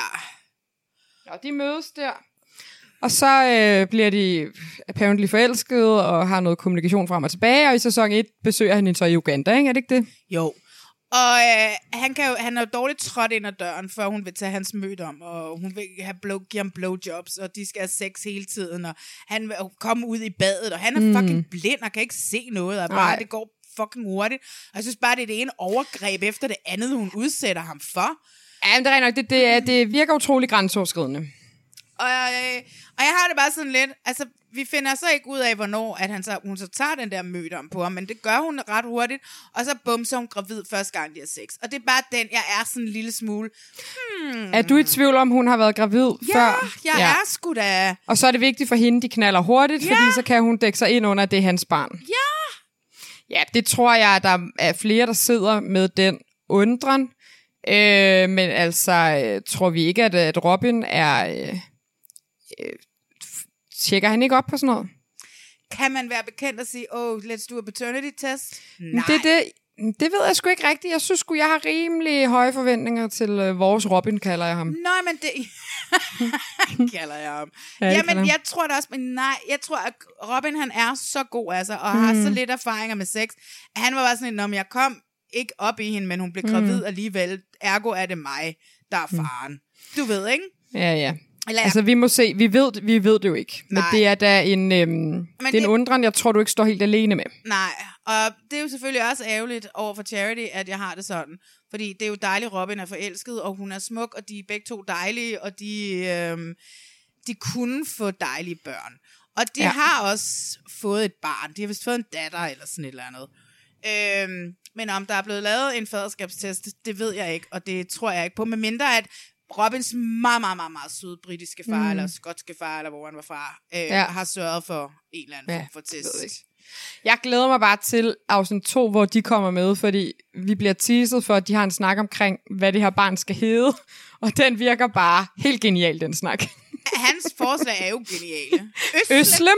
Og de mødes der. Og så øh, bliver de apparently forelskede og har noget kommunikation frem og tilbage, og i sæson 1 besøger han hende så i Uganda, ikke? Er det ikke det? Jo. Og øh, han, kan jo, han er jo dårligt trådt ind ad døren, før hun vil tage hans møde om, og hun vil have blow, give ham blowjobs, og de skal have sex hele tiden, og han vil komme ud i badet, og han er Mm. fucking blind og kan ikke se noget, og bare Nej. det går fucking hurtigt. Og jeg synes bare, det er det ene overgreb efter det andet, hun udsætter ham for. Ja, men det er nok. Det, det, er- det virker utrolig grænseoverskridende. Og, øh, og jeg har det bare sådan lidt, altså vi finder så ikke ud af, hvornår at han så, hun så tager den der møde om på ham, men det gør hun ret hurtigt, og så bum, så er hun gravid første gang, de har sex. Og det er bare den, jeg er sådan en lille smule, hmm, Er du i tvivl om, hun har været gravid ja, før? jeg ja. er sgu da... Og så er det vigtigt for hende, de knaller hurtigt, Ja. fordi så kan hun dække sig ind under, at det er hans barn. Ja! Ja, det tror jeg, at der er flere, der sidder med den undren. Øh, men altså, øh, tror vi ikke, at, at Robin er... Øh, tjekker han ikke op på sådan noget? Kan man være bekendt og sige, oh, let's do a paternity test? Nej. Det, det, det ved jeg sgu ikke rigtigt. Jeg synes sgu, jeg har rimelig høje forventninger til øh, vores Robin, kalder jeg ham. Nej, men det... kalder jeg ham. Ja, det Ja, kalder men ham. jeg tror da også, men nej, jeg tror, at Robin han er så god altså, og mm. har Mm. så lidt erfaringer med sex. Han var bare sådan, om jeg kom ikke op i hende, men hun blev Mm. gravid alligevel. Ergo er det mig, der er faren. Du ved, ikke? Ja, ja. Eller- altså, vi må se. Vi ved, vi ved det jo ikke. Men Nej. det er da en, øhm, det er en undren, jeg tror, du ikke står helt alene med. Nej, og det er jo selvfølgelig også ærgerligt over for Charity, at jeg har det sådan. Fordi det er jo dejligt, Robin er forelsket, og hun er smuk, og de er begge to dejlige, og de, øhm, de kunne få dejlige børn. Og de ja. Har også fået et barn. De har vist fået en datter eller sådan et eller andet. Øhm, men om der er blevet lavet en faderskabstest, det, ved jeg ikke, og det tror jeg ikke på. Med mindre at Robins meget, meget, meget, meget søde britiske far, Mm. eller skotske far, eller hvor han var fra, øh, Ja. har sørget for en eller anden Ja, for test. ikke. Jeg glæder mig bare til afsnit 2, hvor de kommer med, fordi vi bliver teaset for, at de har en snak omkring, hvad det her barn skal hedde. Og den virker bare helt genial, den snak. Hans forslag er jo geniale. Øslem.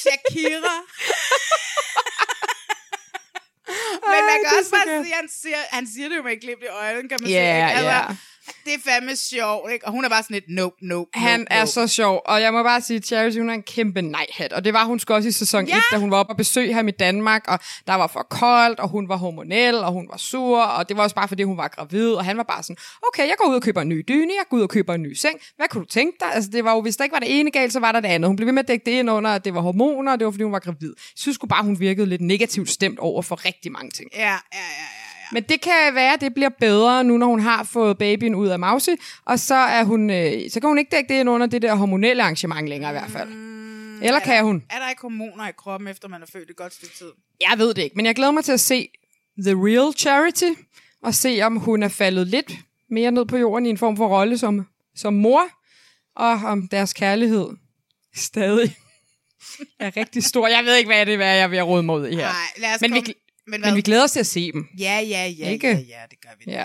Shakira. Men man kan er også så bare sige, han siger, han siger det jo med et glimt i øjnene, kan man Ja, sige. Altså, ja. Det er fandme sjovt, ikke? Og hun er bare sådan lidt, nope, nope, Han nope, er nope. så sjov, og jeg må bare sige, Charity, hun er en kæmpe nej-hat, og det var hun sgu også i sæson Ja. 1, da hun var oppe og besøge ham i Danmark, og der var for koldt, og hun var hormonel, og hun var sur, og det var også bare fordi, hun var gravid, og han var bare sådan, okay, jeg går ud og køber en ny dyne, jeg går ud og køber en ny seng, hvad kunne du tænke dig? Altså, det var jo, hvis der ikke var det ene galt, så var der det andet. Hun blev ved med at dække det ind under, at det var hormoner, og det var fordi, hun var gravid. Jeg synes sgu bare, hun virkede lidt negativt stemt over for rigtig mange ting. Ja, ja, ja, ja. Men det kan være, at det bliver bedre nu, når hun har fået babyen ud af Mausi, og så er hun, øh, så kan hun ikke dække det ind under det der hormonelle arrangement længere i hvert fald. Mm, Eller kan hun? Er der ikke hormoner i kroppen, efter man er født et godt stykke tid? Jeg ved det ikke, men jeg glæder mig til at se The Real Charity, og se, om hun er faldet lidt mere ned på jorden i en form for rolle som, som mor, og om deres kærlighed stadig er rigtig stor. Jeg ved ikke, hvad det er, jeg er ved at råde ud i her. Nej, lad os men, vi, komme- gl- men men, vi glæder os til at se dem. Ja, ja, ja, Ikke? ja, ja, det gør vi. Ja.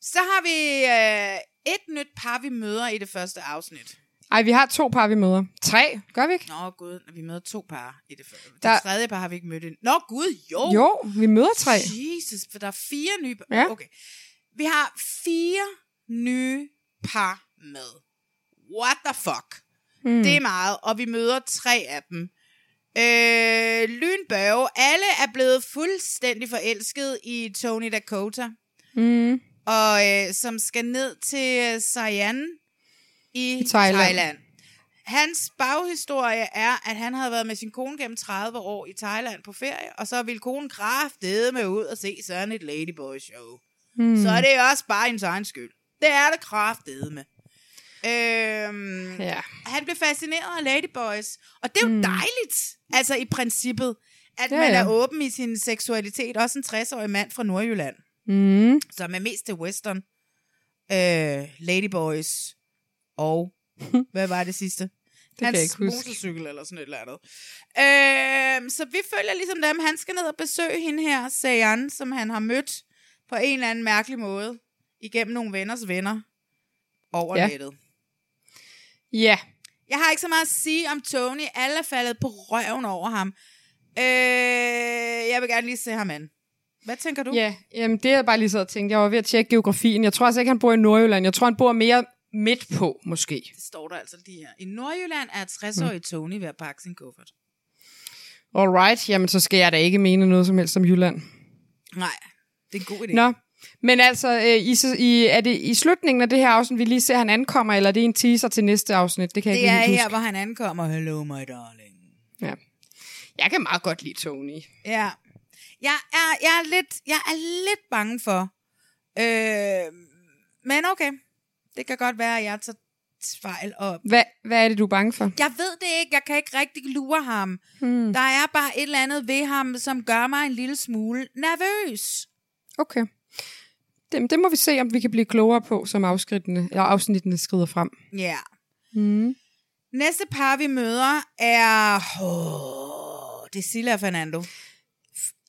Så har vi øh, et nyt par, vi møder i det første afsnit. Ej, vi har to par, vi møder. Tre, gør vi ikke? Nå, gud, vi møder to par i det første. Der- Det tredje par har vi ikke mødt endnu. Nå, gud, jo. Jo, vi møder tre. Jesus, for der er fire nye par. Ja. Okay. Vi har fire nye par med. What the fuck? Mm. Det er meget, og vi møder tre af dem. Øh, Lynbørge, alle er blevet fuldstændig forelsket i Tony Dakota, Mm. og øh, som skal ned til Sian i, I Thailand. Thailand. Hans baghistorie er, at han havde været med sin kone gennem 30 år i Thailand på ferie, og så ville konen kraftede med ud og se sådan et ladyboy show. Hmm. Så er det også bare ens egen skyld. Det er det kraftede med. Øhm, Ja. Han blev fascineret af ladyboys, og det er jo Mm. dejligt, altså i princippet, at Ja, man er åben i sin seksualitet. Også en 60-årig mand fra Nordjylland, Mm. som er mest til western, øh, ladyboys og, hvad var det sidste? kan jeg ikke huske. motorcykel eller sådan et eller andet. Øh, så vi følger ligesom dem. Han skal ned og besøge hende her, Sayan, som han har mødt på en eller anden mærkelig måde igennem nogle venners venner over ja. nettet. Ja. Jeg har ikke så meget at sige om Tony. Alle er faldet på røven over ham. Øh, jeg vil gerne lige se ham an. Hvad tænker du? Ja, jamen det er bare lige så og tænkte. Jeg var ved at tjekke geografien. Jeg tror altså ikke, han bor i Nordjylland. Jeg tror, han bor mere midt på, måske. Det står der altså lige her. I Nordjylland er 60-årige mm. Tony ved at pakke sin kuffert. Alright, jamen så skal jeg da ikke mene noget som helst om Jylland. Nej, det er en god idé. Nå, men altså, øh, i, i, er det i slutningen af det her afsnit, vi lige ser, at han ankommer, eller er det en teaser til næste afsnit? Det kan jeg Det ikke er her, huske. hvor han ankommer. Hello, my darling. Ja. Jeg kan meget godt lide Tony. Ja. Jeg er, jeg er, lidt, jeg er lidt bange for. Øh, men okay. Det kan godt være, at jeg tager fejl op. Hvad, hvad er det, du er bange for? Jeg ved det ikke. Jeg kan ikke rigtig lure ham. Hmm. Der er bare et eller andet ved ham, som gør mig en lille smule nervøs. Okay. Det, det må vi se, om vi kan blive klogere på, som afskridtene, eller afsnittene skrider frem. Ja. Mm. Næste par, vi møder, er... Oh, det er Silla og Fernando.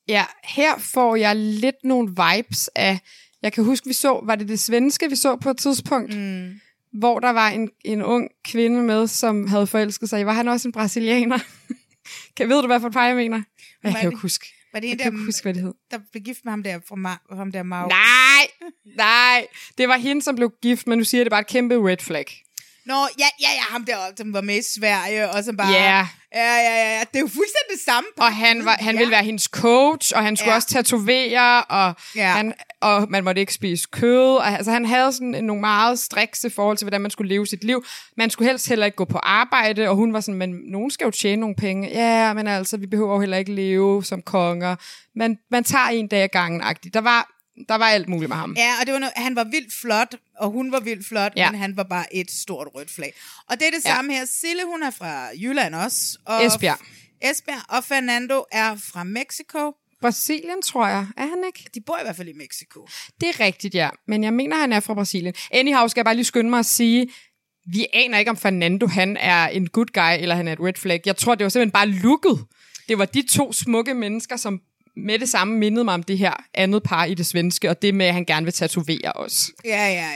Ja, her får jeg lidt nogle vibes af... Jeg kan huske, vi så... Var det det svenske, vi så på et tidspunkt? Mm. Hvor der var en, en ung kvinde med, som havde forelsket sig. Var han også en brasilianer? kan, ved du, hvad for et par jeg mener? Jeg Var kan jo ikke huske. Var det Jeg en, kan der, ikke huske, hvad det hed. der blev gift med ham der, fra Ma- ham der Mau? Nej, nej. Det var hende, som blev gift, men nu siger det bare et kæmpe red flag. Nå, ja, ja, ja, ham der, som var med i Sverige, og som bare... Ja. Ja, ja, ja, ja. Det er jo fuldstændig det samme. Og han, var, han ja. ville være hendes coach, og han skulle ja. også tatovere, og, Ja. han, og man måtte ikke spise kød. Og, altså, han havde sådan nogle meget strikse forhold til, hvordan man skulle leve sit liv. Man skulle helst heller ikke gå på arbejde, og hun var sådan, men nogen skal jo tjene nogle penge. Ja, men altså, vi behøver jo heller ikke leve som konger. Man, man tager en dag ad gangen -agtigt. Der var, der var alt muligt med ham. Ja, og det var noget, han var vildt flot, og hun var vildt flot, ja. Men han var bare et stort rødt flag. Og det er det Ja. samme her. Sille, hun er fra Jylland også. Og Esbjerg. Esbjerg, og Fernando er fra Mexico. Brasilien, tror jeg. Er han ikke? De bor i hvert fald i Mexico. Det er rigtigt, ja. Men jeg mener, han er fra Brasilien. Anyhow, skal jeg bare lige skynde mig at sige, vi aner ikke, om Fernando han er en good guy, eller han er et red flag. Jeg tror, det var simpelthen bare looket. Det var de to smukke mennesker, som med det samme mindede mig om det her andet par i det svenske, og det med, at han gerne vil tatovere os. Ja, ja, ja, ja,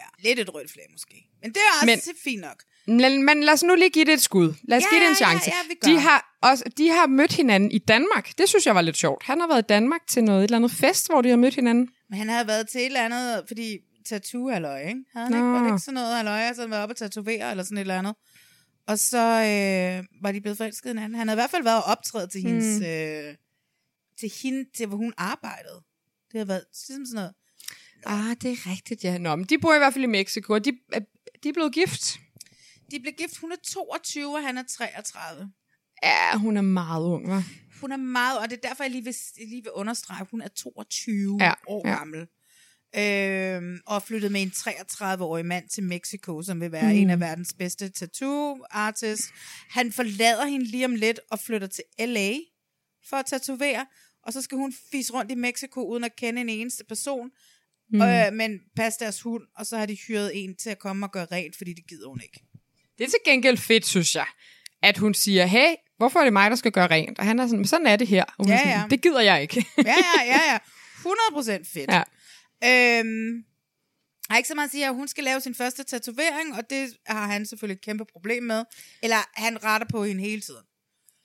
ja. Lidt et rødt flag måske. Men det er også Men- fint nok. Men, men lad os nu lige give det et skud. Lad os Ja, give det en ja, chance. ja, gør. de, har også, de har mødt hinanden i Danmark. Det synes jeg var lidt sjovt. Han har været i Danmark til noget, et eller andet fest, hvor de har mødt hinanden. Men han havde været til et eller andet, fordi tattoo-halløj, ikke? Havde han ikke, var det Nå. ikke sådan noget halløj, altså han var oppe og tatovere eller sådan et eller andet? Og så øh, var de blevet forelsket hinanden. Han havde i hvert fald været og optræde til hendes, Mm. øh, til hende, til hvor hun arbejdede. Det har været ligesom sådan noget. Ah, det er rigtigt, ja. Nå, men de bor i hvert fald i Mexico, og de, de er blevet gift. De blev gift, hun er 22, og han er 33. Ja, hun er meget ung, hva'? Hun er meget, og det er derfor, jeg lige vil, lige vil understrege, at hun er 22 Ja, år ja. gammel. Øhm, og flyttet med en 33-årig mand til Mexico, som vil være mm. en af verdens bedste tattoo-artists. Han forlader hende lige om lidt og flytter til LA for at tatovere, og så skal hun fise rundt i Mexico uden at kende en eneste person, Mm. øh, men passe deres hund, og så har de hyret en til at komme og gøre rent, fordi det gider hun ikke. Det er til gengæld fedt, synes jeg, at hun siger, hey, hvorfor er det mig, der skal gøre rent? Og han er sådan, "Men sådan er det her. Og hun Ja, er sådan, ja. Det gider jeg ikke. ja, ja, ja, ja. 100% fedt. Ja. Øhm, jeg har ikke så meget at sige, at hun skal lave sin første tatovering, og det har han selvfølgelig et kæmpe problem med. Eller han retter på hende hele tiden.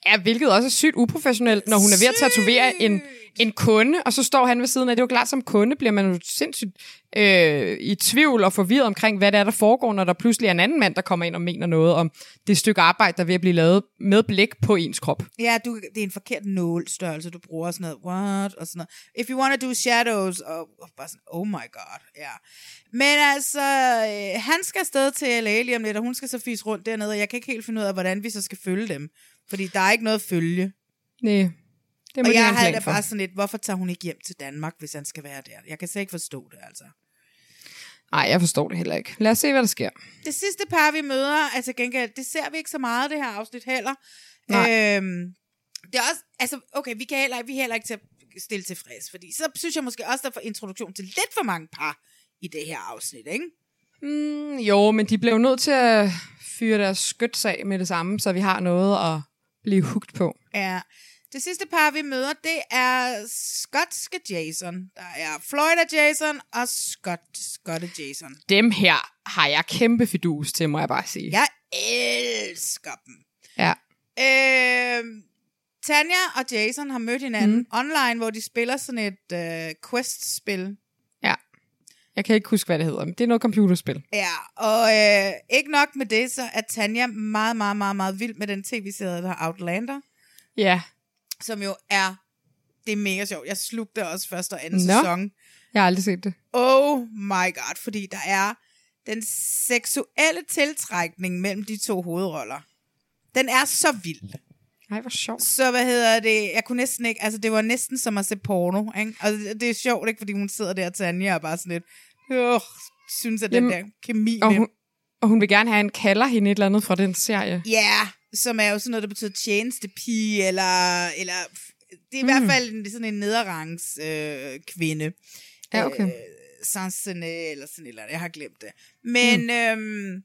Ja, hvilket også er sygt uprofessionelt, når hun er ved at tatovere en, en kunde, og så står han ved siden af. Det er jo klart, som kunde bliver man jo sindssygt øh, i tvivl og forvirret omkring, hvad det er, der foregår, når der pludselig er en anden mand, der kommer ind og mener noget om det stykke arbejde, der er ved at blive lavet med blik på ens krop. Ja, du, det er en forkert nålstørrelse, du bruger sådan noget, what, og sådan noget. If you want to do shadows, og, og bare sådan, oh my god, ja. Men altså, øh, han skal afsted til LA lige om lidt, og hun skal så fise rundt dernede, og jeg kan ikke helt finde ud af, hvordan vi så skal følge dem. Fordi der er ikke noget følge. Nej, det må og de jeg havde da for. bare sådan lidt, hvorfor tager hun ikke hjem til Danmark, hvis han skal være der? Jeg kan slet ikke forstå det, altså. Nej, jeg forstår det heller ikke. Lad os se, hvad der sker. Det sidste par, vi møder, altså gengæld, det ser vi ikke så meget, det her afsnit heller. Nej. Øhm, det er også, altså, okay, vi, kan heller, vi er heller ikke til at stille tilfreds, fordi så synes jeg måske også, der får introduktion til lidt for mange par i det her afsnit, ikke? Mm, jo, men de blev nødt til at fyre deres skytsag med det samme, så vi har noget at blive hugt på. Ja. Det sidste par, vi møder, det er skotske Jason. Der er Florida Jason og Scott, Skotte Jason. Dem her har jeg kæmpe fidus til, må jeg bare sige. Jeg elsker dem. Ja. Øh, Tanja og Jason har mødt hinanden mm. online, hvor de spiller sådan et øh, quest-spil. Jeg kan ikke huske, hvad det hedder, men det er noget computerspil. Ja, og øh, ikke nok med det, så er Tanja meget, meget, meget, meget vild med den tv-serie, der er Outlander, Ja. som jo er, det er mega sjovt. Jeg slugte også første og anden Nå. sæson. Jeg har aldrig set det. Oh my god, fordi der er den seksuelle tiltrækning mellem de to hovedroller. Den er så vild. Nej, hvor sjovt. Så hvad hedder det? Jeg kunne næsten ikke, altså det var næsten som at se porno, ikke? Og det, det er sjovt, ikke? Fordi hun sidder der, Tanja, og bare sådan lidt, øh, synes at den Jamen, der kemi Og med hun, og hun vil gerne have en kalder hende et eller andet fra den serie. Ja, som er jo sådan noget, der betyder tjenestepige, eller, eller det er i Mm. hvert fald en, sådan en nederrangs øh, kvinde. Ja, okay. Øh, Sansene, eller sådan eller jeg har glemt det. Men mm. øhm,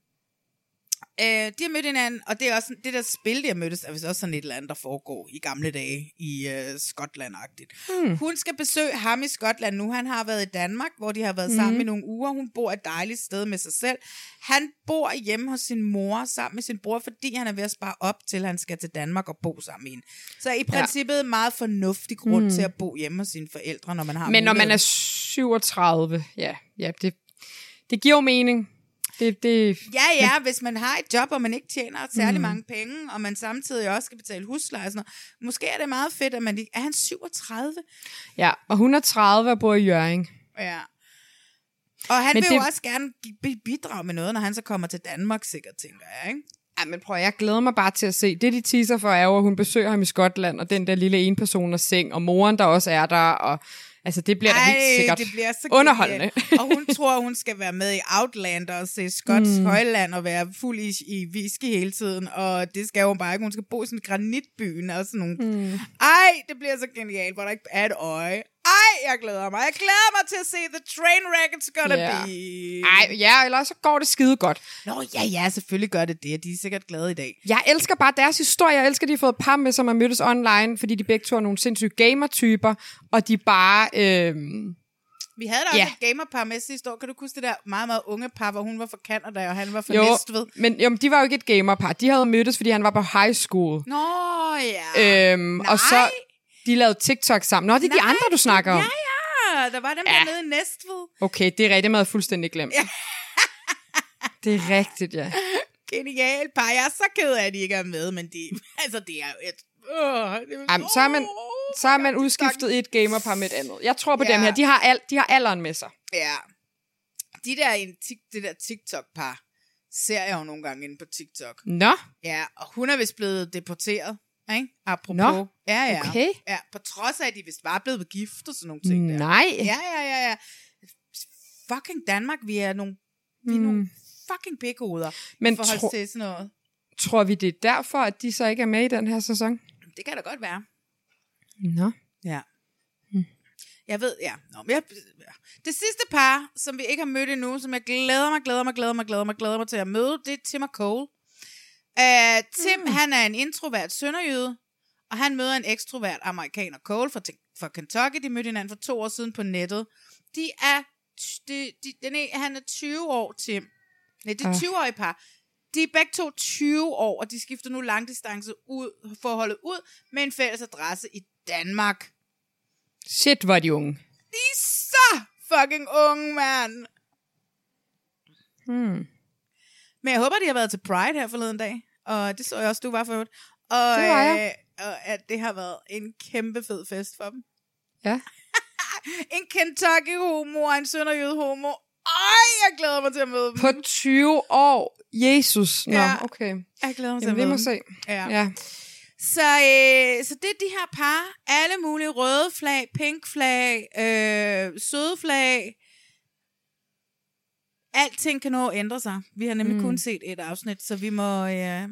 øh, de har mødt hinanden, og det er også det der spil, de har mødtes, er vist også sådan et eller andet, der foregår i gamle dage i øh, Skotland-agtigt. Hmm. Hun skal besøge ham i Skotland nu. Han har været i Danmark, hvor de har været Mhm. sammen i nogle uger. Hun bor et dejligt sted med sig selv. Han bor hjemme hos sin mor sammen med sin bror, fordi han er ved at spare op til, at han skal til Danmark og bo sammen med hende. Så i princippet en meget fornuftig grund Mm. til at bo hjemme hos sine forældre, når man har Men når man er 37, ja, ja det, det giver jo mening. Det, det, Ja, ja, hvis man har et job, og man ikke tjener særlig Mm. mange penge, og man samtidig også skal betale husleje og sådan noget. Måske er det meget fedt, at man... Er han 37? ja, og hun er 30 og bor i Jørgen. Ja. Og han Men vil det... jo også gerne bidrage med noget, når han så kommer til Danmark, sikkert, tænker jeg, ikke? Ja, men prøv, jeg glæder mig bare til at se. Det, de teaser for, er jo, at hun besøger ham i Skotland, og den der lille enpersoners seng, og moren, der også er der, og altså, det bliver da helt sikkert det bliver så underholdende. og hun tror, hun skal være med i Outlander og se Skots Mm. højland og være fuld i, i whisky hele tiden. Og det skal hun bare ikke. Hun skal bo i sådan en granitbyen og sådan nogle... Mm. Ej, det bliver så genialt, hvor der ikke er et øje. Ej, jeg glæder mig. Jeg glæder mig til at se The Trainwreck It's Gonna Ja. Be. Ej, ja, eller så går det skide godt. Nå, ja, ja, selvfølgelig gør det det. De er sikkert glade i dag. Jeg elsker bare deres historie. Jeg elsker, at de har fået et par med, som har mødtes online, fordi de begge to er nogle sindssyge gamer-typer, og de bare... Øh, Vi havde da også Ja. et gamerpar med sidste år. Kan du huske det der meget, meget unge par, hvor hun var fra Canada, og han var fra jo, Næstved? men jo, men de var jo ikke et gamerpar. De havde mødtes, fordi han var på high school. Nå, ja. Øhm, og så de lavede TikTok sammen. Nå, det er de Nej, andre, du snakker om. Ja, ja. der var dem ja. Ja. der nede i Næstved. Okay, det er rigtigt, meget fuldstændig glemt. Ja. det er rigtigt, ja. Genial par. Jeg er så ked af, at de ikke er med, men de, altså, det er jo et... Øh, det er, Jamen, så har man, så har man udskiftet et gamerpar med et andet. Jeg tror på Ja. dem her. De har, alt, de har alderen med sig. Ja. De der, det der TikTok-par, ser jeg jo nogle gange inde på TikTok. Nå. Ja, og hun er vist blevet deporteret, ikke? Apropos. Nå, Ja, ja. okay. Ja, på trods af, at de vist var blevet gift og sådan nogle ting der. Nej. Ja, ja, ja, ja. Fucking Danmark, vi er nogle, vi er Mm. nogle fucking pikhoveder Men i forhold tro- til sådan noget. Tror vi, det er derfor, at de så ikke er med i den her sæson? Det kan da godt være. Nå. Ja. Jeg ved, ja. Nå, men jeg, det sidste par, som vi ikke har mødt endnu, som jeg glæder mig, glæder mig, glæder mig, glæder mig, glæder mig til at møde, det er Tim og Cole. Uh, Tim, mm. han er en introvert sønderjyde, og han møder en ekstrovert amerikaner, Cole, fra, fra Kentucky. De mødte hinanden for to år siden på nettet. De er, de, de, den er, han er 20 år, Tim. Nej, det er Ah. 20-årige par. De er begge to 20 år, og de skifter nu langdistance ud, forholdet ud med en fælles adresse i Danmark. Shit, hvor er de unge. De er så fucking unge, mand. Hmm. Men jeg håber, de har været til Pride her forleden dag. Og det så jeg også, du var for øvrigt. Og, Det var jeg. øh, og at det har været en kæmpe fed fest for dem. Ja. en Kentucky homo og en sønderjyde homo. Ej, jeg glæder mig til at møde dem. På 20 år. Jesus. Nå, Ja. okay. Jeg glæder mig til Jamen, at vi møde må dem. se. Ja. ja. Så, øh, så det er de her par. Alle mulige røde flag, pink flag, øh, søde flag. Alting kan nå at ændre sig. Vi har nemlig Mm. kun set et afsnit, så vi må... Øh,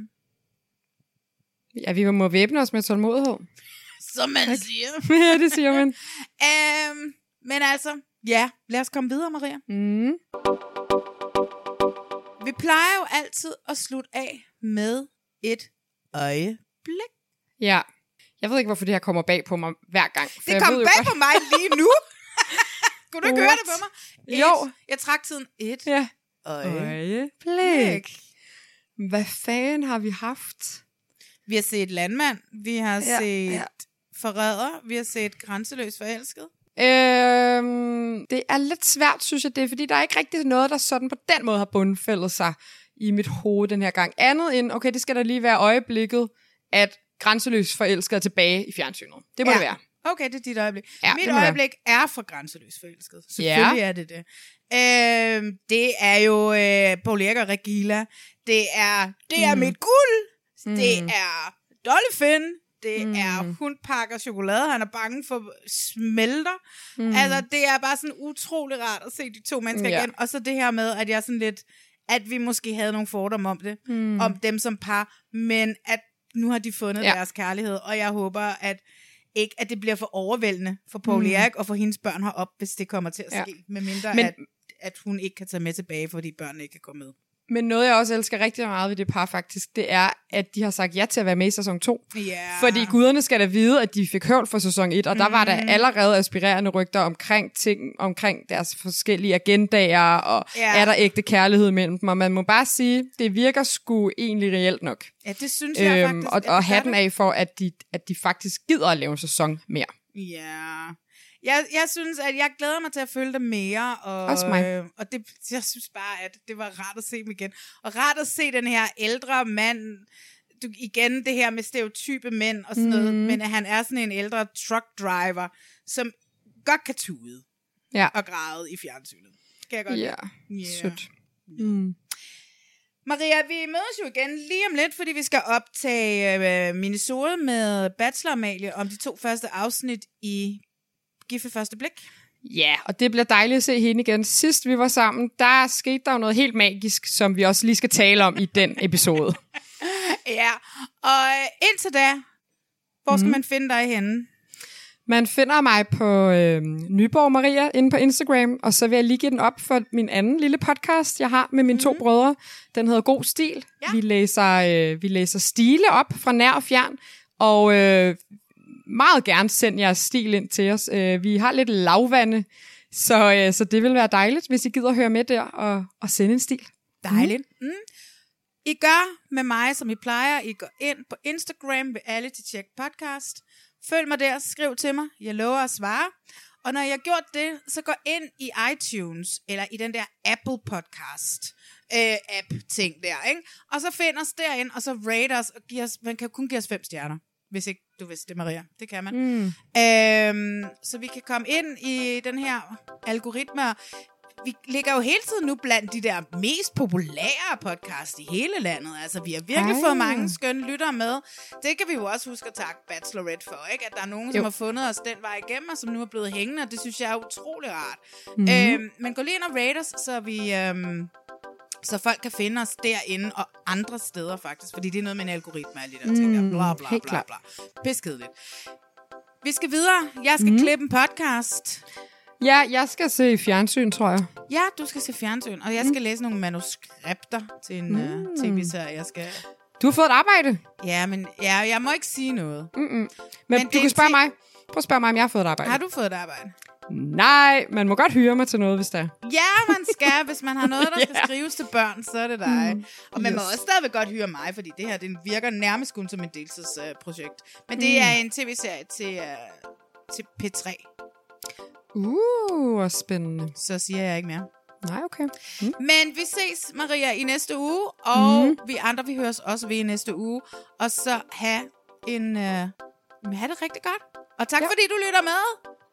Ja, vi må væbne os med tålmodighed. som man siger. ja, det siger man. øhm, men altså, ja, lad os komme videre, Maria. Mm. Vi plejer jo altid at slutte af med et øjeblik. Ja. Jeg ved ikke, hvorfor det her kommer bag på mig hver gang. Det kom bag på mig lige nu. Kunne du ikke høre det på mig? Et, Jo. Jeg trak tiden et Ja. øjeblik. Hvad fanden har vi haft? Vi har set Landmand, vi har Ja, set ja. Forræder, vi har set Grænseløs Forelsket. Øhm, det er lidt svært, synes jeg, det er, fordi der er ikke rigtig noget, der sådan på den måde har bundfældet sig i mit hoved den her gang. Andet end, okay, det skal da lige være øjeblikket, at grænseløs forelsket er tilbage i fjernsynet. Det må Ja. det være. Okay, det er dit øjeblik. Ja, Mit øjeblik er for Grænseløs Forelsket. Selvfølgelig Ja. er det det. Øhm, det er jo øh, Paul Erik og Regila. Det er, det er Mm. mit guld. Mm. Det er Dolly Finn. Det Mm. er, hun pakker chokolade, han er bange for smelter. Mm. Altså, det er bare sådan utrolig rart at se de to mennesker Ja. igen. Og så det her med, at jeg sådan lidt, at vi måske havde nogle fordomme om det, Mm. om dem som par, men at nu har de fundet ja. deres kærlighed, og jeg håber, at ikke at det bliver for overvældende for Paul Mm. Erik og for hendes børn herop, hvis det kommer til at ske, ja. mindre Men- Men, at, at hun ikke kan tage med tilbage, fordi børnene ikke kan gå med. Men noget, jeg også elsker rigtig meget ved det par faktisk, det er, at de har sagt ja til at være med i sæson 2. Ja. Fordi guderne skal da vide, at de fik høvl for sæson 1, og der var der Mhm. allerede aspirerende rygter omkring ting, omkring deres forskellige agendaer, og Ja. er der ægte kærlighed mellem dem, og man må bare sige, det virker sgu egentlig reelt nok. Ja, det synes jeg faktisk. Øhm, og, det og gør hatten af for, at de, at de faktisk gider at lave en sæson mere. Ja. Jeg, jeg synes, at jeg glæder mig til at følge dem mere. Og, Også mig. øh, og det, jeg synes bare, at det var rart at se dem igen. Og rart at se den her ældre mand, du, igen det her med stereotype mænd og sådan mm. noget, Mhm. men at han er sådan en ældre truck driver, som godt kan tude Ja. og græde i fjernsynet. Kan jeg godt Ja, lide. sødt. Mm. Maria, vi mødes jo igen lige om lidt, fordi vi skal optage øh, minisode med Bachelor Amalie om de to første afsnit i Gift ved første blik. Ja, og det bliver dejligt at se hende igen. Sidst vi var sammen, der skete der jo noget helt magisk, som vi også lige skal tale om i den episode. Ja, og øh, indtil da, hvor skal Mhm. man finde dig henne? Man finder mig på øh, Nyborg Maria inde på Instagram, og så vil jeg lige give den op for min anden lille podcast, jeg har med mine to brødre. Den hedder God Stil. Ja. Vi, læser, øh, vi læser stile op fra nær og fjern, og øh, meget gerne send jeres stil ind til os. Øh, vi har lidt lavvande, så, øh, så det vil være dejligt, hvis I gider høre med der og, og sende en stil. Dejligt. Mm. I gør med mig, som I plejer. I går ind på Instagram ved Reality Check Podcast. Følg mig der, skriv til mig. Jeg lover at svare. Og når jeg har gjort det, så gå ind i iTunes, eller i den der Apple Podcast øh, app ting der, ikke? Og så find os derind, og så rate os, og giv os, man kan kun give os fem stjerner, hvis ikke du vidste det, Maria. Det kan man. Mm. Øhm, så vi kan komme ind i den her algoritme. Vi ligger jo hele tiden nu blandt de der mest populære podcast i hele landet. Altså, vi har virkelig Ej. fået mange skønne lyttere med. Det kan vi jo også huske at takke Bachelorette for, ikke? At der er nogen, som Jo. har fundet os den vej igennem, og som nu er blevet hængende, og det synes jeg er utrolig rart. Mhm. Øhm, men gå lige ind og rate os, så vi... Øhm, så folk kan finde os derinde og andre steder faktisk, fordi det er noget med en algoritme, alle de der ting der. Mm, Bla, bla, bla, klart. bla. Piskedeligt. Vi skal videre. Jeg skal mm. klippe en podcast. Ja, jeg skal se fjernsyn, tror jeg. Ja, du skal se fjernsyn, og jeg skal læse nogle manuskripter til en mm. uh, tv-serie. Jeg skal... Du har fået et arbejde. Ja, men ja, jeg må ikke sige noget. Mm-mm. Men, Men du kan spørge mig. Prøv at spørge mig, om jeg har fået et arbejde. Har du fået et arbejde? Nej, man må godt hyre mig til noget, hvis det er. Ja, man skal. Hvis man har noget, der skal skrives til børn, så er det dig. Mm. Og man må Yes. også stadigvæk godt hyre mig, fordi det her det virker nærmest kun som et deltidsprojekt. Men det Mm. er en tv-serie til, uh, til P3. Uh, hvor spændende. Så siger jeg ikke mere. Nej, okay. Mm. Men vi ses, Maria, i næste uge, og Mm. vi andre, vi høres også ved i næste uge. Og så have en... Uh, have det rigtig godt. Og tak, ja. fordi du lytter med.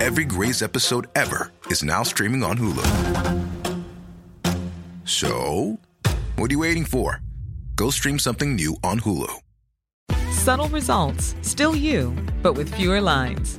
Every Grey's episode ever is now streaming on Hulu. So, what are you waiting for? Go stream something new on Hulu. Subtle results, still you, but with fewer lines.